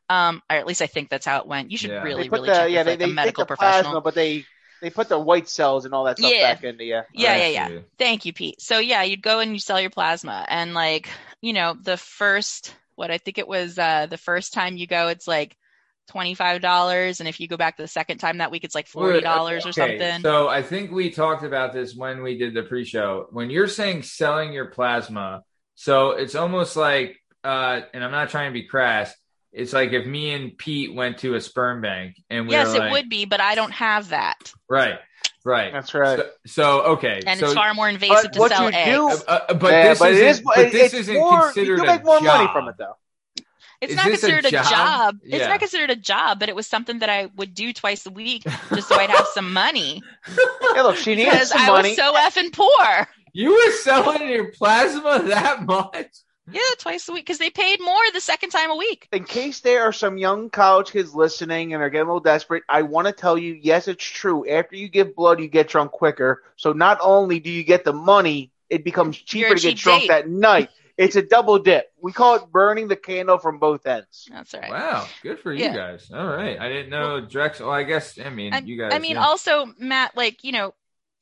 Um, or at least I think that's how it went. You should Yeah. really, really the check yeah with they like, they a medical the professional. plasma, but they they put the white cells and all that stuff Yeah. back into you. Yeah, I yeah, yeah. Thank you, Pete. So yeah, you'd go and you sell your plasma, and like you know, the first what I think it was uh the first time you go, it's like twenty five dollars, and if you go back the second time that week, it's like forty dollars or Okay, something. So I think we talked about this when we did the pre-show. When you're saying selling your plasma, so it's almost like, uh, and I'm not trying to be crass. It's like if me and Pete went to a sperm bank and we yes, were it like, would be, but I don't have that, right, right. That's right. So, so okay, and so, it's far more invasive to sell you eggs. do- uh, uh, but Yeah, this but it isn't, is- but this it's isn't more- considered you can make more job. money from it though. It's Is not this a considered a job? job. It's not considered a job, but it was something that I would do twice a week just so I'd have some money Yeah, look, she needed because some I money. was so effing poor. You were selling your plasma that much? Yeah, twice a week because they paid more the second time a week. in case there are some young college kids listening and are getting a little desperate, I want to tell you, yes, it's true. After you give blood, you get drunk quicker. So not only do you get the money, it becomes cheaper You're a to get cheap drunk date. that night. It's a double dip. We call it burning the candle from both ends. That's right. Wow, good for you Yeah. guys. All right, I didn't know Drexel. Well, I guess I mean I, you guys. I mean, yeah. also Matt, like you know,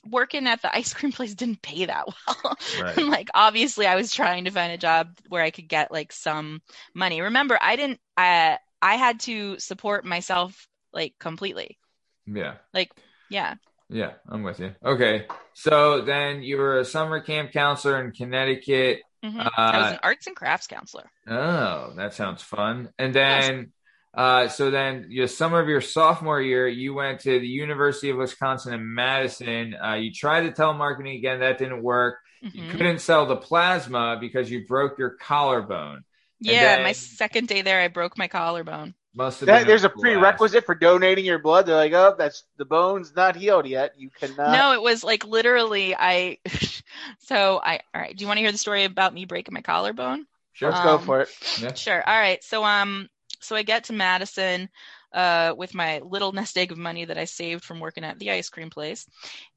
working at the ice cream place didn't pay that well. Right. Like obviously, I was trying to find a job where I could get like some money. Remember, I didn't. I I had to support myself like completely. yeah. Like yeah, Yeah, I'm with you. Okay. So then you were a summer camp counselor in Connecticut. Mhm. Uh, I was an arts and crafts counselor. Oh, that sounds fun. And then, uh, so then your summer of your sophomore year, you went to the University of Wisconsin in Madison. Uh, you tried the telemarketing again. That didn't work. You Mhm. couldn't sell the plasma because you broke your collarbone. Yeah, then- my second day there, I broke my collarbone. Must have That, been there's a blast. prerequisite for donating your blood. They're like, oh, that's the bone's not healed yet. You cannot. no, it was like literally I. so I all right. Do you want to hear the story about me breaking my collarbone? Sure. Let's go Um, for it. Yeah. Sure. All right. So um so I get to Madison uh with my little nest egg of money that I saved from working at the ice cream place.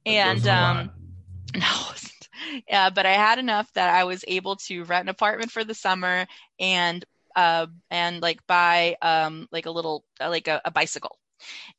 And wasn't a lot. um no, it wasn't. uh, but I had enough that I was able to rent an apartment for the summer and uh, and like buy um, like a little uh, like a, a bicycle,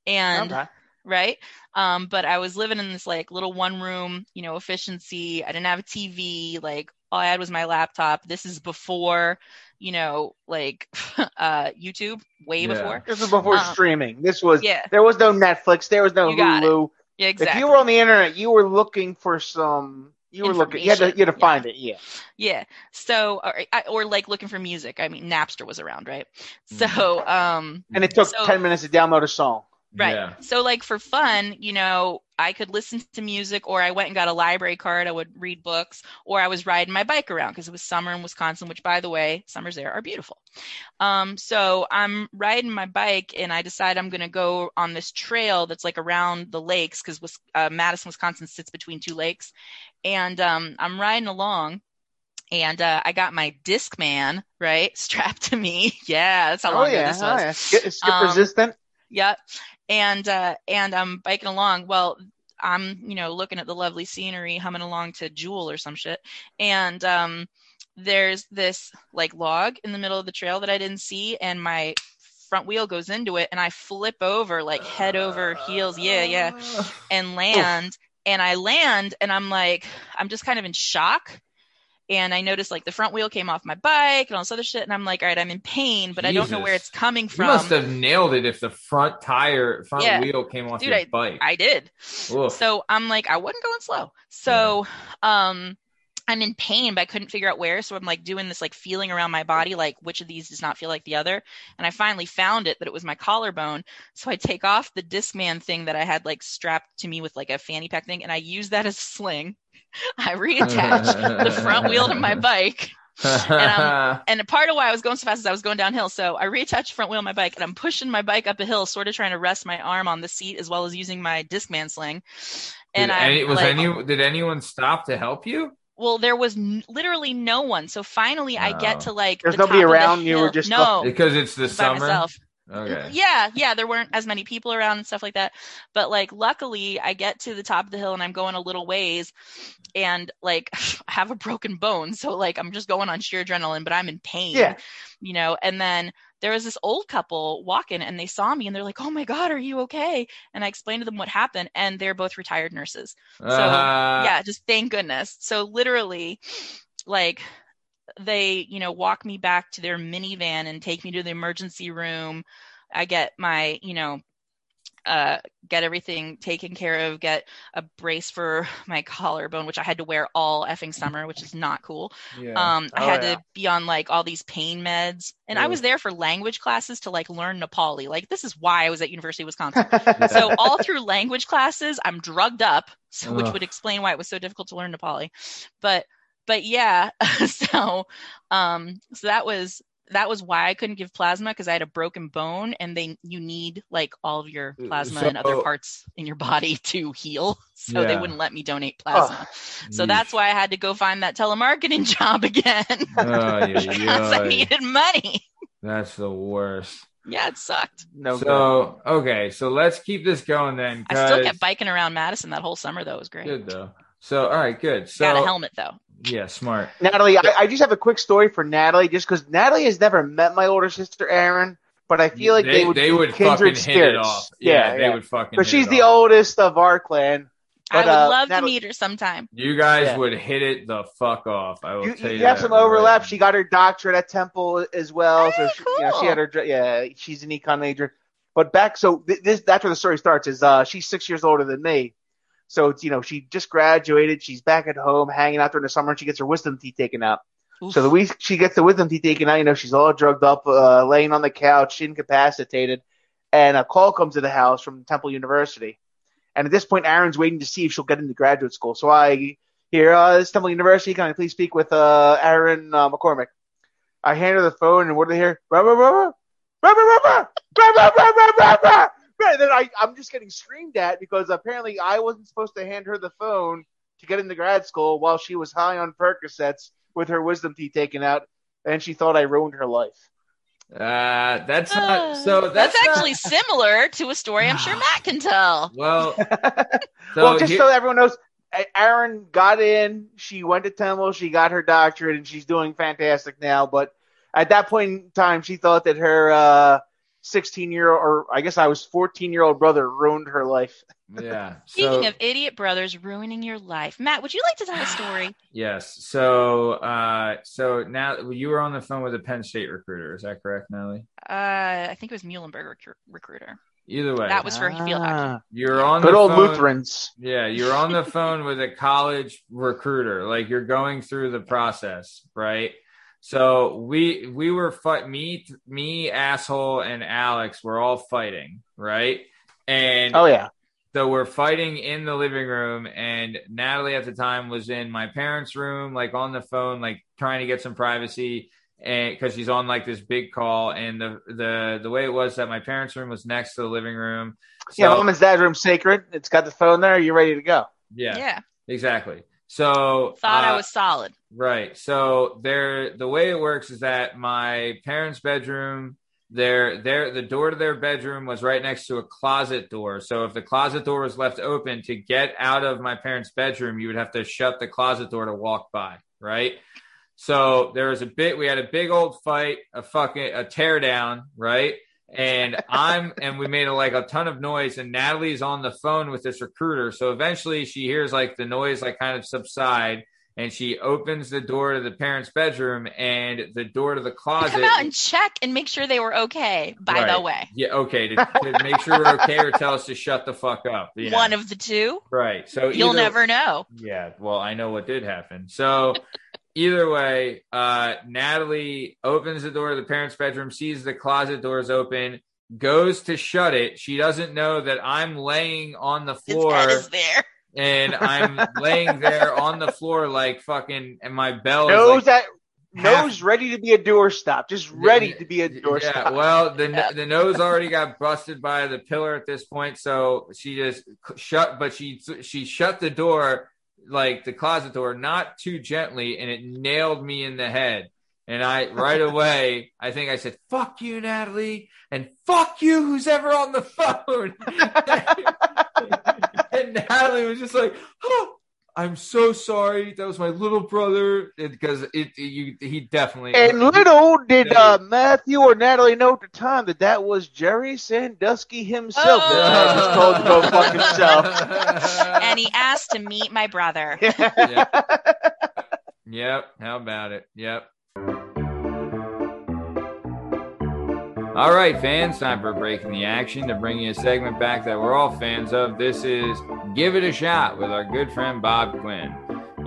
and Okay. right. Um, but I was living in this like little one room, you know, efficiency. I didn't have a TV. Like all I had was my laptop. This is before, you know, like uh, YouTube, way before. This was before Um, streaming. This was yeah. there was no Netflix, there was no You it. Hulu. Yeah, If you were on the internet, you were looking for some. You were looking. You had to. You had to find it. Yeah. Yeah. So, or, or like looking for music. I mean, Napster was around, right? Mm. So, um, And it took So- ten minutes to download a song. Right. So like for fun, you know, I could listen to music or I went and got a library card. I would read books or I was riding my bike around because it was summer in Wisconsin, which by the way, summers there are beautiful. Um, so I'm riding my bike and I decide I'm going to go on this trail that's like around the lakes because uh, Madison, Wisconsin sits between two lakes. And um, I'm riding along and uh, I got my Discman, right, strapped to me. yeah, that's how Oh long ago yeah. this Oh, was. yeah. Skip, skip Um, resistant. Yep. And uh and I'm biking along. Well, I'm, you know, looking at the lovely scenery, humming along to Jewel or some shit. And um there's this like log in the middle of the trail that I didn't see and my front wheel goes into it and I flip over like head over heels. Yeah, yeah. And land and I land and I'm like I'm just kind of in shock. And I noticed like the front wheel came off my bike and all this other shit. And I'm like, all right, I'm in pain, but I don't know where it's coming from. You must have nailed it if the front tire, front Yeah. wheel came off Dude, your I, bike. I did. Oof. So I'm like, I wasn't going slow. So um I'm in pain, but I couldn't figure out where. So I'm like doing this like feeling around my body, like which of these does not feel like the other. And I finally found it that it was my collarbone. So I take off the Discman thing that I had like strapped to me with like a fanny pack thing, and I use that as a sling. I reattach the front wheel to my bike. and, I'm, um, and part of why I was going so fast is I was going downhill. So I reattached the front wheel of my bike and I'm pushing my bike up a hill, sort of trying to rest my arm on the seat as well as using my Discman sling. And did, I any, was like, any did anyone stop to help you? well, there was n- literally no one. So finally, I get to like There's the nobody top of the around, you were just no Because it's the by summer. myself. Okay. Yeah, yeah, there weren't as many people around and stuff like that. But like luckily I get to the top of the hill and I'm going a little ways and like I have a broken bone. So like I'm just going on sheer adrenaline, but I'm in pain. Yeah. You know, and then there was this old couple walking and they saw me and they're like, Oh my God, are you okay? And I explained to them what happened and they're both retired nurses. So Uh, yeah, just thank goodness. So literally like they, you know, walk me back to their minivan and take me to the emergency room. I get my, you know, uh, get everything taken care of, get a brace for my collarbone, which I had to wear all effing summer, which is not cool. Yeah. Um, I Oh, had yeah. to be on like all these pain meds, and I was there for language classes to like learn Nepali. Like this is why I was at University of Wisconsin. so all through language classes, I'm drugged up, so, which would explain why it was so difficult to learn Nepali. But but yeah, so um, so that was that was why I couldn't give plasma because I had a broken bone, and they you need like all of your plasma and other parts in your body to heal. So they wouldn't let me donate plasma. so yeesh. that's why I had to go find that telemarketing job again Ay, because ay, I needed money. That's the worst. Yeah, it sucked. No. so okay, so let's keep this going then. I still kept biking around Madison that whole summer though. It was great. Good though. So all right, good. So Got a helmet though. Yeah, smart. Natalie, I, I just have a quick story for Natalie, just because Natalie has never met my older sister Erin, but I feel like they, They- would they be would kindred fucking hit it off. Yeah, they would fucking But hit she's it the off. oldest of our clan. I would uh, love Natalie- to meet her sometime. You guys Yeah. would hit it the fuck off. I will You, tell you, you have some overlap. now. She got her doctorate at Temple as well, so Hey, she, you know, she had her yeah. She's an econ major, but back so th- this that's where the story starts. Is uh she's six years older than me, so it's you know she just graduated. She's back at home hanging out during the summer, and she gets her wisdom teeth taken out. So the week she gets the wisdom teeth taken out, you know she's all drugged up, uh, laying on the couch, incapacitated, and a call comes to the house from Temple University. And at this point, Erin's waiting to see if she'll get into graduate school. So I hear, uh, this is Temple University. Can I please speak with uh, Aaron uh, McCormick? I hand her the phone, and what do they hear? And then I, I'm just getting screamed at because apparently I wasn't supposed to hand her the phone to get into grad school while she was high on Percocets with her wisdom teeth taken out, and she thought I ruined her life. Uh, that's not so. That's, That's, not- actually similar to a story I'm sure Matt can tell. well. So well, just here- so everyone knows, Erin got in. She went to Temple. She got her doctorate, and she's doing fantastic now. But at that point in time, she thought that her uh, 16 year old, or I guess I was 14 year old brother, ruined her life. Yeah. Speaking so- of idiot brothers ruining your life, Matt, would you like to tell a story? Yes. So, uh, so now you were on the phone with a Penn State recruiter. Is that correct, Natalie? Uh, I think it was Muhlenberg recru- recruiter. Either way, That was for field hockey. You're on Good the old phone- Lutherans. Yeah, you're on the phone with a college recruiter. Like you're going through the process, right? So we we were fight me me asshole and Alex were all fighting, right? And Oh yeah. so we're fighting in the living room, and Natalie at the time was in my parents' room, like on the phone, like trying to get some privacy, and because she's on like this big call. And the the the way it was that my parents' room was next to the living room. yeah, So- mom and dad's room sacred. It's got the phone there. You're ready to go. yeah, Yeah. exactly. So Thought I uh, was solid. Right. So there the way it works is that my parents' bedroom, their their the door to their bedroom was right next to a closet door. So if the closet door was left open to get out of my parents' bedroom, you would have to shut the closet door to walk by, right? So there was a bit we had a big old fight, a fucking a tear down, right? And I'm and we made a, like a ton of noise and Natalie's on the phone with this recruiter. So eventually she hears like the noise like kind of subside and she opens the door to the parents' bedroom and the door to the closet. Come out and check and make sure they were okay. By the way, Yeah, okay. To, to make sure we're okay or tell us to shut the fuck up. you know? one of the two. Right. So You'll either- never know. Yeah. Well, I know what did happen. So either way, uh, Natalie opens the door to the parents' bedroom, sees the closet doors open, goes to shut it. She doesn't know that I'm laying on the His floor. head is there. And I'm laying there on the floor like fucking, and my bell is Nose like that half- nose ready to be a doorstop. Just ready to be a doorstop. Yeah, well, the the nose already got busted by the pillar at this point, so she just shut. But she she shut the door, like the closet door, not too gently, and it nailed me in the head. And I right away, I think I said, "Fuck you, Natalie," and "Fuck you, who's ever on the phone." and Natalie was just like, "Oh, I'm so sorry. That was my little brother." Because it, it- you, he definitely And little did uh, Matthew or Natalie know at the time that that was Jerry Sandusky himself that Chad just told to go fuck himself. and he asked to meet my brother. Yep. How about it? Yep. All right, fans, time for breaking the action to bring you a segment back that we're all fans of. This is Give It a Shot with our good friend Bob Quinn.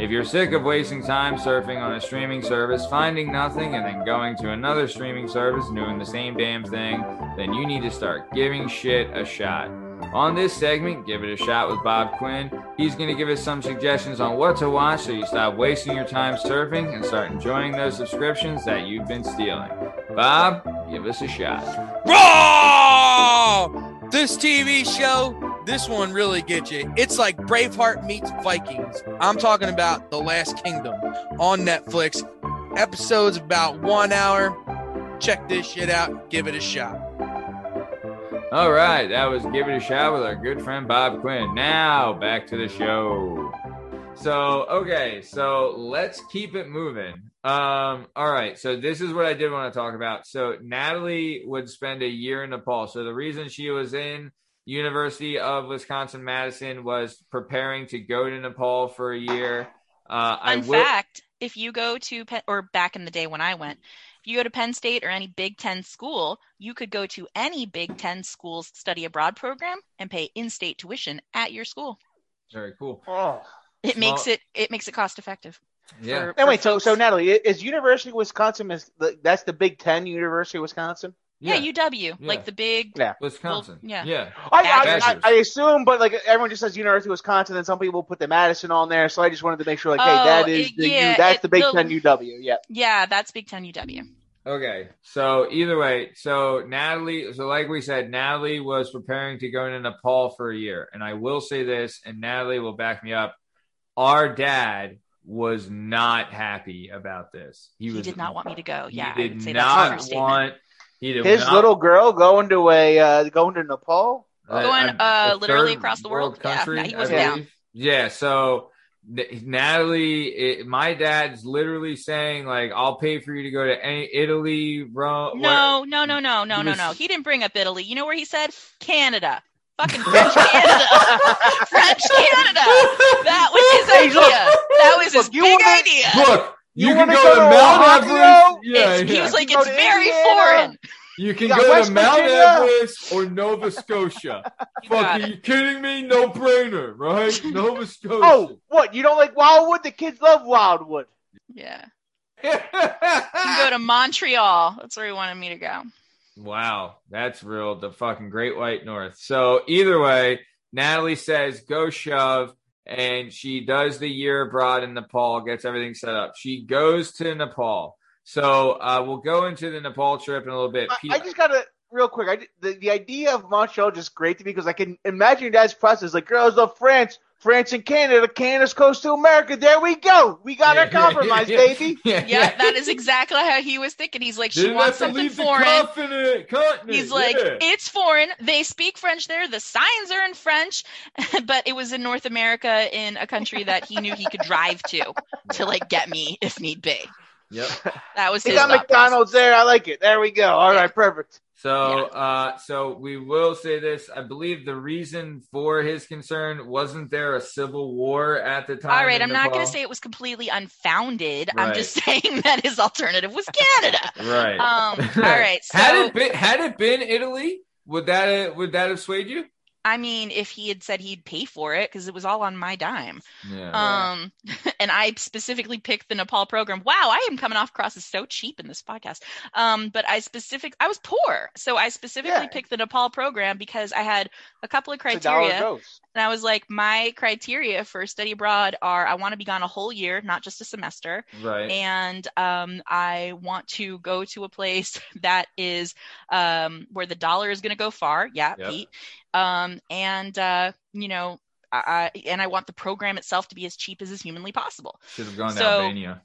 If you're sick of wasting time surfing on a streaming service, finding nothing, and then going to another streaming service and doing the same damn thing, then you need to start giving shit a shot. On this segment, Give It a Shot with Bob Quinn, he's going to give us some suggestions on what to watch so you stop wasting your time surfing and start enjoying those subscriptions that you've been stealing. Bob, give us a shot. Raw! This TV show, this one really gets you. It's like Braveheart meets Vikings. I'm talking about The Last Kingdom on Netflix. Episodes about one hour. Check this shit out. Give it a shot. All right, that was Give It a Shot with our good friend Bob Quinn. Now, back to the show. So, okay, so let's keep it moving. Um, all right, so this is what I did want to talk about. So, Natalie would spend a year in Nepal. So, the reason she was in University of Wisconsin Madison was preparing to go to Nepal for a year. Uh, I Fun will, fact: if you go to Penn, or back in the day when I went, you go to Penn State or any Big Ten school, you could go to any Big Ten school's study abroad program and pay in-state tuition at your school. Very cool. Oh. It Small- makes it it makes it cost effective. Yeah. for- And for so folks. so Natalie, is University of Wisconsin is the, that's the Big Ten University of Wisconsin? yeah, UW, Yeah. like the big Yeah. Wisconsin. yeah. Yeah. I, I, I, assume, but like everyone just says University of Wisconsin, and some people put the Madison on there. So I just wanted to make sure, like, hey, Oh, that is it- the yeah, U, that's it- the Big the- Ten UW. Yeah. Yeah, that's Big Ten UW. Okay, so either way, so Natalie, so like we said, Natalie was preparing to go to Nepal for a year, and I will say this, and Natalie will back me up. Our dad was not happy about this. He, He was did not want me to go. he Yeah, I did would say that's an not understatement. want. He did His not, little girl going to a uh, going to Nepal. a- Going, uh, literally across the world? Yeah, country, no, he wasn't down. Yeah, so N- Natalie, it, my dad's literally saying like, "I'll pay for you to go to any, Italy, Rome." No, no, no, no, no, no, was- no. He didn't bring up Italy. You know where he said? Canada. Fucking French Canada. French Canada. That was his idea. that was his look, big wanna- idea. Look, you, You can wanna go, go to to Mount Everest. Yeah, It's- he was like, You it's very Indiana? foreign. You can You go West to Mount Virginia? Everest or Nova Scotia. You got Fuck, are you kidding me? No brainer, right? Nova Scotia. Oh, what? You don't like Wildwood? The kids love Wildwood. Yeah. You can go to Montreal. That's where he wanted me to go. Wow, that's real. The fucking Great White North. So either way, Natalie says go shove, and she does the year abroad in Nepal, gets everything set up. She goes to Nepal. So uh, we'll go into the Nepal trip in a little bit. I, I just gotta real quick. I the, the idea of Montreal is just great to me because I can imagine your dad's process. Like girls love France, France and Canada, Canada's coast to America. There we go. We got our compromise, yeah. baby. yeah, Yeah, that is exactly how he was thinking. He's like, she Didn't wants something foreign. continent. continent. He's like, yeah. it's foreign. They speak French there. The signs are in French, but it was in North America in a country that he knew he could drive to to like get me if need be. Yep. That was They his got thought McDonald's there. I like it. There we go. All right, perfect. So, uh, so we will say this. I believe the reason for his concern wasn't there a civil war at the time. All right, I'm not going to say it was completely unfounded. I'm just saying that his alternative was Canada. Right. Um, all right. So, had it been had it been Italy, would that would that have swayed you? I mean, if he had said he'd pay for it because it was all on my dime. Yeah. Um, and I specifically picked the Nepal program. Wow, I am coming off across as so cheap in this podcast. Um, but I specific, I was poor, so I specifically Yeah. picked the Nepal program because I had a couple of It's a dollar criteria. And I was like, my criteria for study abroad are I want to be gone a whole year, not just a semester. Right. And um, I want to go to a place that is um, where the dollar is going to go far. Yeah, Yep. Pete. Um, and, uh, you know, I, I- and I want the program itself to be as cheap as is humanly possible. Should have gone to Albania.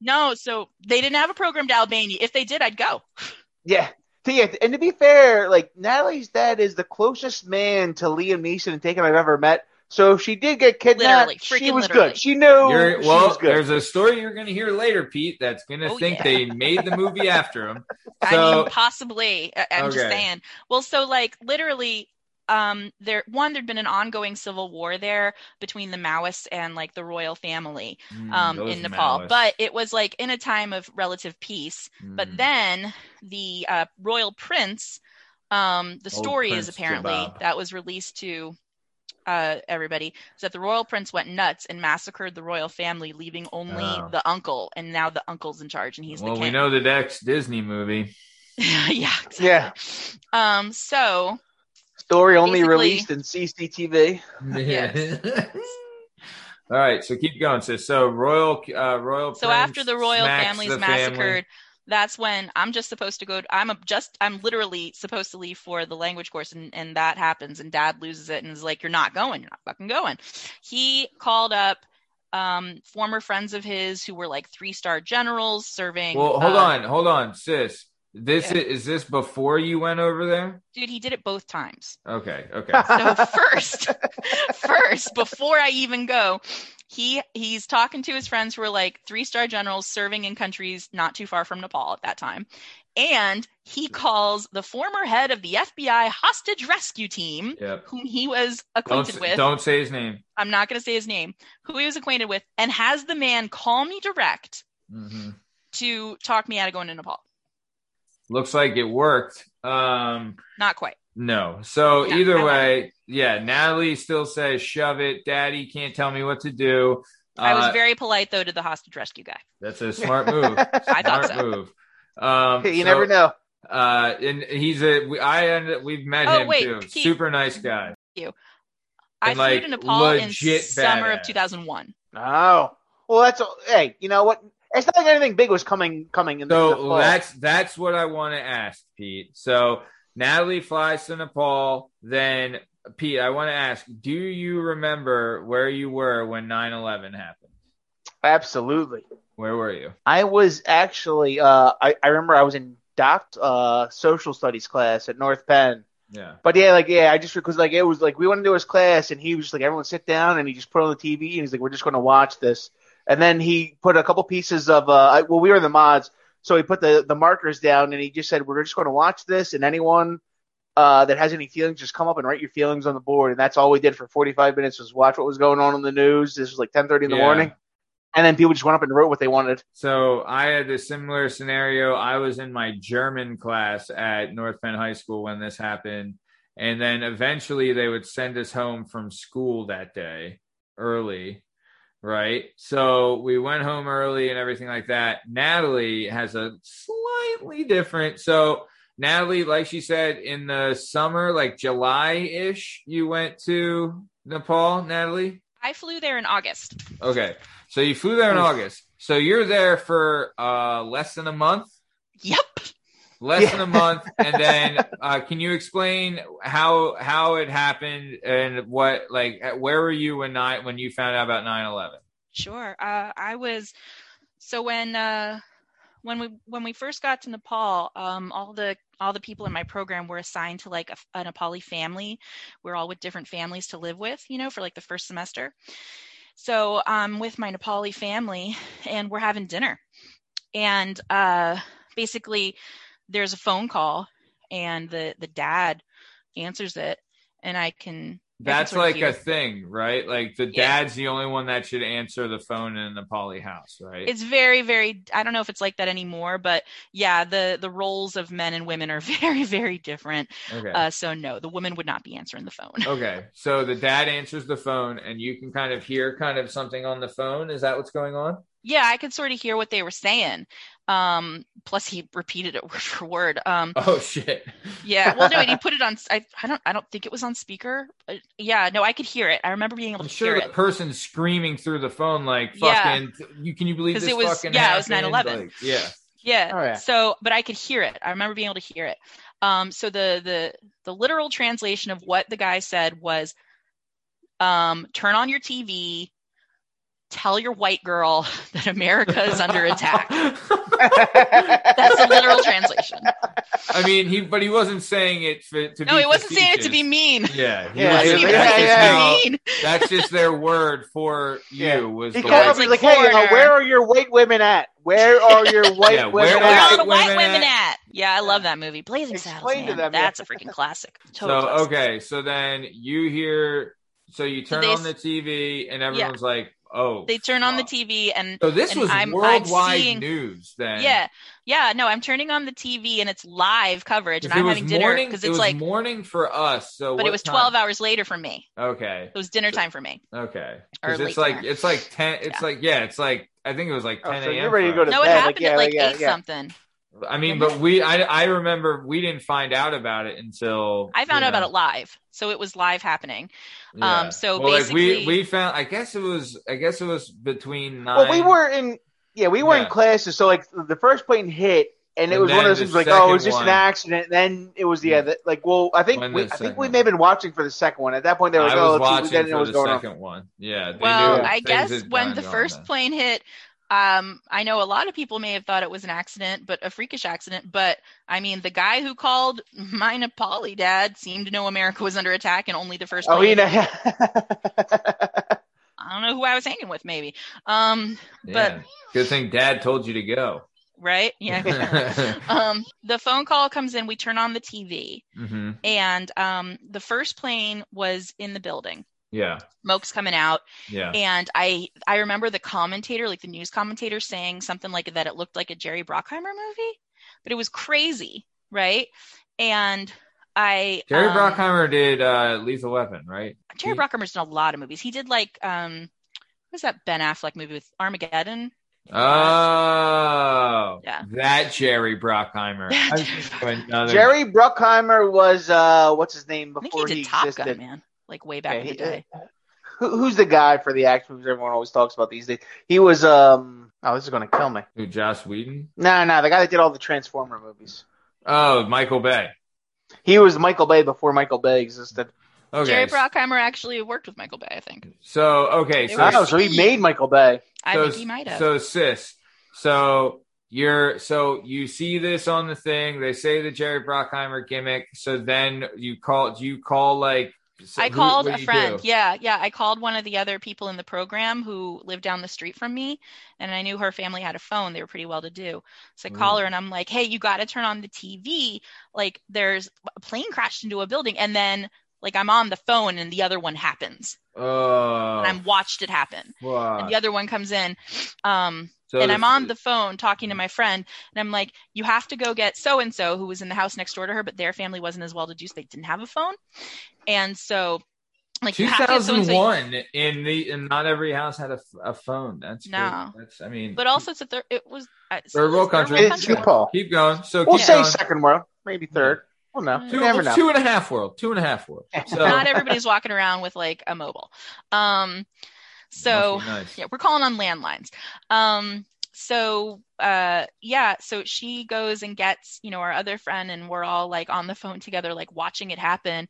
No, so they didn't have a program to Albania. If they did, I'd go. Yeah. So, yeah, and to be fair, like Natalie's dad is the closest man to Liam Neeson and Taken I've ever met. So if she did get kidnapped, she was literally. good. She knew You're, she well, was good. there's a story you're going to hear later, Pete. That's going to Oh, think yeah. they made the movie after him. I mean, possibly. I- I'm just saying. Well, so like literally, um, there one there'd been an ongoing civil war there between the Maoists and like the royal family Mm, um, those in Nepal, Maoists. but it was like in a time of relative peace. But Mm. then the uh, royal prince, um, the Old story Prince is apparently Jabab. that was released to uh, everybody is that the royal prince went nuts and massacred the royal family, leaving only Oh. the uncle, and now the uncle's in charge and he's well, the we king. know the next Disney movie. yeah, exactly. yeah. Um, so Story only Basically- released in CCTV. Yes. All right, so keep going, sis. So royal, uh, royal. so after the royal family's the family. massacred, that's when I'm just supposed to go. I'm a, just I'm literally supposed to leave for the language course, and and that happens, and Dad loses it and is like, "You're not going. You're not fucking going." He called up um former friends of his who were like three star generals serving. Well, hold uh, on, hold on, sis. This Yeah. is, is this before you went over there? dude. He did it both times. Okay, okay. So first, first, before I even go, he he's talking to his friends who are like three star generals serving in countries not too far from Nepal at that time. And he calls the former head of the FBI hostage rescue team, Yep. whom he was Don't, acquainted with. don't say his name. I'm not going to say his name, who he was acquainted with, and has the man call me direct hmm to talk me out of going to Nepal. Looks like it worked. Um, Not quite. no. So No, either I way, yeah. Natalie still says, "Shove it, Daddy can't tell me what to do." I was Uh, very polite though to the hostage rescue guy. That's a smart move. I thought smart so. move. Um, you so, never know. Uh, and he's a. We, I ended. We've met Oh, him wait, too. Pete. Super nice guy. you. I And, flew like, to Nepal in legit summer of 2001. Oh, well, that's hey. You know what? It's not like anything big was coming coming in the, the So that's that's what I want to ask, Pete. So Natalie flies to Nepal. Then Pete, I want to ask: Do you remember where you were when 9/11 happened? absolutely. Where were you? I was actually. Uh, I I remember I was in doc uh social studies class at North Penn. Yeah. But yeah, like yeah, I just because like it was like we went into his class and he was just like everyone sit down and he just put on the TV and he's like we're just going to watch this and then he put a couple pieces of uh well we were in the mods so he put the the markers down and he just said we're just going to watch this and anyone uh that has any feelings just come up and write your feelings on the board and that's all we did for 45 minutes was watch what was going on in the news this was like 10:30 in the Yeah. morning and then people just went up and wrote what they wanted So I had a similar scenario. I was in my German class at North Penn High School when this happened. And then eventually they would send us home from school that day early. Right. So we went home early and everything like that. Natalie has a slightly different. So Natalie, like she said, in the summer, like July ish, you went to Nepal, Natalie? I flew there in August. Okay. So you flew there in August. So you're there for uh less than a month? Yep. Less than a month. And then uh can you explain how how it happened and what like where were you when nine when you found out about 9/11? Sure. Uh, I was so when uh, when we when we first got to Nepal, um, all the all the people in my program were assigned to like a, a Nepali family. We're all with different families to live with, you know, for like the first semester. So I'm with my Nepali family, and we're having dinner, and uh, basically there's a phone call, and the the dad answers it, and I can. I can That's like hear- a thing, right? Like the Yeah. dad's the only one that should answer the phone in the poly house, right? it's very very i don't know if it's like that anymore but yeah the the roles of men and women are very very different Okay. uh, so no the woman would not be answering the phone okay. So the dad answers the phone and you can kind of hear kind of something on the phone. Is that what's going on? yeah i could sort of hear what they were saying um plus he repeated it word for word um Oh shit. yeah well no and he put it on i, I don't i don't think it was on speaker Uh, yeah no i could hear it i remember being able I'm to sure hear the it person screaming through the phone like "Fucking, Yeah. you can you believe this it was- fucking yeah, it was happened? 9/11. Like, yeah. Yeah. Oh, yeah. So, but I could hear it. I remember being able to hear it. Um, so the the the literal translation of what the guy said was, um, "Turn on your TV, tell your white girl that America is under attack." That's a literal translation. I mean, he but he wasn't saying it for, to No, be he wasn't saying it to be mean. Yeah, he Yeah, wasn't yeah, saying yeah, yeah. mean. That's just their word for you. Yeah. Was He the called white up, like, hey, uh, where are your white women at? Where are your white Yeah, women where are Where at? are the white women women at? at? Yeah, I love that movie. Blazing Saddles. Explain to man. them, yeah. That's a freaking classic. Total So classic. okay, so then you hear, so you turn they on the TV and everyone's like, "Oh." They turn on the TV and so this and was I'm, worldwide I'm seeing, news then. Yeah, yeah. No, I'm turning on the TV and it's live coverage, and I'm having dinner morning. because It it's was like, morning for us. So but it was time? 12 hours later for me. Okay. It was dinner time for me. Okay. Or 'Cause late it's like dinner. it's like ten. It's like yeah. It's like I think it was like Oh, ten so a.m. you're ready to go us. to No, it bed, like, happened yeah, at like yeah, eight yeah. something. I mean, but we I I remember we didn't find out about it until I found you out about it live, so it was live happening. yeah. Um, so well, basically, like we we found. I guess it was. I guess it was between nine. Well, we were in, yeah, we were Yeah. in classes. So like the first plane hit, and it And was one of those things like, oh, it was just one- an accident. Then it was yeah, the, like well, I think we, I think second we may have been watching for the second one. At that point, they were like, I oh, was let's see, we watching didn't know for what was the going on. second one. Yeah. They well, knew I guess when the first plane hit, um, I know a lot of people may have thought it was an accident, but a freakish accident. But I mean, the guy who called my Nepali dad seemed to know America was under attack, and only the first. Oh, plane you know, I don't know who I was hanging with, maybe. Um, but Yeah. Good thing Dad told you to go. right, yeah. um, the phone call comes in. We turn on the TV, hmm and um, the first plane was in the building. Yeah. Smoke's coming out, Yeah. and I I remember the commentator, like the news commentator, saying something like that. It looked like a Jerry Bruckheimer movie, but it was crazy, right? And I Jerry um, Bruckheimer did uh, Lethal Weapon, right? Jerry Bruckheimer's done a lot of movies. He did like um, what was that Ben Affleck movie with Armageddon? Oh, Yeah. that Jerry Bruckheimer. I was thinking of another- Jerry Bruckheimer was uh, what's his name I think before he did he Top existed? Gun, man, like way back Yeah, in he- the day. Who, who's the guy for the action movies everyone always talks about these days? He was um. Oh, this is gonna kill me. Who, Joss Whedon? No, no, the guy that did all the Transformer movies. Oh, Michael Bay. He was Michael Bay before Michael Bay existed. Okay. Jerry Bruckheimer actually worked with Michael Bay, I think. So okay, They so were Oh, so he made Michael Bay. I so, think he might have. So sis, so you're so you see this on the thing. They say the Jerry Bruckheimer gimmick. So then you call. Do you call like? So I who- called a friend. do? Yeah, yeah. I called one of the other people in the program who lived down the street from me, and I knew her family had a phone. They were pretty well to do. So I call her and I'm like, "Hey, you got to turn on the TV. Like, there's a plane crashed into a building, and then like I'm on the phone, and the other one happens, Oh, and I'm watched it happen, fuck. and the other one comes in, um, So and I'm on the phone talking to my friend, and I'm like, "You have to go get so and so who was in the house next door to her, but their family wasn't as well to do, so they didn't have a phone, and so." Like you have to get so-and-so 2001 in the and not every house had a phone. That's No. crazy. That's I mean, But also, it's a third. It was uh, third world country. It's Paul. Keep going. So We'll keep say going. second world, maybe third. Well, no, Two, never know. two and a half world. Two and a half world. So Not everybody's walking around with like a mobile. Um, so nice. yeah, we're calling on landlines. Um, so uh, yeah, so she goes and gets you know our other friend, and we're all like on the phone together, like watching it happen,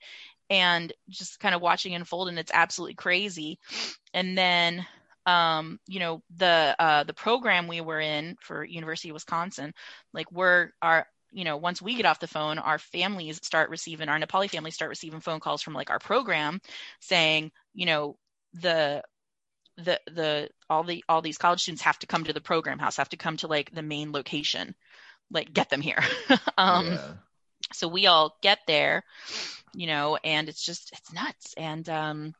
and just kind of watching it unfold, and it's absolutely crazy. And then um, you know the uh, the program we were in for University of Wisconsin, like we're our you know once we get off the phone our families start receiving our nepali families start receiving phone calls from like our program saying you know the the the all the all these college students have to come to the program house have to come to like the main location like get them here. Um Yeah. so we all get there you know and it's just it's nuts. And um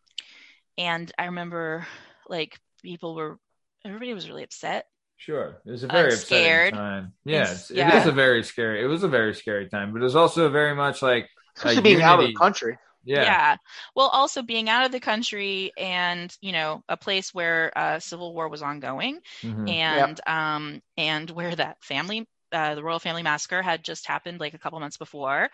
and i remember like people were everybody was really upset Sure, it was a I'm very upsetting scared. time. Yeah, It's- it's, it yeah. is a very scary. It was a very scary time, but it was also very much like Especially being out of the country. Yeah. Well, also being out of the country and, you know, a place where uh, civil war was ongoing Mhm. and um and where that family uh, the royal family massacre had just happened like a couple months before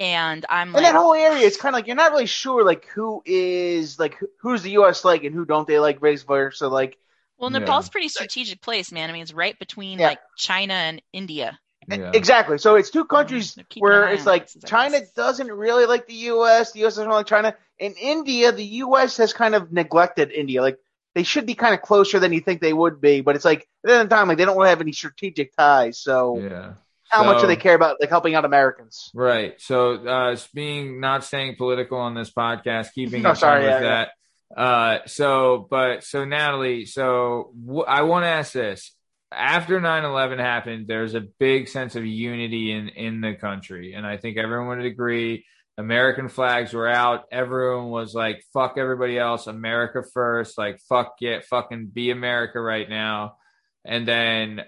and i'm And like that whole area, it's kind of like you're not really sure like who is like who's the U.S. like and who don't they like, vice versa. Like well nepal's a pretty strategic place man i mean it's right between Yeah. like china and india Yeah. exactly. So it's two countries where it's like places, I China doesn't really like the U.S. The U.S. doesn't like China. In India, the U.S. has kind of neglected India. Like they should be kind of closer than you think they would be, but it's like at the end of the time, like they don't really have any strategic ties. So Yeah. how much do they care about like helping out Americans? Right. So, uh, being not staying political on this podcast, keeping Oh, it sorry, with yeah, yeah. that. Uh, so, but so Natalie, so w- I want to ask this: after 9-11 happened, there's a big sense of unity in in the country, and I think everyone would agree. American flags were out. Everyone was like, "Fuck everybody else, America first. Like, fuck it, fucking be America right now." And then,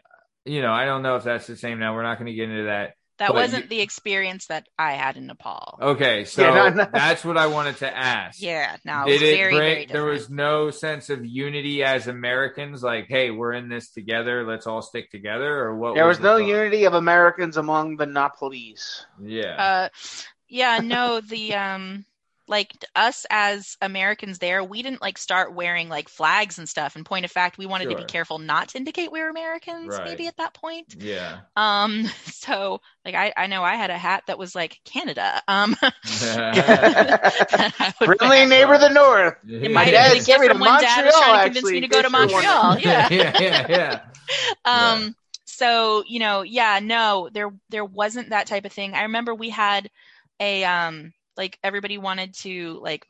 you know, I don't know if that's the same now. We're not going to get into that. That But wasn't you- the experience that i had in nepal Okay, so Yeah, no, no. that's what I wanted to ask. yeah no it Did was it very bring? very there was no sense of unity as Americans, like, hey, we're in this together. Let's all stick together, or what? There was the no thought? unity of Americans among the Nepalis. Yeah, Uh, yeah, no, the um, like us as Americans there, we didn't like start wearing like flags and stuff. In point of fact, we wanted to be careful not to indicate we were Americans, Right. maybe at that point. yeah. Um, so like I, I know I had a hat that was like Canada. Um, I Friendly neighbor of the North. It My might dad have been a gift me to from when Dad was trying to convince actually, me to go to Montreal. Yeah. yeah, yeah, yeah. Um, so you know, yeah, no, there there wasn't that type of thing. I remember we had a um like everybody wanted to like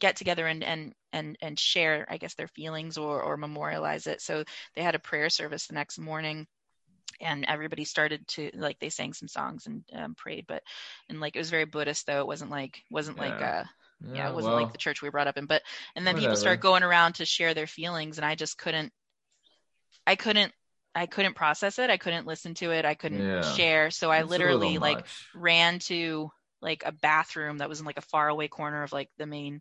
get together and and and and share, I guess, their feelings or or memorialize it. So they had a prayer service the next morning. And everybody started to like they sang some songs and um, prayed, but and like it was very Buddhist though. It wasn't like wasn't like Yeah. uh yeah, Yeah, it wasn't well, like the church we were brought up in. But and then people whatever. start going around to share their feelings, and I just couldn't. I couldn't. I couldn't process it. I couldn't listen to it. I couldn't Yeah. share. So I It's literally like much. ran to like a bathroom that was in like a faraway corner of like the main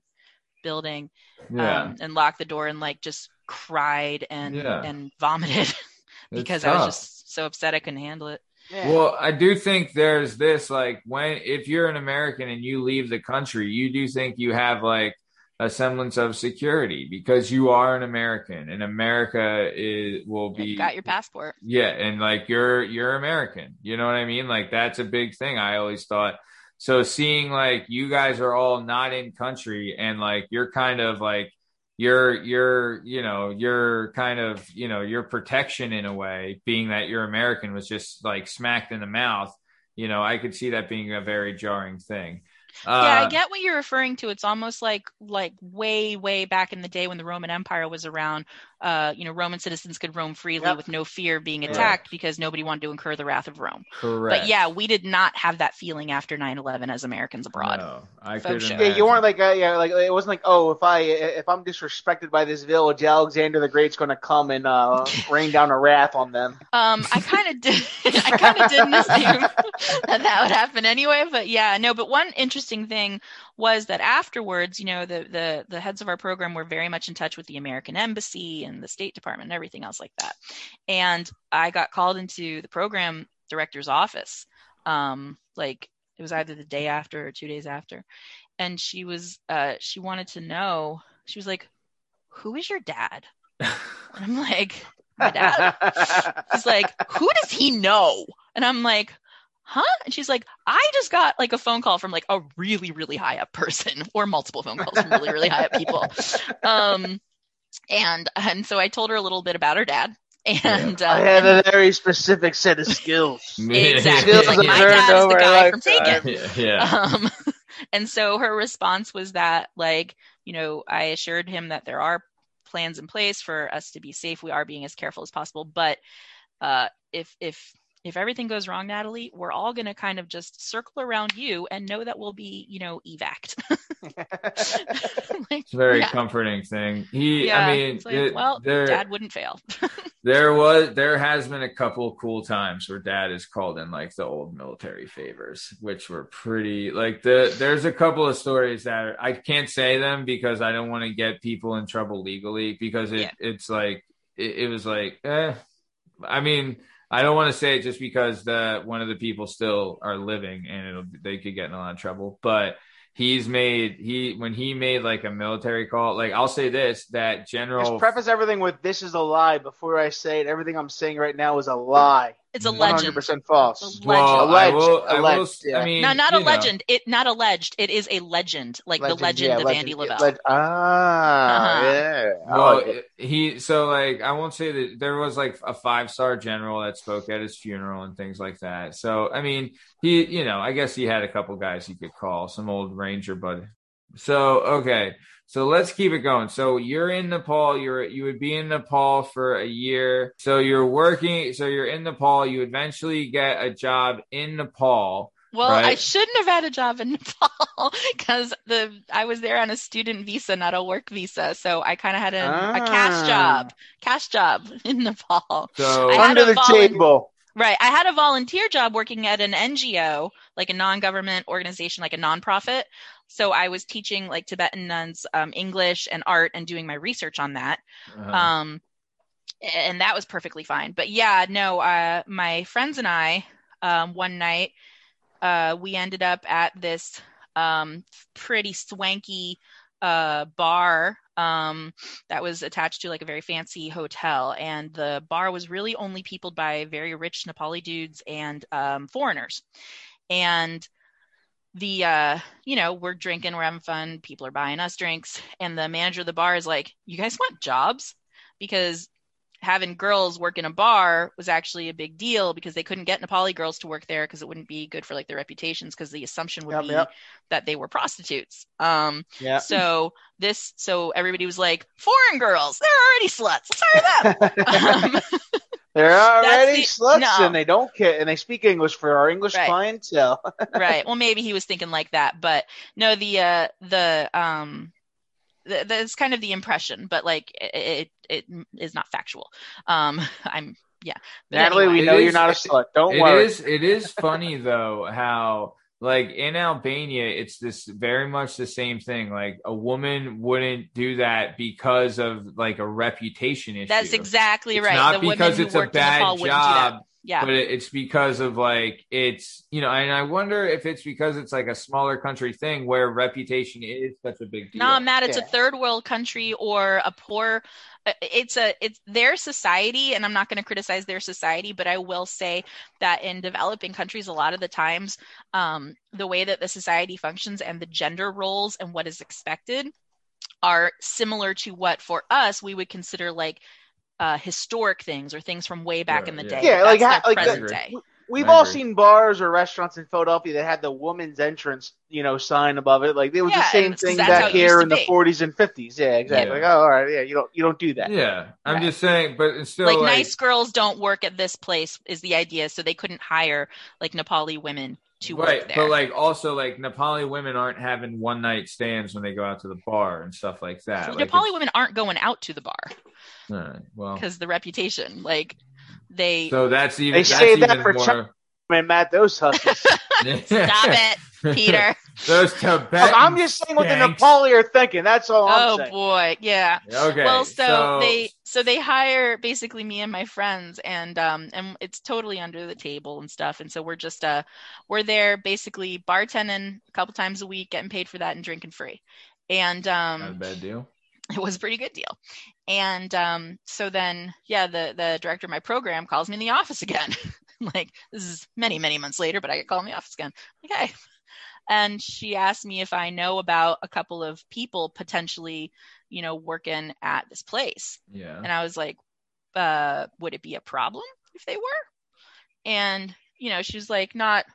building Yeah. um, and locked the door and like just cried and Yeah. and vomited because I was just so upset I couldn't handle it. Well, I do think there's this like when if you're an American and you leave the country, you do think you have like a semblance of security because you are an American and America is will be You got your passport. yeah, and like you're you're American. You know what I mean? Like that's a big thing. I always thought. So seeing like you guys are all not in country and like you're kind of like your your you're you know your kind of you know your protection in a way being that you're american was just like smacked in the mouth you know i could see that being a very jarring thing uh, yeah, I get what you're referring to. It's almost like like way way back in the day when the Roman Empire was around. Uh, you know, Roman citizens could roam freely Yep. with no fear of being Right. attacked because nobody wanted to incur the wrath of Rome. correct But yeah, we did not have that feeling after 9/11 as Americans abroad. no, i Faux could. Yeah, you weren't like uh, yeah, like it wasn't like oh, if I if I'm disrespected by this village, Alexander the Great's going to come and uh, rain down a wrath on them. Um, I kind of did. I kind of didn't assume that that would happen anyway. But yeah, no. But one interesting thing was that afterwards, you know, the the the heads of our program were very much in touch with the American Embassy and the State Department and everything else like that. And I got called into the program director's office. Um, like it was either the day after or two days after, and she was uh she wanted to know. She was like, "Who is your dad?" And I'm like, "My dad." She's like, who does he know? And I'm like, huh? And she's like, I just got like a phone call from like a really, really high up person or multiple phone calls from really, really high up people. Um, and, and so I told her a little bit about her dad. And, uh, I have a very specific set of skills. Exactly. Skills Like, I've my dad is the guy from lifetime. Taken. yeah Um, and so her response was that, like, you know, I assured him that there are plans in place for us to be safe. We are being as careful as possible, but uh, if if if everything goes wrong, Natalie, we're all gonna kind of just circle around you and know that we'll be, you know, evac'd. it's a very Yeah. comforting thing he yeah, i mean like, it- well, there, Dad wouldn't fail. there was there has been a couple cool times where dad has called in like the old military favors which were pretty like the there's a couple of stories that are, i can't say them because i don't want to get people in trouble legally because it Yeah. it's like it, it was like eh i mean i don't want to say it just because the one of the people still are living and it'll they could get in a lot of trouble but he's made he when he made like a military call like i'll say this that general Just preface everything with "This is a lie." Before I say it, everything I'm saying right now is a lie. It's a One legend. hundred percent false. It's a well, legend. I Alleged, will, I will, alleged, I mean, no, not a know. legend. It not alleged. It is a legend, like the legend yeah, of legend, Andy yeah, Lavelle. leg- ah, Uh-huh. yeah. Well, like he so like I won't say that there was like a five star general that spoke at his funeral and things like that. So I mean, he you know I guess he had a couple guys he could call, some old ranger buddy. So okay, so let's keep it going. So you're in Nepal. You're you would be in Nepal for a year. So you're working. So you're in Nepal. You eventually get a job in Nepal. Well, I shouldn't have had a job in Nepal because the I was there on a student visa, not a work visa. So I kind of had a, a cash Ah. job, cash job in Nepal. So I Under the volun- table. Right. I had a volunteer job working at an NGO, like a non-government organization, like a nonprofit. So I was teaching like Tibetan nuns um, English and art and doing my research on that. uh, Um, and that was perfectly fine. But yeah, no, uh, my friends and I, um, one night, uh, we ended up at this um, pretty swanky uh, bar um, that was attached to like a very fancy hotel. And the bar was really only peopled by very rich Nepali dudes and um, foreigners. And the uh you know we're drinking we're having fun people are buying us drinks and the manager of the bar is like you guys want jobs because having girls work in a bar was actually a big deal because they couldn't get Nepali girls to work there because it wouldn't be good for like their reputations because the assumption would Yep, be yep. that they were prostitutes. Um Yeah. so this so everybody was like foreign girls they're already sluts let's hire them. um, They're already the- sluts no. and they don't care and they speak English for our English Right. clientele. right. Well, maybe he was thinking like that, but no, the uh the um the, that's kind of the impression, but like it, it it is not factual. Um, I'm yeah. But Natalie, anyway. we It know you're not a slut. Don't It worry. is- It is funny though how like in Albania, it's this very much the same thing. Like a woman wouldn't do that because of like a reputation issue. That's exactly It's right. Not the because it's a bad wouldn't do that. job, Yeah. but it's because of like it's you know, and I wonder if it's because it's like a smaller country thing where reputation is such a big deal. No, Matt, it's Yeah. a third world country or a poor. Uh, It's a it's their society, and I'm not going to criticize their society, but I will say that in developing countries, a lot of the times, um, the way that the society functions and the gender roles and what is expected are similar to what for us we would consider like uh, historic things or things from way back in the day. Yeah, That's like, their ha- like present the- day. We've I all agree. seen bars or restaurants in Philadelphia that had the woman's entrance, you know, sign above it. Like it was Yeah, the same and 'cause thing that's how back it used here to in the 40s and 50s. Yeah, exactly. Yeah. Like, oh, all right, yeah, you don't you don't do that. Yeah, I'm Right. just saying, but it's still like, like, nice girls don't work at this place is the idea, so they couldn't hire like Nepali women to right, work there. Right. But like also like Nepali women aren't having one night stands when they go out to the bar and stuff like that. Like, Nepali women aren't going out to the bar it's- all right, well, because the reputation, like they so that's even They that's say that for more. China. Man, Matt, those huskies. stop it, Peter. Those Tibetan. I'm just saying what the skanks. Nepali are thinking. That's all I'm oh saying. boy, yeah. Okay, well, so, so- they so they hire basically me and my friends, and um and it's totally under the table and stuff, and so we're just uh we're there basically bartending a couple times a week, getting paid for that and drinking free, and um Not a bad deal. it was a pretty good deal. And um, so then, yeah, the the director of my program calls me in the office again. like this is many many months later, but I get called in the office again. Okay. And she asked me if I know about a couple of people potentially, you know, working at this place. Yeah. And I was like, uh, would it be a problem if they were? And you know, she was like, not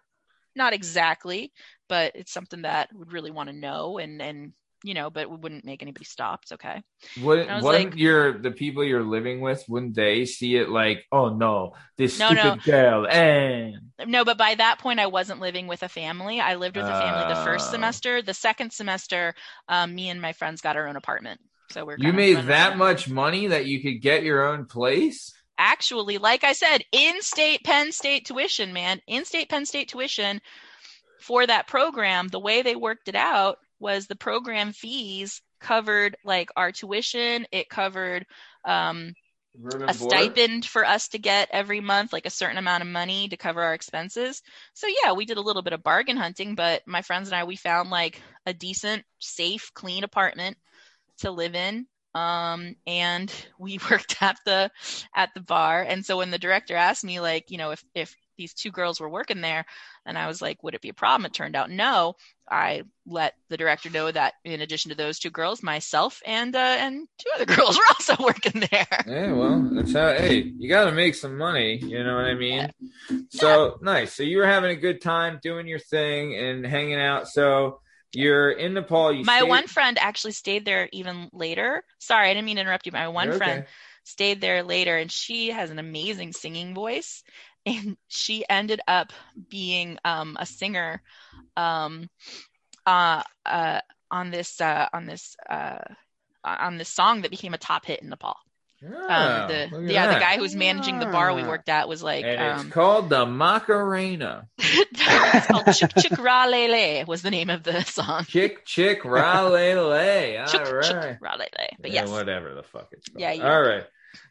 not exactly, but it's something that would really want to know and and you know, but we wouldn't make anybody stop. It's okay. Wouldn't, And I was wouldn't like- your the people you're living with wouldn't they see it like, oh no, this No, stupid no. girl, and No, but by that point, I wasn't living with a family. I lived with a family the first Oh. semester. The second semester, um, me and my friends got our own apartment. So we're you made that much money that you could get your own place. Actually, like I said, in-state Penn State tuition, man, in-state Penn State tuition for that program. The way they worked it out was the program fees covered like our tuition. It covered um, a board? stipend for us to get every month, like a certain amount of money to cover our expenses. So yeah, we did a little bit of bargain hunting, but my friends and I we found like a decent, safe, clean apartment to live in. Um, and we worked at the at the bar. And so when the director asked me, like, you know, if if these two girls were working there, and I was like, would it be a problem? It turned out no. I let the director know that in addition to those two girls, myself and uh, and two other girls were also working there. Yeah, well, that's how. Hey, you got to make some money. You know what I mean? So nice. So you were having a good time doing your thing and hanging out. So you're in Nepal. You my stayed- one friend actually stayed there even later. Sorry, I didn't mean to interrupt you. My one You're friend stayed there later, and she has an amazing singing voice, and she ended up being um, a singer um, uh, uh, on this uh, on this uh, on this song that became a top hit in Nepal. Ah, um, the yeah, the guy who was managing the bar we worked at was like, and um, it's called the Macarena. it's called Chik Chik Ra Lele was the name of the song. Chick chick ralele. All Chik right. Chik Ra Lele. But yeah, yes, whatever the fuck it's called. Yeah, you- All right.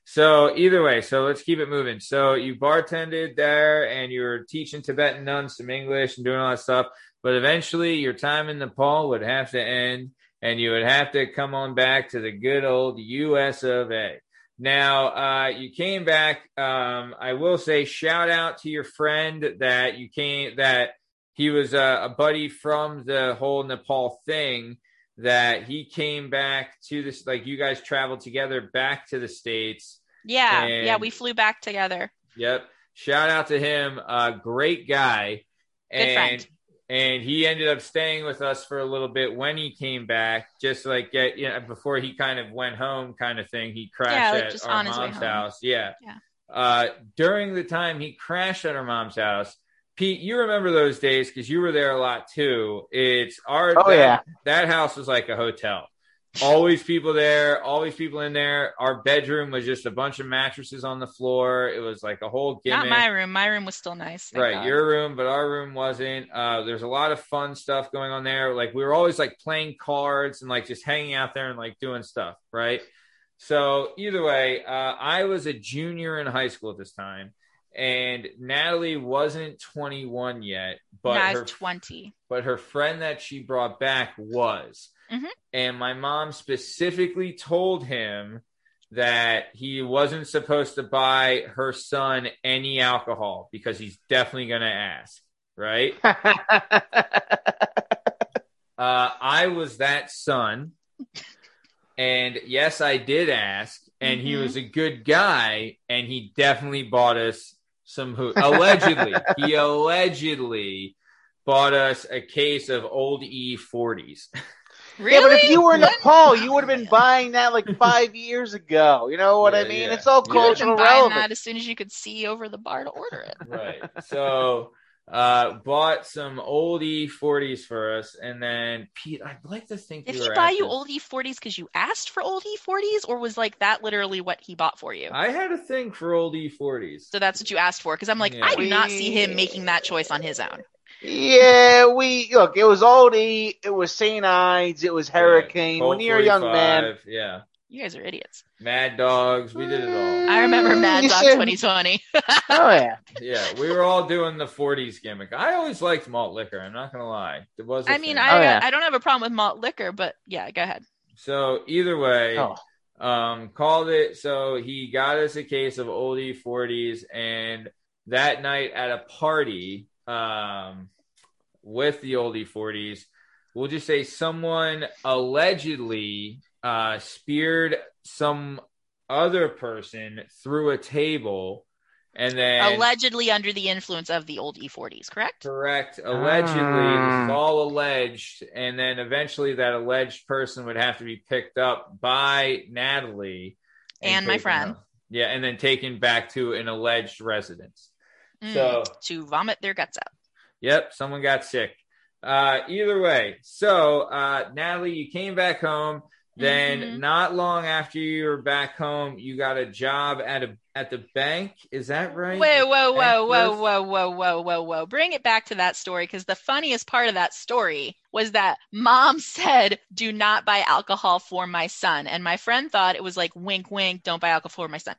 So either way, so let's keep it moving. So you bartended there and you were teaching Tibetan nuns some English and doing all that stuff. But eventually your time in Nepal would have to end and you would have to come on back to the good old US of A. Now, uh, you came back. Um, I will say shout out to your friend that you came, that he was a, a buddy from the whole Nepal thing that he came back to this like you guys traveled together back to the states. Yeah, yeah, we flew back together. yep. Shout out to him. Uh great guy. Good and friend. and he ended up staying with us for a little bit when he came back just like get you know before he kind of went home kind of thing. He crashed Yeah, like at our on his way mom's house. Yeah. Yeah. uh during the time he crashed at our mom's house Pete, you remember those days because you were there a lot too. It's our Oh, that, yeah. that house was like a hotel. Always people there, always people in there. Our bedroom was just a bunch of mattresses on the floor. It was like a whole Not gimmick. my room. My room was still nice. right, God. your room, but our room wasn't. Uh, there's a lot of fun stuff going on there. Like we were always like playing cards and like just hanging out there and like doing stuff. Right. So either way, uh, I was a junior in high school at this time, and Natalie wasn't 21 yet, but No, her was 20. but her friend that she brought back was. Mhm. And my mom specifically told him that he wasn't supposed to buy her son any alcohol because he's definitely going to ask, right? uh, I was that son. and yes, I did ask, and he Mhm. was a good guy, and he definitely bought us some hooch. Allegedly, he allegedly bought us a case of old E40s. Yeah, but if you were in What? Nepal, you would have been buying that like five years ago. You know what I mean? yeah. It's all You You would've cultural been buying relevant. that as soon as you could see over the bar to order it. right. So uh bought some old E40s for us and then Pete I'd like to think Did you he were buy at you this- old E40s because you asked for old E40s, or was like that literally what he bought for you? I had a thing for old E40s. So that's what you asked for? Because I'm like, Yeah. I do not see him making that choice on his own. Yeah, we look. It was Old E. It was St. Ides. It was Hurricane. Colt when you're a young man, Yeah. You guys are idiots. Mad Dogs, we did it all. I remember Mad Dog 2020. oh yeah. Yeah, we were all doing the 40s gimmick. I always liked malt liquor, I'm not gonna lie. It was a I mean, thing. I Oh, yeah. I don't have a problem with malt liquor, but yeah, go ahead. So either way, Oh. um, called it. So he got us a case of oldie 40s, and that night at a party, um, with the oldie 40s, we'll just say someone allegedly uh, speared some other person through a table, and then Allegedly under the influence of the old E40s, correct? Correct. Allegedly, this Ah. all alleged, and then eventually that alleged person would have to be picked up by Natalie And my friend. home. Yeah, and then taken back to an alleged residence. Mm, So, to vomit their guts out. yep, someone got sick. Uh, either way, so uh, Natalie, you came back home. Then, Mhm. not long after you were back home, you got a job at a at the bank. Is that right? Whoa, whoa, whoa, whoa, whoa, whoa, whoa, whoa, whoa. Bring it back to that story because the funniest part of that story was that mom said, Do not buy alcohol for my son. And my friend thought it was like, wink, wink, don't buy alcohol for my son.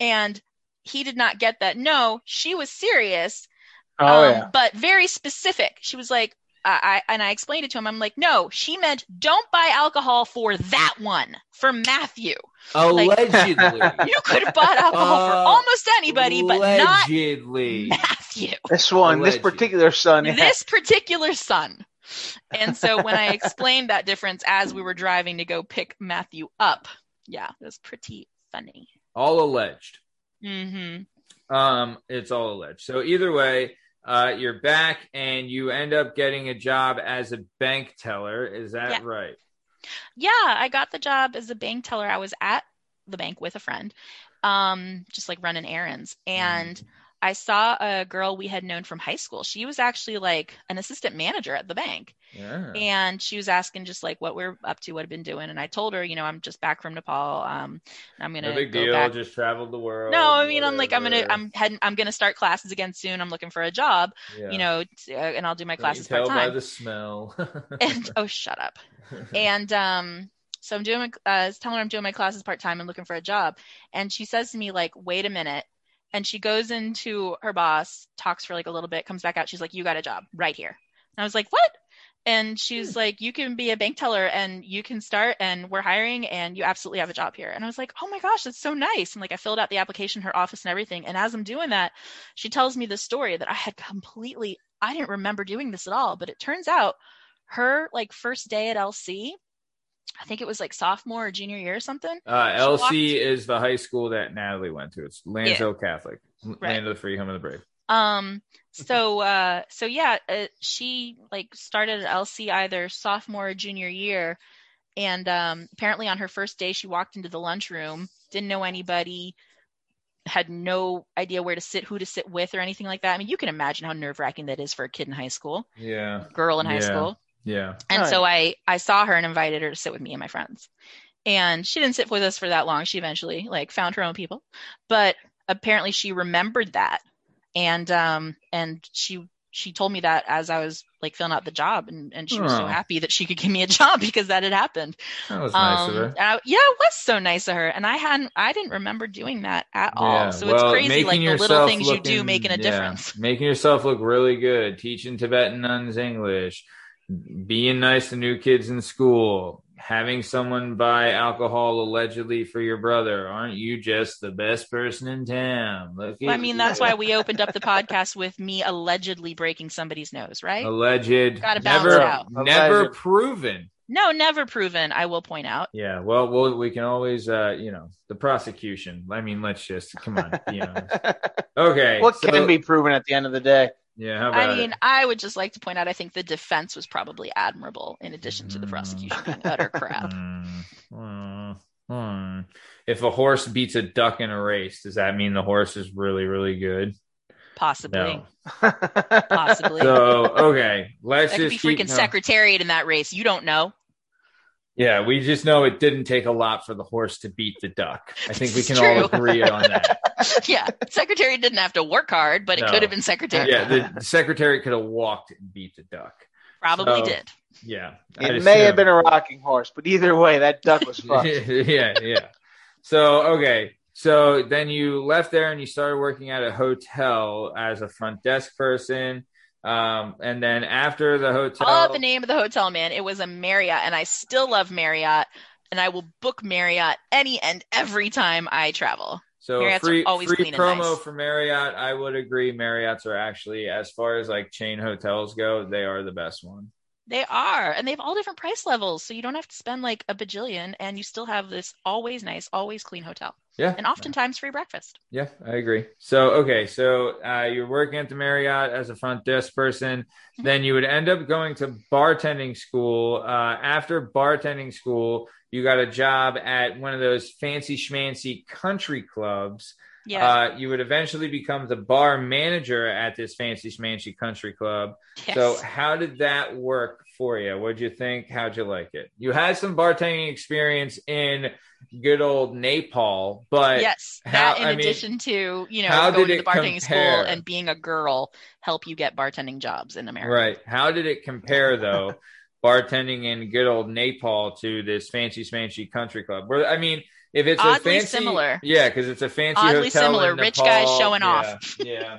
And he did not get that. No, she was serious, Oh um, yeah. but very specific. She was like, I, I and I explained it to him. I'm like, no, she meant don't buy alcohol for that one, for Matthew. Allegedly. You could have bought alcohol for Uh, almost anybody, but not allegedly. Matthew. This one, this particular son. yeah. This particular son. And so when I explained that difference as we were driving to go pick Matthew up, yeah, it was pretty funny. all alleged. hmm Um, it's all alleged. So either way, uh, you're back and you end up getting a job as a bank teller. Is that Yeah. right? Yeah, I got the job as a bank teller. I was at the bank with a friend, um, just like running errands. And I saw a girl we had known from high school. She was actually like an assistant manager at the bank. Yeah. and she was asking just like what we're up to, what I've been doing, and I told her, you know, I'm just back from Nepal. Um, I'm gonna No big go deal. back. Just traveled the world. No, I mean, I'm like, I'm gonna. I'm heading, I'm gonna start classes again soon. I'm looking for a job, Yeah. you know, t- uh, and I'll do my Don't classes tell part by time. the smell. and oh, shut up. And um, so I'm doing, my, uh, I was telling her I'm doing my classes part time and looking for a job, and she says to me like, wait a minute. And she goes into her boss, talks for like a little bit, comes back out. She's like, "You got a job right here." And I was like, "What?" And she's hmm. like, "You can be a bank teller, and you can start, and we're hiring, and you absolutely have a job here." And I was like, "Oh my gosh, that's so nice!" And like, I filled out the application, her office, and everything. And as I'm doing that, she tells me the story that I had completely, I didn't remember doing this at all. But it turns out, her like first day at LC, I think it was like sophomore or junior year or something. uh, She walked- LC is the high school that Natalie went to. It's Lansdale Catholic, Right. Land of the Free, Home of the Brave. Um. So, uh, so yeah, uh, she like started at LC either sophomore or junior year, and um, apparently on her first day, she walked into the lunchroom, didn't know anybody, had no idea where to sit, who to sit with, or anything like that. I mean, you can imagine how nerve wracking that is for a kid in high school, Yeah. girl in high Yeah. school. Yeah. And Oh, so I I saw her and invited her to sit with me and my friends. And she didn't sit with us for that long. She eventually like found her own people. But apparently she remembered that. And um and she she told me that as I was like filling out the job and, and she was so Oh. happy that she could give me a job because that had happened. That was nice of Um, her. I- yeah, it was so nice of her. And I hadn't I didn't remember doing that at all. So well, it's crazy like the little yourself things you do making a yeah, difference. Making yourself look really good, teaching Tibetan nuns English, being nice to new kids in school, having someone buy alcohol allegedly for your brother. Aren't you just the best person in town? Look Well, I mean, you. that's why we opened up the podcast with me allegedly breaking somebody's nose, right? alleged, Gotta balance never, it out. never Alleged. proven. No, never proven. I will point out. Yeah, well, well, we can always, uh, you know, the prosecution. I mean, let's just come on, You know. Okay, What so- can be proven at the end of the day? Yeah, how about I mean, it? I would just like to point out. I think the defense was probably admirable, in addition to the prosecution being utter crap. Hmm, hmm. If a horse beats a duck in a race, does that mean the horse is really, really good? Possibly, No. possibly. So okay, let's that could just be keep freaking no. secretariat in that race. You don't know. Yeah, we just know it didn't take a lot for the horse to beat the duck. I think we can all agree on that. yeah, secretary didn't have to work hard, but it could have been secretary. Yeah, the, the secretary could have walked and beat the duck. Probably So, did. Yeah, It I'd may have been a rocking horse, but either way, that duck was fucked. yeah, yeah. So okay, so then you left there and you started working at a hotel as a front desk person. Um, and then after the hotel, Oh, the name of the hotel, man. It was a Marriott, and I still love Marriott, and I will book Marriott any and every time I travel. So Marriott's free free promo nice. for Marriott. I would agree. Marriott's are actually, as far as like chain hotels go, they are the best one. They are, and they have all different price levels, so you don't have to spend like a bajillion, and you still have this always nice, always clean hotel, Yeah, and oftentimes free breakfast. yeah, I agree. So okay, so uh, you're working at the Marriott as a front desk person. Mm-hmm. Then you would end up going to bartending school. Uh, after bartending school, you got a job at one of those fancy schmancy country clubs. Yeah. Uh, you would eventually become the bar manager at this fancy schmancy country club. Yes. So, how did that work for you? What'd you think? How'd you like it? You had some bartending experience in good old Nepal, but yes, how- that in I mean, addition to you know going to the bartending compare? school and being a girl help you get bartending jobs in America. Right. How did it compare though, bartending in good old Nepal to this fancy smancy country club? Where I mean, if it's a Oddly fancy, similar. yeah, because it's a fancy Oddly hotel similar. Rich guys showing Yeah, off. Yeah.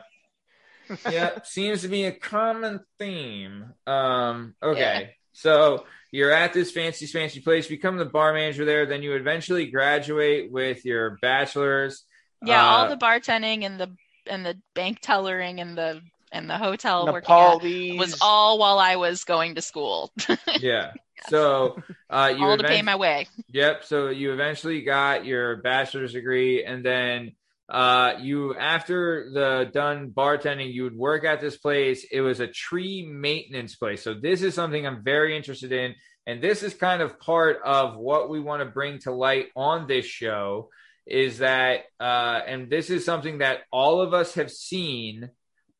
yeah, seems to be a common theme. Um, okay, so you're at this fancy, fancy place, become the bar manager there, then you eventually graduate with your bachelor's. Yeah, Uh, all the bartending and the and the bank tellering and the and the hotel working Nepalese. at was all while I was going to school. yeah. So uh, you all to pay my way. Yep. So you eventually got your bachelor's degree, and then uh, you, after the done bartending, you would work at this place. It was a tree maintenance place. So this is something I'm very interested in, and this is kind of part of what we want to bring to light on this show. Is that, uh, and this is something that all of us have seen.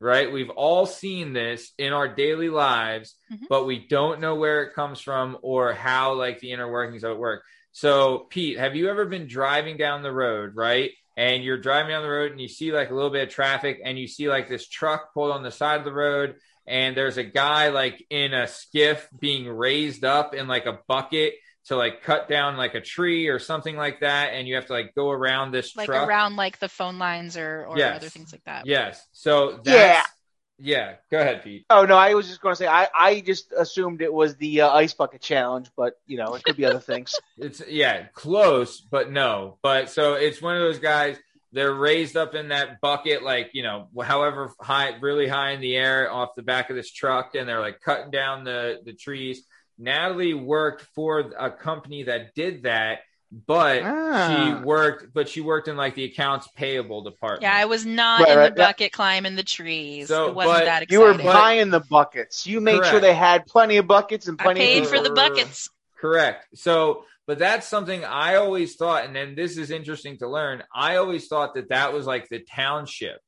Right, we've all seen this in our daily lives, mm-hmm. but we don't know where it comes from or how like the inner workings of it work. So, Pete, have you ever been driving down the road, right? And you're driving down the road and you see like a little bit of traffic and you see like this truck pulled on the side of the road and there's a guy like in a skiff being raised up in like a bucket to like cut down like a tree or something like that and you have to like go around this Like truck. around like the phone lines or, or Yes. other things like that. Yes. So Yeah. yeah. Go ahead, Pete. Oh no, I was just going to say I, I just assumed it was the uh, ice bucket challenge, but you know it could be other things. It's yeah, close, but no. But so it's one of those guys. They're raised up in that bucket, like you know, however high, really high in the air, off the back of this truck, and they're like cutting down the the trees. Natalie worked for a company that did that, but Ah. she worked, but she worked in like the accounts payable department. Yeah, I was not Right, in right, the yeah. bucket climbing the trees. So, it wasn't but that You were buying the buckets. You made sure they had plenty of buckets and plenty. Of. I paid of for the buckets. Correct. So, but that's something I always thought, and then this is interesting to learn. I always thought that that was like the township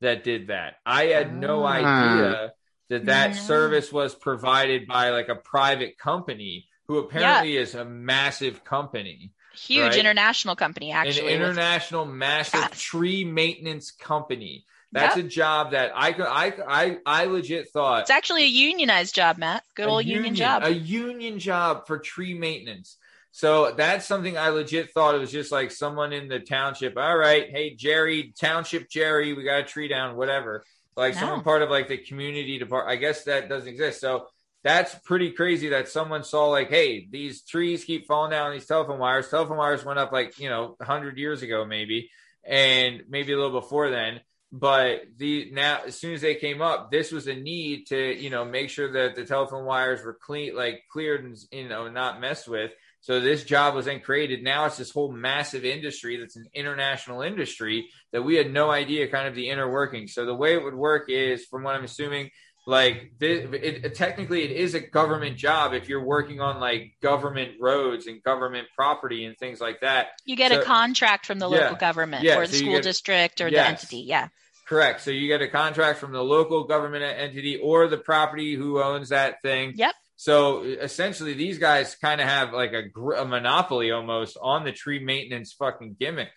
that did that. I had no Ah. idea that that No. service was provided by like a private company who apparently is a massive company, Huge right? international company, actually. an with- international massive Yes. tree maintenance company. That's Yep. a job that I could, I, I, I legit thought It's actually a unionized job, Matt. Good old union, job. A union job for tree maintenance. So that's something I legit thought it was just like someone in the township. All right, hey Jerry, township Jerry, we got a tree down, whatever. Like No. someone part of like the community department. I guess that doesn't exist. So that's pretty crazy that someone saw like, hey, these trees keep falling down these telephone wires. Telephone wires went up like you know hundred years ago maybe, and maybe a little before then. but the now as soon as they came up, this was a need to you know make sure that the telephone wires were clean, like cleared and you know not messed with. So this job was then created. Now it's this whole massive industry that's an international industry that we had no idea kind of the inner workings. So the way it would work is, from what I'm assuming, like this, it, it, technically it is a government job if you're working on like government roads and government property and things like that. You get So- a contract from the Yeah. local government Yeah, or the you school get- district or the entity. Yeah. Correct. So you get a contract from the local government entity or the property who owns that thing. Yep. So essentially, these guys kind of have like a, gr- a monopoly almost on the tree maintenance fucking gimmick.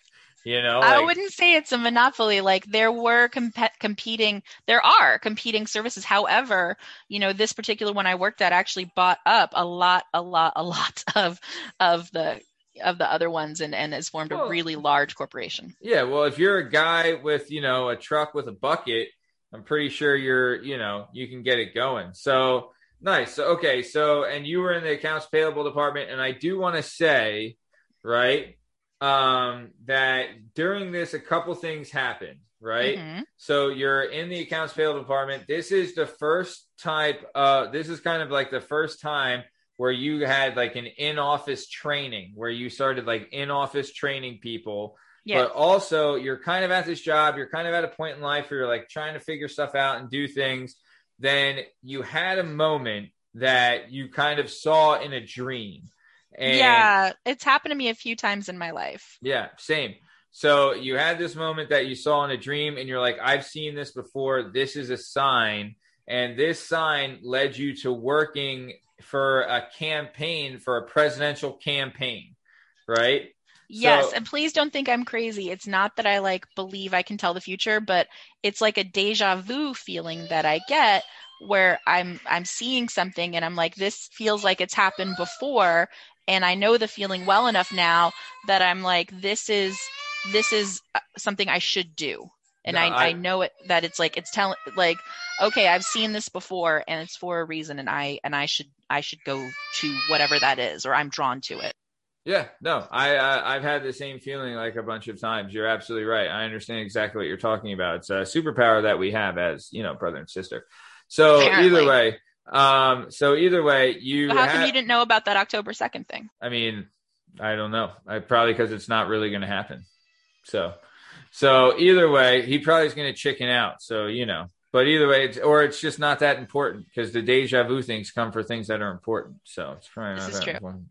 You know, I wouldn't say it's a monopoly. Like there were comp- competing, there are competing services. However, you know, this particular one I worked at actually bought up a lot, a lot, a lot of of the of the other ones, and and has formed a really large corporation. Yeah, well, if you're a guy with, you know, a truck with a bucket, I'm pretty sure you're, you know, you can get it going. So nice. So, okay. So, and you were in the accounts payable department, and I do want to say, right, um, that during this, a couple things happened, right? Mhm. So you're in the accounts payable department. This is the first type. Uh, this is kind of like the first time where you had like an in-office training, where you started like in-office training people. Yeah. But also, you're kind of at this job. You're kind of at a point in life where you're like trying to figure stuff out and do things. Then you had a moment that you kind of saw in a dream. And yeah, it's happened to me a few times in my life. yeah, same. So you had this moment that you saw in a dream, and you're like, I've seen this before. This is a sign. And this sign led you to working for a campaign, for a presidential campaign, right? Yes, So- and please don't think I'm crazy. It's not that I like believe I can tell the future, but it's like a deja vu feeling that I get where I'm I'm seeing something and I'm like this feels like it's happened before and I know the feeling well enough now that I'm like this is this is uh, something I should do. And No, I, I- I know it that it's like it's telling like okay, I've seen this before and it's for a reason and I and I should I should go to whatever that is or I'm drawn to it. Yeah, no, I uh, I've had the same feeling like a bunch of times. You're absolutely right. I understand exactly what you're talking about. It's a superpower that we have as you know brother and sister. So Apparently. either way, um, so either way, you So how come you didn't know about that October 2nd thing? I mean, I don't know. I probably because it's not really going to happen. So, so either way, he probably is going to chicken out. So you know, but either way, it's, or it's just not that important because the deja vu things come for things that are important. So it's probably not that true. important.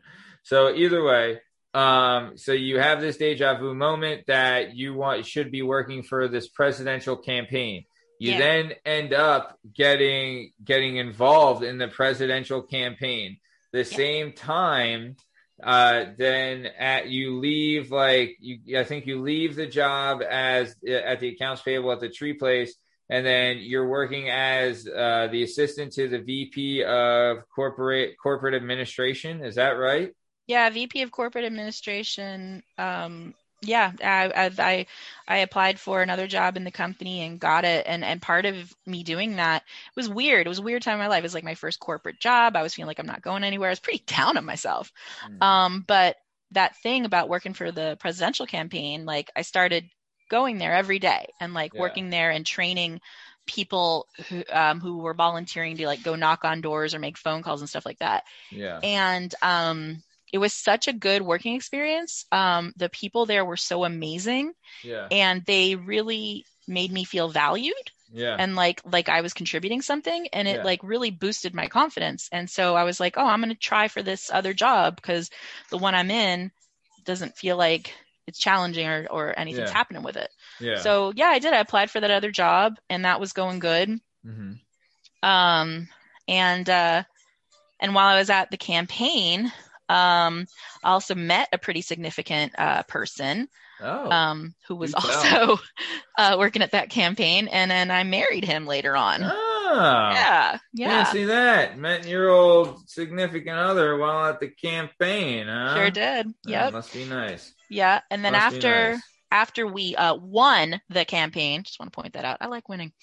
So either way, um, so you have this deja vu moment that you want should be working for this presidential campaign. You Yeah. then end up getting getting involved in the presidential campaign. The same time, uh, then at you leave like you, I think you leave the job as at the accounts payable at the tree place, and then you're working as uh, the assistant to the VP of corporate corporate administration. Is that right? Yeah, VP of Corporate Administration. Um, yeah, I, I I I applied for another job in the company and got it. And and part of me doing that was weird. It was a weird time in my life. It was like my first corporate job. I was feeling like I'm not going anywhere. I was pretty down on myself. Mm. Um, but that thing about working for the presidential campaign, like I started going there every day and like Yeah. working there and training people who um, who were volunteering to like go knock on doors or make phone calls and stuff like that Yeah. and um it was such a good working experience um the people there were so amazing Yeah. and they really made me feel valued Yeah. and like like I was contributing something and it Yeah. like really boosted my confidence and so I was like oh I'm going to try for this other job because the one I'm in doesn't feel like it's challenging or or anything's Yeah. happening with it Yeah. so yeah I did I applied for that other job and that was going good hmm um, and uh, and while I was at the campaign, um, I also met a pretty significant uh, person Oh. um, who was also uh, working at that campaign, and then I married him later on. Oh. Yeah, Yeah, see that. Met your old significant other while at the campaign, huh? sure did. Yep, must be nice. yeah. And then Must after after we uh, won the campaign, just want to point that out. I like winning.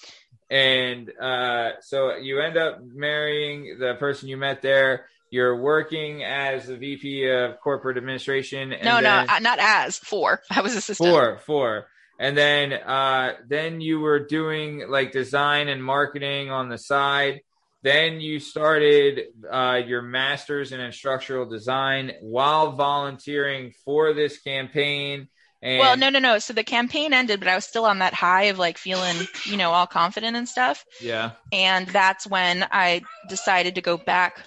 And uh, so you end up marrying the person you met there. You're working as the VP of corporate administration. And no, then, no, uh, not as four. I was assistant. four, four. And then uh, then you were doing like design and marketing on the side. Then you started uh, your master's in instructional design while volunteering for this campaign. And well, no, no, no. So the campaign ended, but I was still on that high of like feeling, you know, all confident and stuff. yeah. And that's when I decided to go back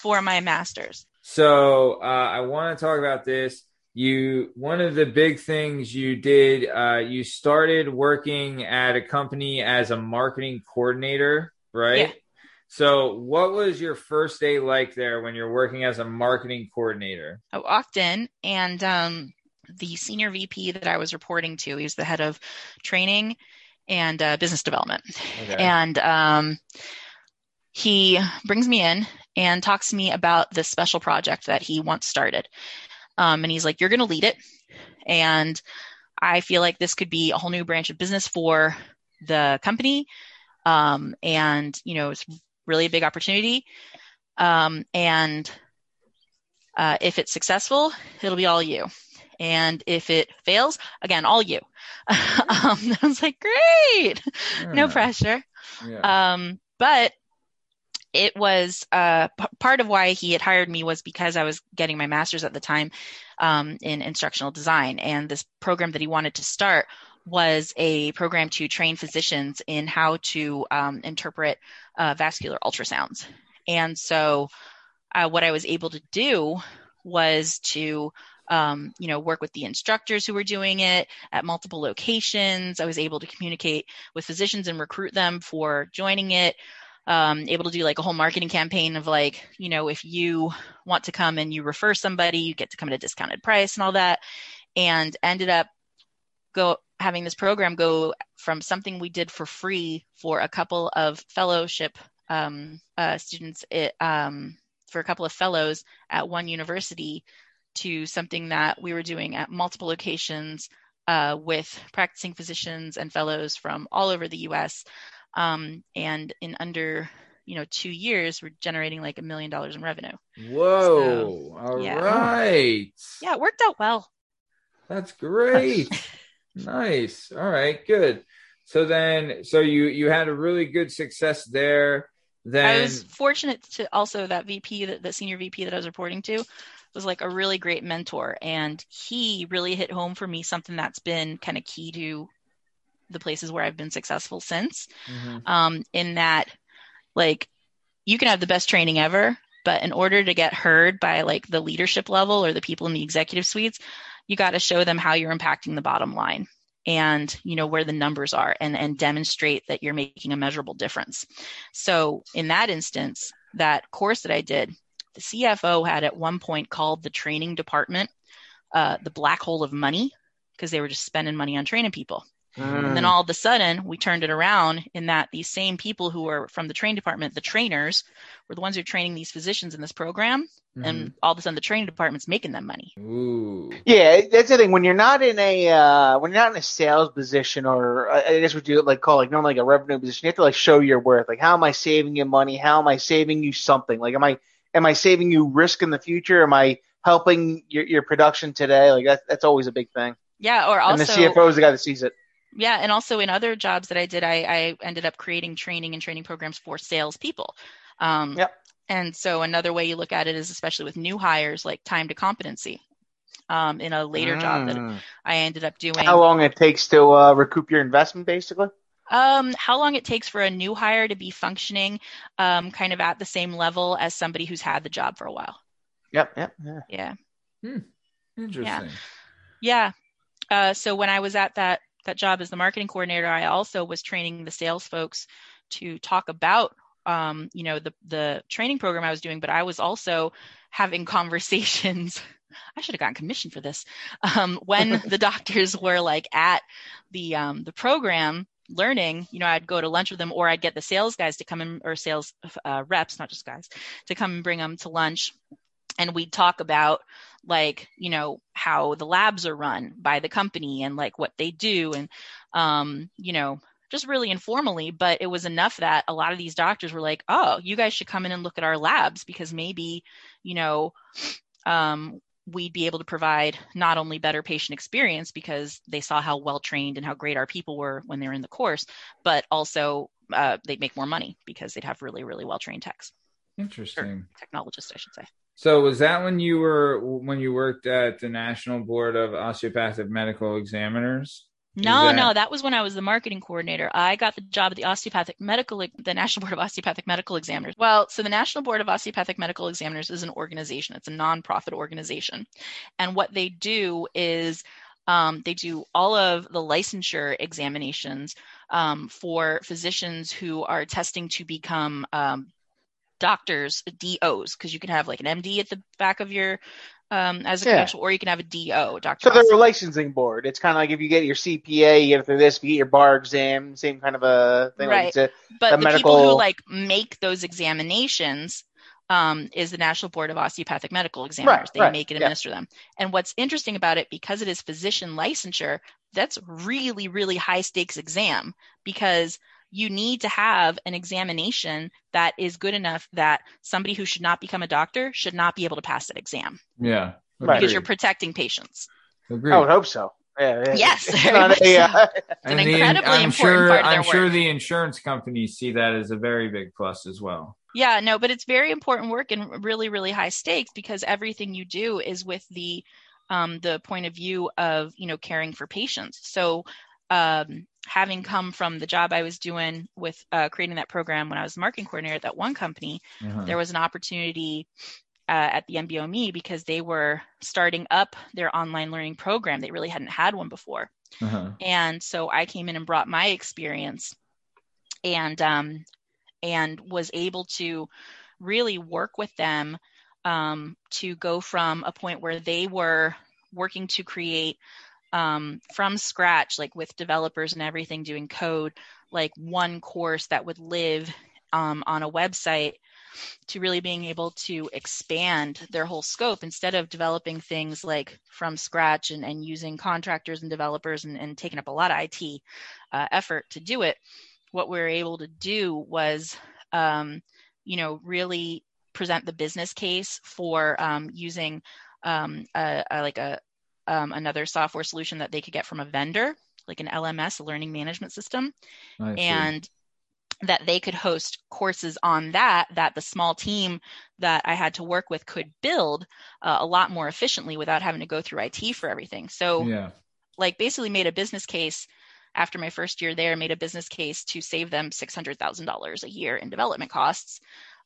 for my master's. So uh, I want to talk about this. You one of the big things you did. Uh, you started working at a company as a marketing coordinator, right? Yeah. So what was your first day like there when you're working as a marketing coordinator? I walked in and um, the senior VP that I was reporting to, he was the head of training and uh, business development. Okay. And um, he brings me in and talks to me about this special project that he once started. Um, and he's like, You're going to lead it. And I feel like this could be a whole new branch of business for the company. Um, and, you know, it's really a big opportunity. Um, and uh, if it's successful, it'll be all you. And if it fails, again, all you. um, I was like, great, no pressure. Yeah. Um, but it was uh, p- part of why he had hired me was because I was getting my master's at the time um, in instructional design, and this program that he wanted to start was a program to train physicians in how to um, interpret uh, vascular ultrasounds. And so, uh, what I was able to do was to um, you know work with the instructors who were doing it at multiple locations. I was able to communicate with physicians and recruit them for joining it um, able to do like a whole marketing campaign of like, you know, if you want to come and you refer somebody, you get to come at a discounted price and all that. And ended up go having this program go from something we did for free for a couple of fellowship um, uh, students, it, um, for a couple of fellows at one university to something that we were doing at multiple locations uh, with practicing physicians and fellows from all over the U.S. Um, and in under you know two years, we're generating like a million dollars in revenue. Whoa! All right, yeah. Yeah, it worked out well. That's great. nice. All right, good. So then, so you you had a really good success there. Then I was fortunate to also that VP, that the senior VP that I was reporting to, was like a really great mentor, and he really hit home for me something that's been kind of key to the places where I've been successful since. Mhm. Um, in that, like, you can have the best training ever, but in order to get heard by like the leadership level or the people in the executive suites, you got to show them how you're impacting the bottom line and you know where the numbers are and and demonstrate that you're making a measurable difference so in that instance that course that i did the cfo had at one point called the training department uh, the black hole of money because they were just spending money on training people and then all of a sudden we turned it around in that these same people who were from the train department the trainers were the ones who are training these physicians in this program and all of a sudden the training department's making them money Ooh. Yeah, that's the thing. When you're not in a uh, when you're not in a sales position, or I guess what you like call like normally like a revenue position, you have to like show your worth. Like, how am I saving you money? How am I saving you something? Like, am I am I saving you risk in the future? Am I helping your, your production today? Like, that's that's always a big thing. yeah or and also the CFO is the guy that sees it. Yeah, and also in other jobs that I did, I, I ended up creating training and training programs for salespeople. Um, Yep. And so another way you look at it is, especially with new hires, like time to competency. Um, in a later job that Mm. I ended up doing. How long it takes to uh, recoup your investment, basically. Um, how long it takes for a new hire to be functioning, um, kind of at the same level as somebody who's had the job for a while. Yep. Yep. Yeah. Yeah. Interesting. Yeah. Uh, so when I was at that that job as the marketing coordinator, I also was training the sales folks to talk about um, you know the the training program I was doing, but I was also having conversations. I should have gotten commission for this. Um, when the doctors were like at the um, the program learning, you know, I'd go to lunch with them, or I'd get the sales guys to come in, or sales uh, reps, not just guys, to come and bring them to lunch, and we'd talk about like you know how the labs are run by the company and like what they do and um you know just really informally but it was enough that a lot of these doctors were like oh you guys should come in and look at our labs because maybe you know um we'd be able to provide not only better patient experience because they saw how well trained and how great our people were when they were in the course, but also uh, they'd make more money because they'd have really, really well trained techs, Interesting. technologists, I should say. So was that when you were when you worked at the National Board of Osteopathic Medical Examiners? No, that- no, that was when I was the marketing coordinator. I got the job at the Osteopathic Medical, the National Board of Osteopathic Medical Examiners. Well, so the National Board of Osteopathic Medical Examiners is an organization. It's a nonprofit organization, and what they do is um, they do all of the licensure examinations um, for physicians who are testing to become um, doctors, DOs, because you can have like an MD at the back of your um, as a Yeah. credential, or you can have a DO, doctor. So they're a licensing board. It's kind of like if you get your CPA, you get it through this. If you get your bar exam, same kind of a thing. Like Right. it's a, but the medical. people who like make those examinations um, is the National Board of Osteopathic Medical Examiners. they right, make and yeah. administer them. And what's interesting about it, because it is physician licensure, that's really, really high stakes exam because you need to have an examination that is good enough that somebody who should not become a doctor should not be able to pass that exam Yeah. Right. because you're protecting patients. Agreed. I would hope so. Yeah, yeah. Yes, It's very not a, uh, It's an And the- incredibly I'm important sure, part of their I'm sure work. the insurance companies see that as a very big plus as well. Yeah, no, but it's very important work and really, really high stakes because everything you do is with the um, the point of view of you know caring for patients. So, um, having come from the job I was doing with uh, creating that program when I was marketing coordinator at that one company, Uh-huh. there was an opportunity uh, at the NBOME because they were starting up their online learning program. They really hadn't had one before. Uh-huh. And so I came in and brought my experience and um, and was able to really work with them um, to go from a point where they were working to create um, from scratch, like with developers and everything, doing code, like one course that would live um, on a website to really being able to expand their whole scope instead of developing things like from scratch and, and using contractors and developers and, and taking up a lot of IT uh, effort to do it. What we were able to do was, um, you know, really present the business case for um, using um, a, a, like a um, another software solution that they could get from a vendor, like an LMS, a learning management system, and that they could host courses on that that the small team that I had to work with could build uh, a lot more efficiently without having to go through IT for everything. So yeah. like basically made a business case after my first year there made a business case to save them $600,000 a year in development costs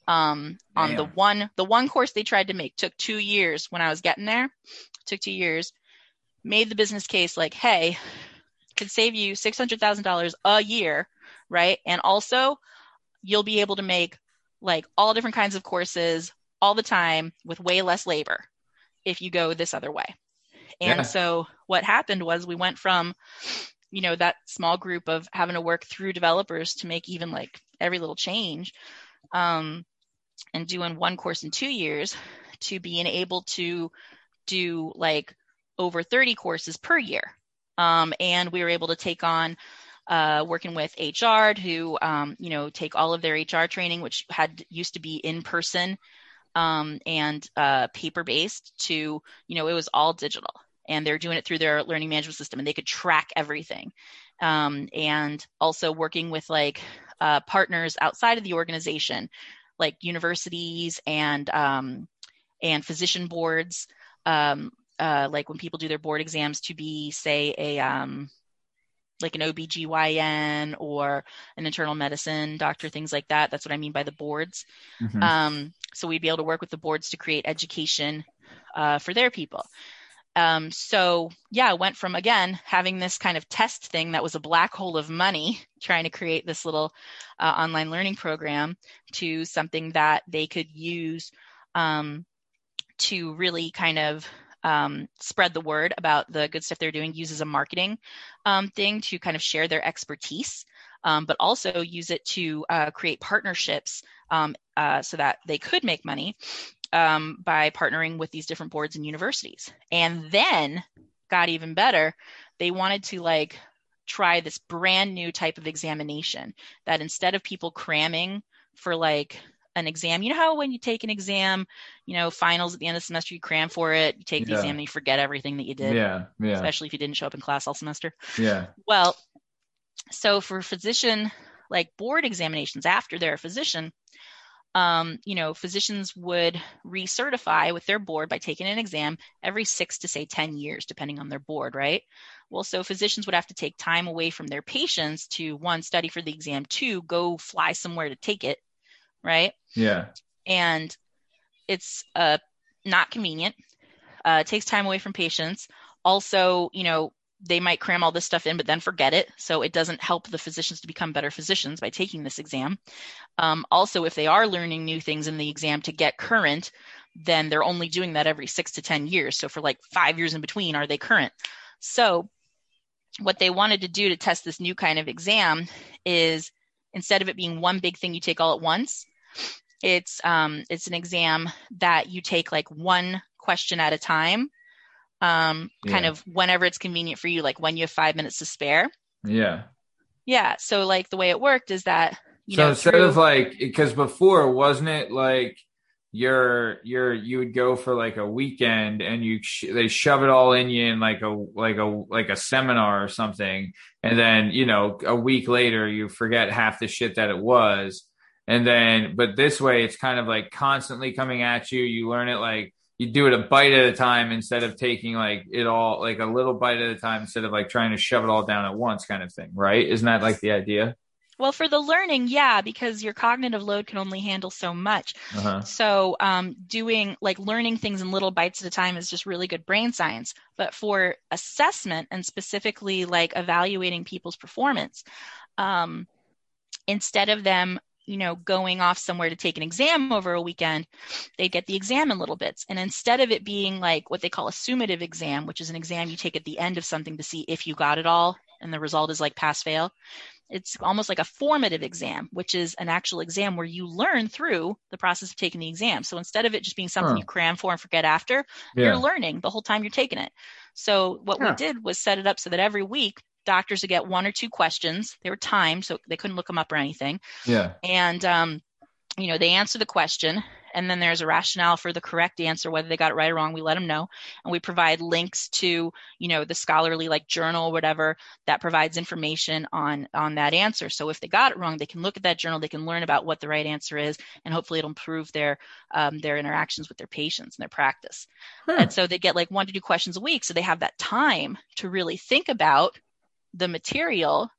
um, on the one the one course they tried to make took 2 years when I was getting there took 2 years made the business case like hey could save you $600,000 a year right and also you'll be able to make like all different kinds of courses all the time with way less labor if you go this other way and Yeah. so what happened was we went from, you know, that small group of having to work through developers to make even like every little change, um, and doing one course in two years to being able to do like over 30 courses per year. Um, and we were able to take on uh, working with HR who, um, you know, take all of their HR training, which had used to be in person um, and uh, paper based to, you know, it was all digital and they're doing it through their learning management system and they could track everything. Um, and also working with like uh, partners outside of the organization, like universities and um, and physician boards. Um, uh, like when people do their board exams to be, say, a um, like an OBGYN or an internal medicine doctor, things like that. That's what I mean by the boards. Mhm. Um, so we'd be able to work with the boards to create education uh, for their people. Um, so yeah, I went from again having this kind of test thing that was a black hole of money, trying to create this little uh, online learning program, to something that they could use um, to really kind of um, spread the word about the good stuff they're doing, use as a marketing um, thing to kind of share their expertise, um, but also use it to uh, create partnerships um, uh, so that they could make money um, by partnering with these different boards and universities. And then got even better, they wanted to like try this brand new type of examination that instead of people cramming for like an exam. You know how when you take an exam, you know, finals at the end of the semester, you cram for it, you take the Yeah. exam and you forget everything that you did. Yeah, yeah. Especially if you didn't show up in class all semester. Yeah. Well, so for physician like board examinations after they're a physician, um, you know, physicians would recertify with their board by taking an exam every six to say 10 years, depending on their board, right? Well, so physicians would have to take time away from their patients to one, study for the exam, two, go fly somewhere to take it, right? Yeah. and it's uh, not convenient. Uh, it takes time away from patients. Also, you know, they might cram all this stuff in, but then forget it. So it doesn't help the physicians to become better physicians by taking this exam. Um, also, if they are learning new things in the exam to get current, then they're only doing that every six to 10 years. So for like five years in between, are they current? So what they wanted to do to test this new kind of exam is instead of it being one big thing you take all at once, it's um, it's an exam that you take like one question at a time, um, kind Yeah. of whenever it's convenient for you, like when you have five minutes to spare. Yeah. Yeah. So like the way it worked is that you so know instead through- of like because before wasn't it like you're you're you would go for like a weekend and you sh- they shove it all in you in like a like a like a seminar or something and then you know a week later you forget half the shit that it was and then but this way it's kind of like constantly coming at you you learn it like you do it a bite at a time instead of taking like it all like a little bite at a time instead of like trying to shove it all down at once kind of thing right isn't that like the idea well for the learning, yeah, because your cognitive load can only handle so much. uh-huh So um, doing like learning things in little bites at a time is just really good brain science. But for assessment and specifically like evaluating people's performance, um, instead of them, you know, going off somewhere to take an exam over a weekend, they get the exam in little bits. And instead of it being like what they call a summative exam, which is an exam you take at the end of something to see if you got it all, and the result is like pass fail it's almost like a formative exam, which is an actual exam where you learn through the process of taking the exam. So instead of it just being something Huh. you cram for and forget after, Yeah. you're learning the whole time you're taking it. So what we did was set it up so that every week doctors would get one or two questions. They were timed, so they couldn't look them up or anything. yeah And um, you know, they answer the question, and then there's a rationale for the correct answer, whether they got it right or wrong. We let them know, and we provide links to, you know, the scholarly like journal, or whatever that provides information on on that answer. So if they got it wrong, they can look at that journal, they can learn about what the right answer is, and hopefully it'll improve their um, their interactions with their patients and their practice. And so they get like one to two questions a week, so they have that time to really think about the material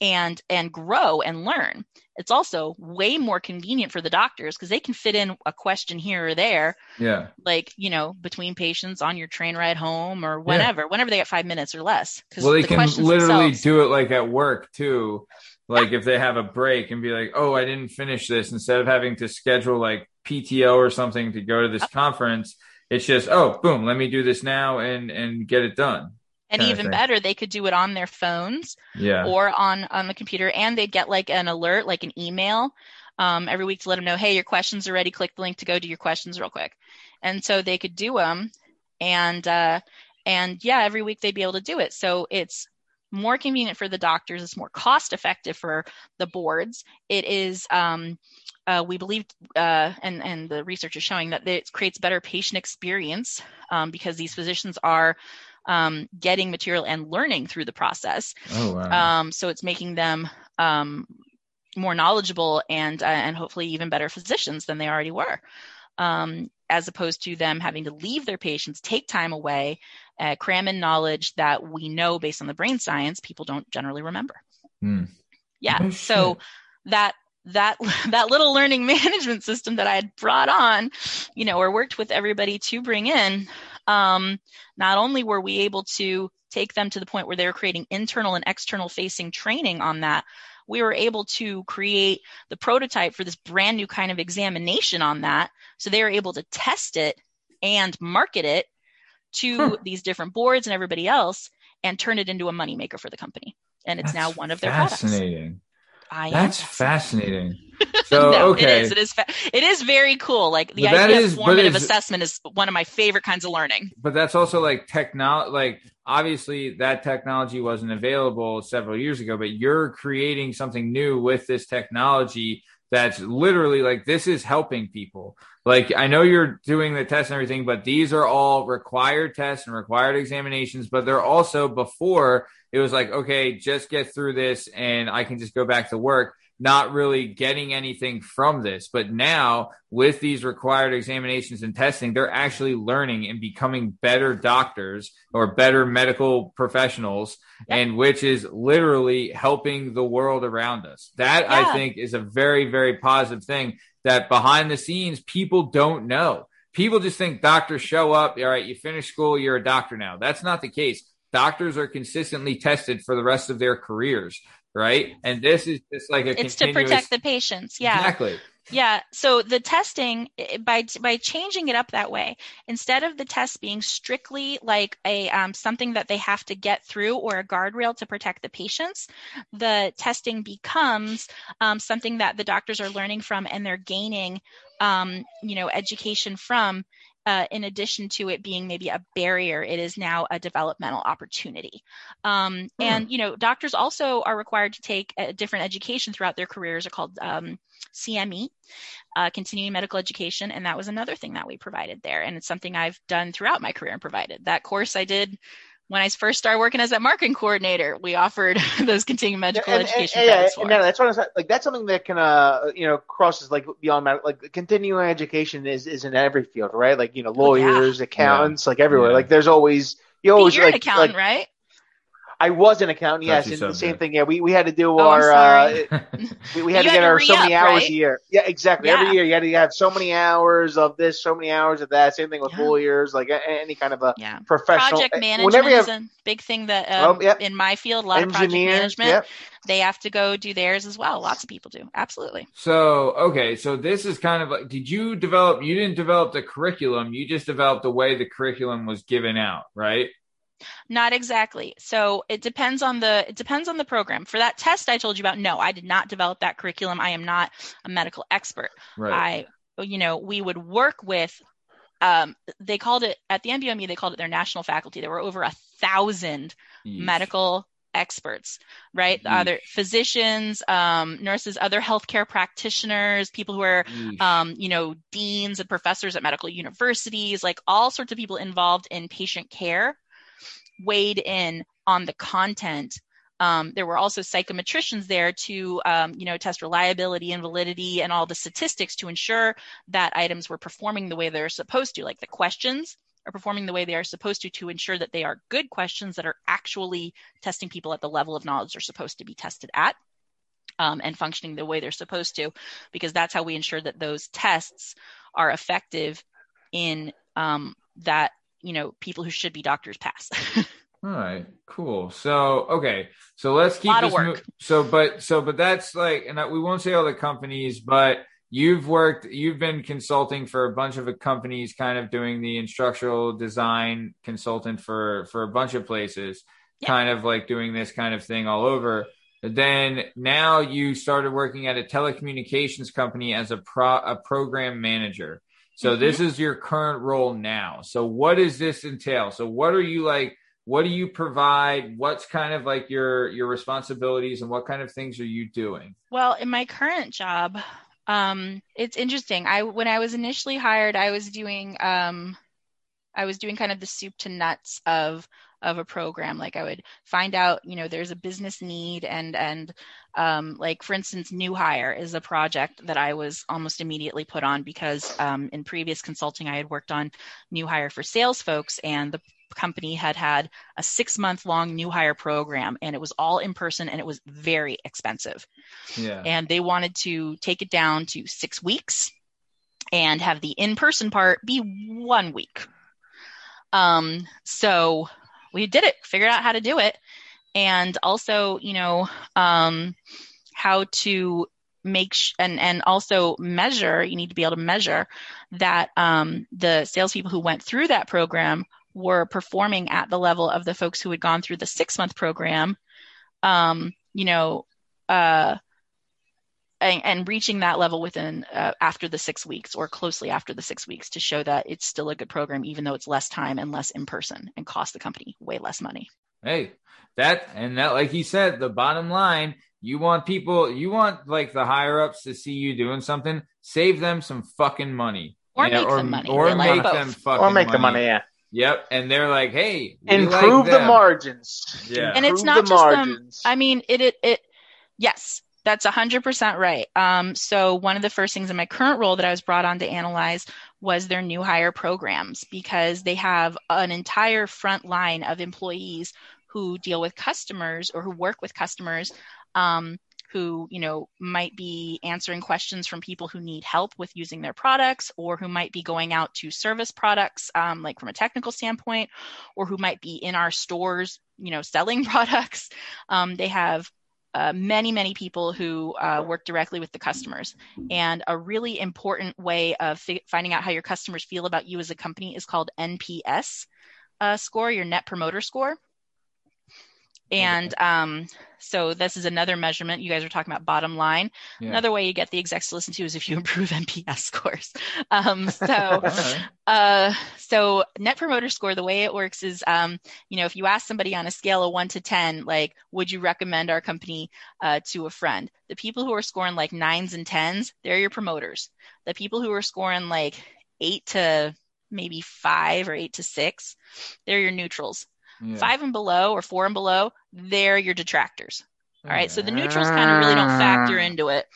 and and grow and learn. It's also way more convenient for the doctors because they can fit in a question here or there yeah. like you know between patients on your train ride home or whenever whenever they get five minutes or less because well they the can literally themselves- do it like at work too. Like if they have a break and be like oh i didn't finish this instead of having to schedule like pto or something to go to this uh-huh. conference it's just oh boom let me do this now and and get it done and even better they could do it on their phones Yeah. or on on the computer and they'd get like an alert like an email um, every week to let them know hey your questions are ready click the link to go do your questions real quick. And so they could do them and uh, and yeah every week they'd be able to do it. So it's more convenient for the doctors it's more cost effective for the boards. It is um, uh, we believe, uh, and and the research is showing that it creates better patient experience um, because these physicians are um, getting material and learning through the process. Oh, wow. Um, so it's making them um, more knowledgeable and uh, and hopefully even better physicians than they already were. Um, as opposed to them having to leave their patients, take time away, uh, cram in knowledge that we know based on the brain science people don't generally remember. Hmm. Yeah. No so that that that little learning management system that I had brought on, you know, or worked with everybody to bring in, um, not only were we able to take them to the point where they were creating internal and external facing training on that, we were able to create the prototype for this brand new kind of examination on that. So they were able to test it and market it to these different boards and everybody else and turn it into a moneymaker for the company. And it's now one of their products. fascinating I that's fascinating so no, okay it is. It is. Fa- it is very cool. Like the But idea is- of formative assessment is one of my favorite kinds of learning. but that's also like technology like obviously that technology wasn't available several years ago but you're creating something new with this technology that's literally like this is helping people. Like I know you're doing the tests and everything, but these are all required tests and required examinations, but they're also before it was like, okay, just get through this and I can just go back to work not really getting anything from this. But now, with these required examinations and testing, they're actually learning and becoming better doctors or better medical professionals, and which is literally helping the world around us. That yeah. I think is a very, very positive thing that behind the scenes, people don't know. People just think doctors show up. All right, you finish school, you're a doctor now. That's not the case doctors are consistently tested for the rest of their careers right? And this is just like a it's to protect the patients. Yeah, exactly. Yeah. So the testing by by changing it up that way, instead of the test being strictly like a um, something that they have to get through or a guardrail to protect the patients, the testing becomes um, something that the doctors are learning from and they're gaining, um, you know, education from uh, in addition to it being maybe a barrier, it is now a developmental opportunity. Um, hmm. And you know, doctors also are required to take a different education throughout their careers. Are called um, CME, uh, continuing medical education, and that was another thing that we provided there. And it's something I've done throughout my career and provided. That course I did when I first started working as that marketing coordinator, we offered those continuing medical and, education and, credits yeah, for. that's what I'm like. That's something that can, uh, you know, crosses like beyond like continuing education is is in every field, right? Like you know, lawyers, oh, yeah. accountants, yeah. like everywhere. Like there's always you always you're like, an accountant, like, right? I was an accountant, yes, and the same thing. Yeah, we, we had to do oh, our uh, we, we had you to get had our so many re-up, hours right? a year. Yeah, exactly. Yeah. Every year you had to have so many hours of this, so many hours of that. Same thing with Yeah. lawyers, like any kind of a Yeah. professional. Project management Whenever you is have a big thing that um, Oh, yep. in my field, a lot of project management, yep. they have to go do theirs as well. Lots of people do. Absolutely. So, okay, so this is kind of like, did you develop, you didn't develop the curriculum, you just developed the way the curriculum was given out, right? Not exactly. So it depends on the it depends on the program. For that test I told you about, no, I did not develop that curriculum. I am not a medical expert. Right. I you know, we would work with um, they called it at the MBME, they called it their national faculty. There were over a thousand Yeesh. medical experts, right? Yeesh. Other physicians, um, nurses, other healthcare practitioners, people who are, um, you know, deans and professors at medical universities, like all sorts of people involved in patient care weighed in on the content. Um, there were also psychometricians there to, um, you know, test reliability and validity and all the statistics to ensure that items were performing the way they're supposed to, like the questions are performing the way they are supposed to, to ensure that they are good questions that are actually testing people at the level of knowledge they're supposed to be tested at. Um, and functioning the way they're supposed to, because that's how we ensure that those tests are effective in um, that you know people who should be doctors pass. All right, cool. So, okay, so let's keep this. mo- so, but so, but that's like, and we won't say all the companies, but you've worked, you've been consulting for a bunch of companies, kind of doing the instructional design consultant for for a bunch of places, kind of like doing this kind of thing all over. Then now you started working at a telecommunications company as a pro a program manager. So Mm-hmm. this is your current role now. So what does this entail? So what are you like? What do you provide? What's kind of like your your responsibilities and what kind of things are you doing? Well, in my current job, um, it's interesting. I when I was initially hired, I was doing um, I was doing kind of the soup to nuts of of a program. Like I would find out, you know, there's a business need and and um, like for instance, new hire is a project that I was almost immediately put on because um, in previous consulting I had worked on new hire for sales folks and the company had had a six month long new hire program and it was all in person and it was very expensive Yeah. and they wanted to take it down to six weeks and have the in-person part be one week um so we did it. Figured out how to do it. And also you know um how to make sh- and and also measure you need to be able to measure that um the salespeople who went through that program were performing at the level of the folks who had gone through the six month program um you know uh and, and reaching that level within uh, after the six weeks or closely after the six weeks to show that it's still a good program even though it's less time and less in person and cost the company way less money Hey, that and that, like he said, the bottom line, You want people, you want like the higher ups to see you doing something, save them some fucking money. Or Yeah, make them money. Or like make both. them fucking Or make the money, yeah. Yep. And they're like, hey, Improve like the margins. Yeah. and it's not the just them i mean it it, it yes that's 100% right. Um, so one of the first things in my current role that i was brought on to analyze was their new hire programs because they have an entire front line of employees who deal with customers or who work with customers um, who you know might be answering questions from people who need help with using their products or who might be going out to service products um, like from a technical standpoint or who might be in our stores you know selling products. Um, they have uh, many many people who uh, work directly with the customers. And a really important way of fi- finding out how your customers feel about you as a company is called nps uh, score your net promoter score and um, so this is another measurement. You guys are talking about bottom line. Yeah. Another way you get the execs to listen to is if you improve NPS scores. Um, so, uh, so net promoter score, the way it works is, um, you know, if you ask somebody on a scale of one to 10, like, would you recommend our company uh, to a friend? The people who are scoring like nines and tens, they're your promoters. The people who are scoring like eight to maybe five or eight to six, they're your neutrals Yeah. five and below or four and below, they're your detractors. All right. So the neutrals kind of really don't factor into it.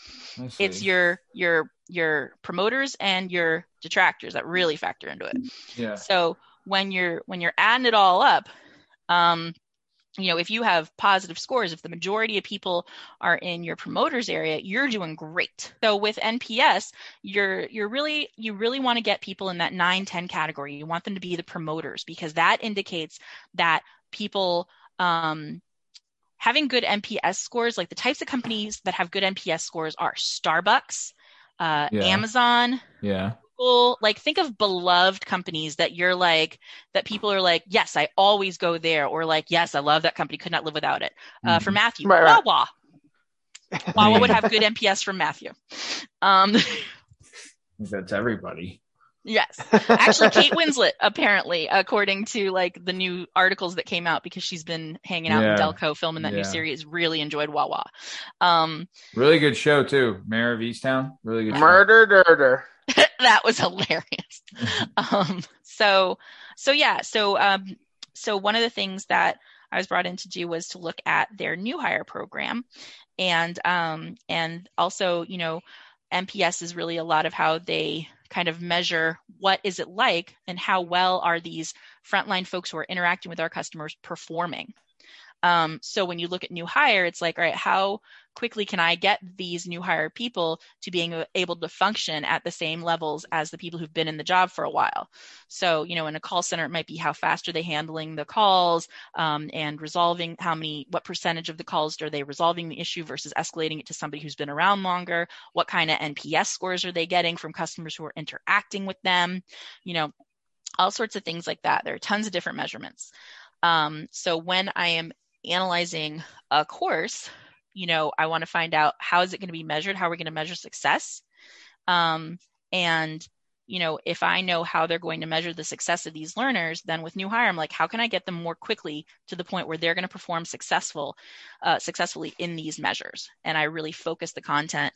It's your your your promoters and your detractors that really factor into it. yeah. So when you're when you're adding it all up, um, you know, if you have positive scores, if the majority of people are in your promoters area, you're doing great. So with NPS, you're you're really you really want to get people in that 9 10 category. You want them to be the promoters because that indicates that people um having good NPS scores, like the types of companies that have good NPS scores are Starbucks, uh, Yeah. Amazon, Yeah. Google. Like think of beloved companies that you're like that people are like, yes, I always go there, or like, yes, I love that company, could not live without it. Uh, For Mhm. Matthew, Right, right. Wawa. Wawa would have good NPS from Matthew. Um, That's everybody. yes, actually, Kate Winslet apparently, according to like the new articles that came out, because she's been hanging out in Delco filming that Yeah. new series, really enjoyed Wawa. Um, Really good show too. Mare of Easttown. Really good. show. Murder, dirter. that was hilarious. um, so, so yeah, so um, so one of the things that I was brought in to do was to look at their new hire program, and um, and also you know, NPS is really a lot of how they kind of measure what is it like and how well are these frontline folks who are interacting with our customers performing. Um, so when you look at new hire, it's like, all right, how quickly can I get these new hire people to being able to function at the same levels as the people who've been in the job for a while? So, you know, in a call center, it might be how fast are they handling the calls um, and resolving how many, what percentage of the calls are they resolving the issue versus escalating it to somebody who's been around longer? What kind of NPS scores are they getting from customers who are interacting with them? You know, all sorts of things like that. There are tons of different measurements. Um, so when I am analyzing a course, you know, I want to find out how is it going to be measured? How are we going to measure success? Um, and you know, if I know how they're going to measure the success of these learners, then with new hire, I'm like, how can I get them more quickly to the point where they're going to perform successful, uh, successfully in these measures? And I really focus the content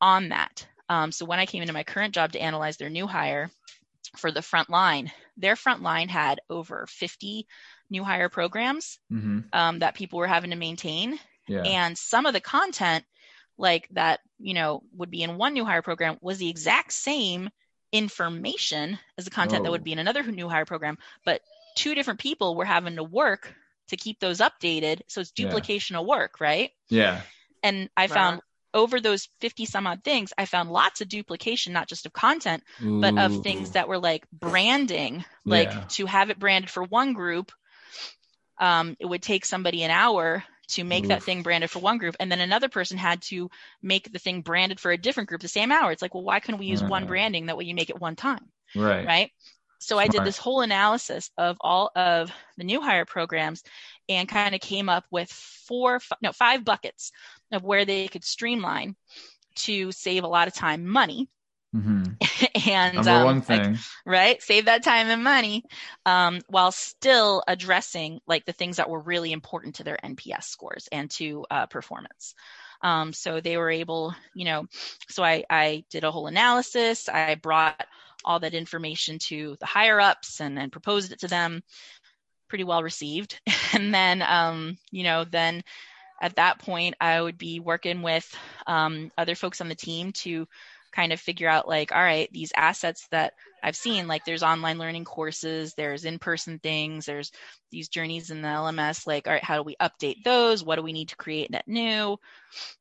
on that. Um, so when I came into my current job to analyze their new hire for the front line, their front line had over 50 new hire programs Mm-hmm. um, that people were having to maintain. Yeah. And some of the content, like that, you know, would be in one new hire program, was the exact same information as the content that Oh. would be in another new hire program, but two different people were having to work to keep those updated. So it's Yeah. duplication of work, right? Yeah. And I found over those 50 some odd things, I found lots of duplication, not just of content, but of things that were like branding, like Yeah. to have it branded for one group, um, it would take somebody an hour to make that thing branded for one group, and then another person had to make the thing branded for a different group the same hour. It's like, well, why couldn't we use one mm. branding? That way you make it one time, Right. right? So I did this whole analysis of all of the new hire programs and kind of came up with four, no, five buckets of where they could streamline to save a lot of time, money, Mm-hmm. and Number um, one like, thing. right? Save that time and money um, while still addressing like the things that were really important to their NPS scores and to uh, performance. Um, so they were able, you know, so I, I did a whole analysis. I brought all that information to the higher ups and, and proposed it to them. Pretty well received. And then, um, you know, then at that point, I would be working with um, other folks on the team to kind of figure out like all right these assets that i've seen like there's online learning courses there's in-person things there's these journeys in the lms like all right how do we update those? What do we need to create net new?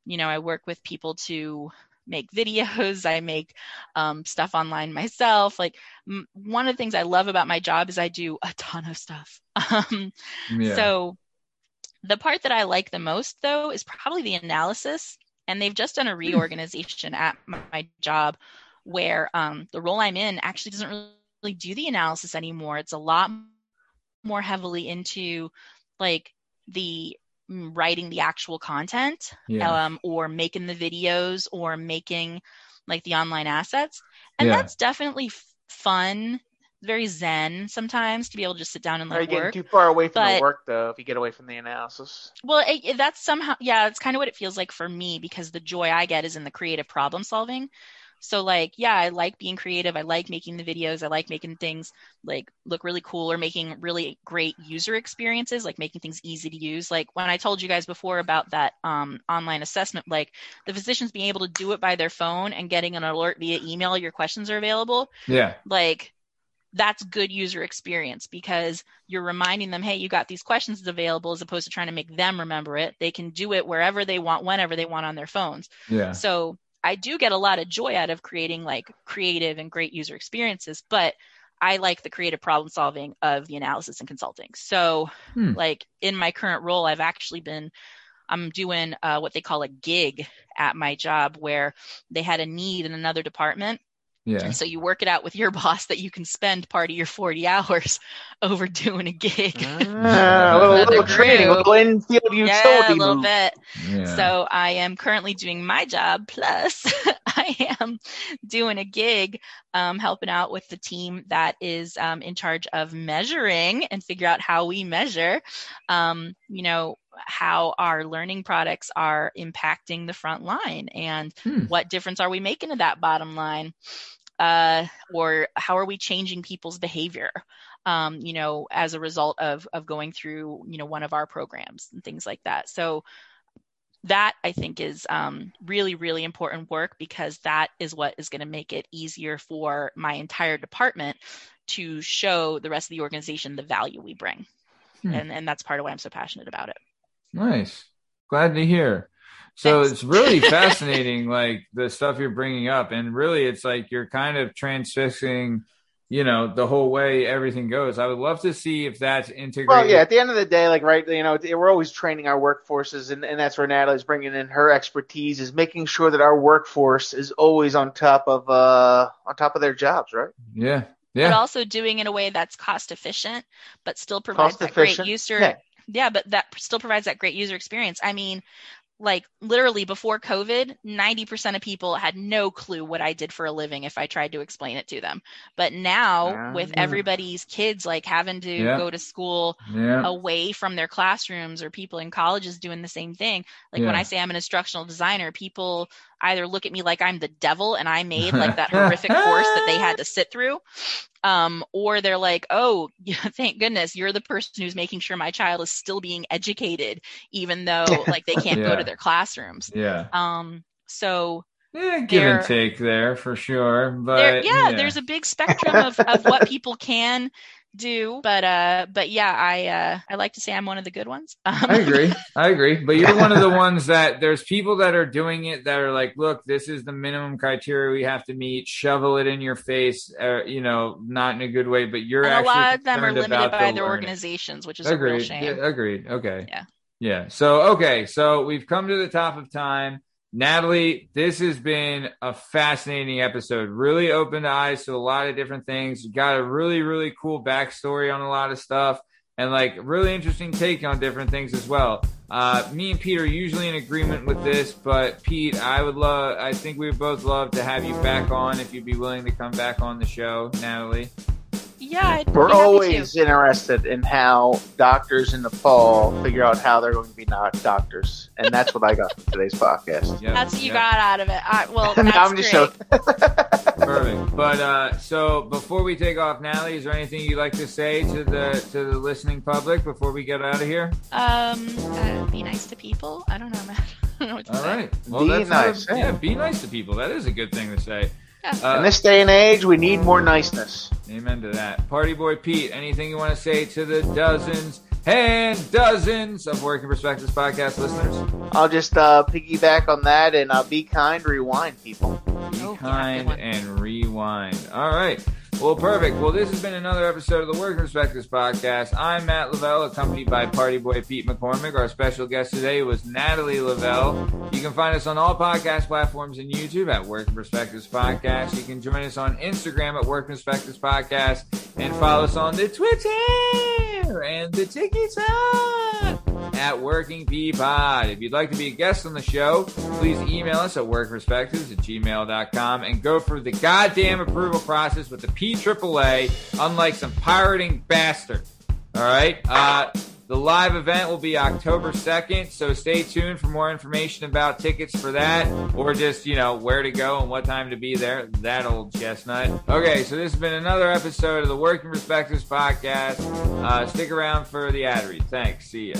You know i work with people to make videos i make um, stuff online myself like m- one of the things i love about my job is i do a ton of stuff. Um, Yeah. so the part that i like the most though is probably the analysis and they've just done a reorganization at my, job where um, the role i'm in actually doesn't really do the analysis anymore it's a lot more heavily into like the mm, writing the actual content Yeah. um, or making the videos or making like the online assets and Yeah. that's definitely fun very zen sometimes to be able to just sit down and Are you like getting work too far away from the work though? If you get away from the analysis, well, it, it- that's somehow, yeah, it's kind of what it feels like for me because the joy I get is in the creative problem solving. So, like, yeah, I like being creative. I like making the videos. I like making things like look really cool or making really great user experiences, like making things easy to use. Like when I told you guys before about that um, online assessment, like the physicians being able to do it by their phone and getting an alert via email, your questions are available Yeah. like that's good user experience because you're reminding them hey you got these questions available as opposed to trying to make them remember it they can do it wherever they want whenever they want on their phones Yeah. so i do get a lot of joy out of creating like creative and great user experiences but i like the creative problem solving of the analysis and consulting so Hmm. like in my current role i've actually been i'm doing uh, what they call a gig at my job where they had a need in another department Yeah. and so you work it out with your boss that you can spend part of your 40 hours over doing a gig. Ah, a little, little training, a little infield utility yeah, a little move. bit. Yeah. So I am currently doing my job. Plus, I am doing a gig, um, helping out with the team that is um, in charge of measuring and figure out how we measure, um, you know, how our learning products are impacting the front line and Hmm. what difference are we making to that bottom line uh, or how are we changing people's behavior um, you know as a result of of going through you know one of our programs and things like that so that i think is um, really really important work because that is what is going to make it easier for my entire department to show the rest of the organization the value we bring Hmm. and and that's part of why i'm so passionate about it Nice. Glad to hear. So Thanks. it's really fascinating, like the stuff you're bringing up, and really, it's like you're kind of transfixing, you know, the whole way everything goes. I would love to see if that's integrated. Well, yeah. At the end of the day, like right, you know, we're always training our workforces, and, and that's where Natalie's bringing in her expertise is making sure that our workforce is always on top of uh on top of their jobs, right? Yeah. Yeah. But also doing it in a way that's cost efficient but still provides Cost that great user Yeah. yeah but that still provides that great user experience i mean like literally before covid 90% of people had no clue what i did for a living if i tried to explain it to them but now with Ah. everybody's kids like having to Yeah. go to school Yeah. away from their classrooms or people in colleges doing the same thing like when i say i'm an instructional designer people either look at me like i'm the devil and i made like that horrific course that they had to sit through um, or they're like, "Oh, thank goodness you're the person who's making sure my child is still being educated, even though like they can't go to their classrooms." Yeah. Um, so Yeah, give and take there for sure. But there, yeah, there's a big spectrum of, of what people can do, but uh, but yeah, I uh, I like to say I'm one of the good ones. Um, I agree. I agree. But you're one of the ones that there's people that are doing it that are like, look, this is the minimum criteria we have to meet. Shovel it in your face, uh, you know, not in a good way. But you're and a actually lot of them are limited by the their organizations, which is a real Agreed. shame. Yeah, agreed. Okay. Yeah. Yeah. So okay. So we've come to the top of time. Natalie, this has been a fascinating episode. Really opened eyes to a lot of different things. Got a really, really cool backstory on a lot of stuff and like really interesting take on different things as well. Uh, me and Pete are usually in agreement with this, but Pete, I would love, I think we would both love to have you back on if you'd be willing to come back on the show, Natalie. Yeah, I'd We're always to. interested in how doctors in Nepal figure out how they're going to be not doctors, and that's what I got from today's podcast. That's what you got out of it. I, well, No, that's I'm just great. Perfect. But uh, so before we take off, Natalie, is there anything you'd like to say to the to the listening public before we get out of here? Um, uh, be nice to people. I don't know, man. I don't know what to All say. right. Well, Be that's not a- nice, yeah. yeah, be nice to people. That is a good thing to say. Uh, in this day and age, we need more niceness. Amen to that. Party boy Pete, anything you want to say to the dozens and dozens of Working Perspectives podcast listeners? I'll just uh, piggyback on that and uh, be kind, rewind people. Be kind and rewind. All right. Well, perfect. Well, this has been another episode of the Working Perspectives podcast. I'm Matt Lavelle, accompanied by Party Boy Pete McCormick. Our special guest today was Natalie Lavelle. You can find us on all podcast platforms and YouTube at Working Perspectives Podcast. You can join us on Instagram at Working Perspectives Podcast and follow us on the Twitter and the TikTok at Working Pod. If you'd like to be a guest on the show, please email us at workperspectives at gmail.com and go through the goddamn approval process with the PAAA, unlike some pirating bastard. All right? Uh, the live event will be October 2nd, so stay tuned for more information about tickets for that or just, you know, where to go and what time to be there. That old chestnut. Okay, so this has been another episode of the Working Perspectives podcast. Uh, stick around for the ad read. Thanks. See ya.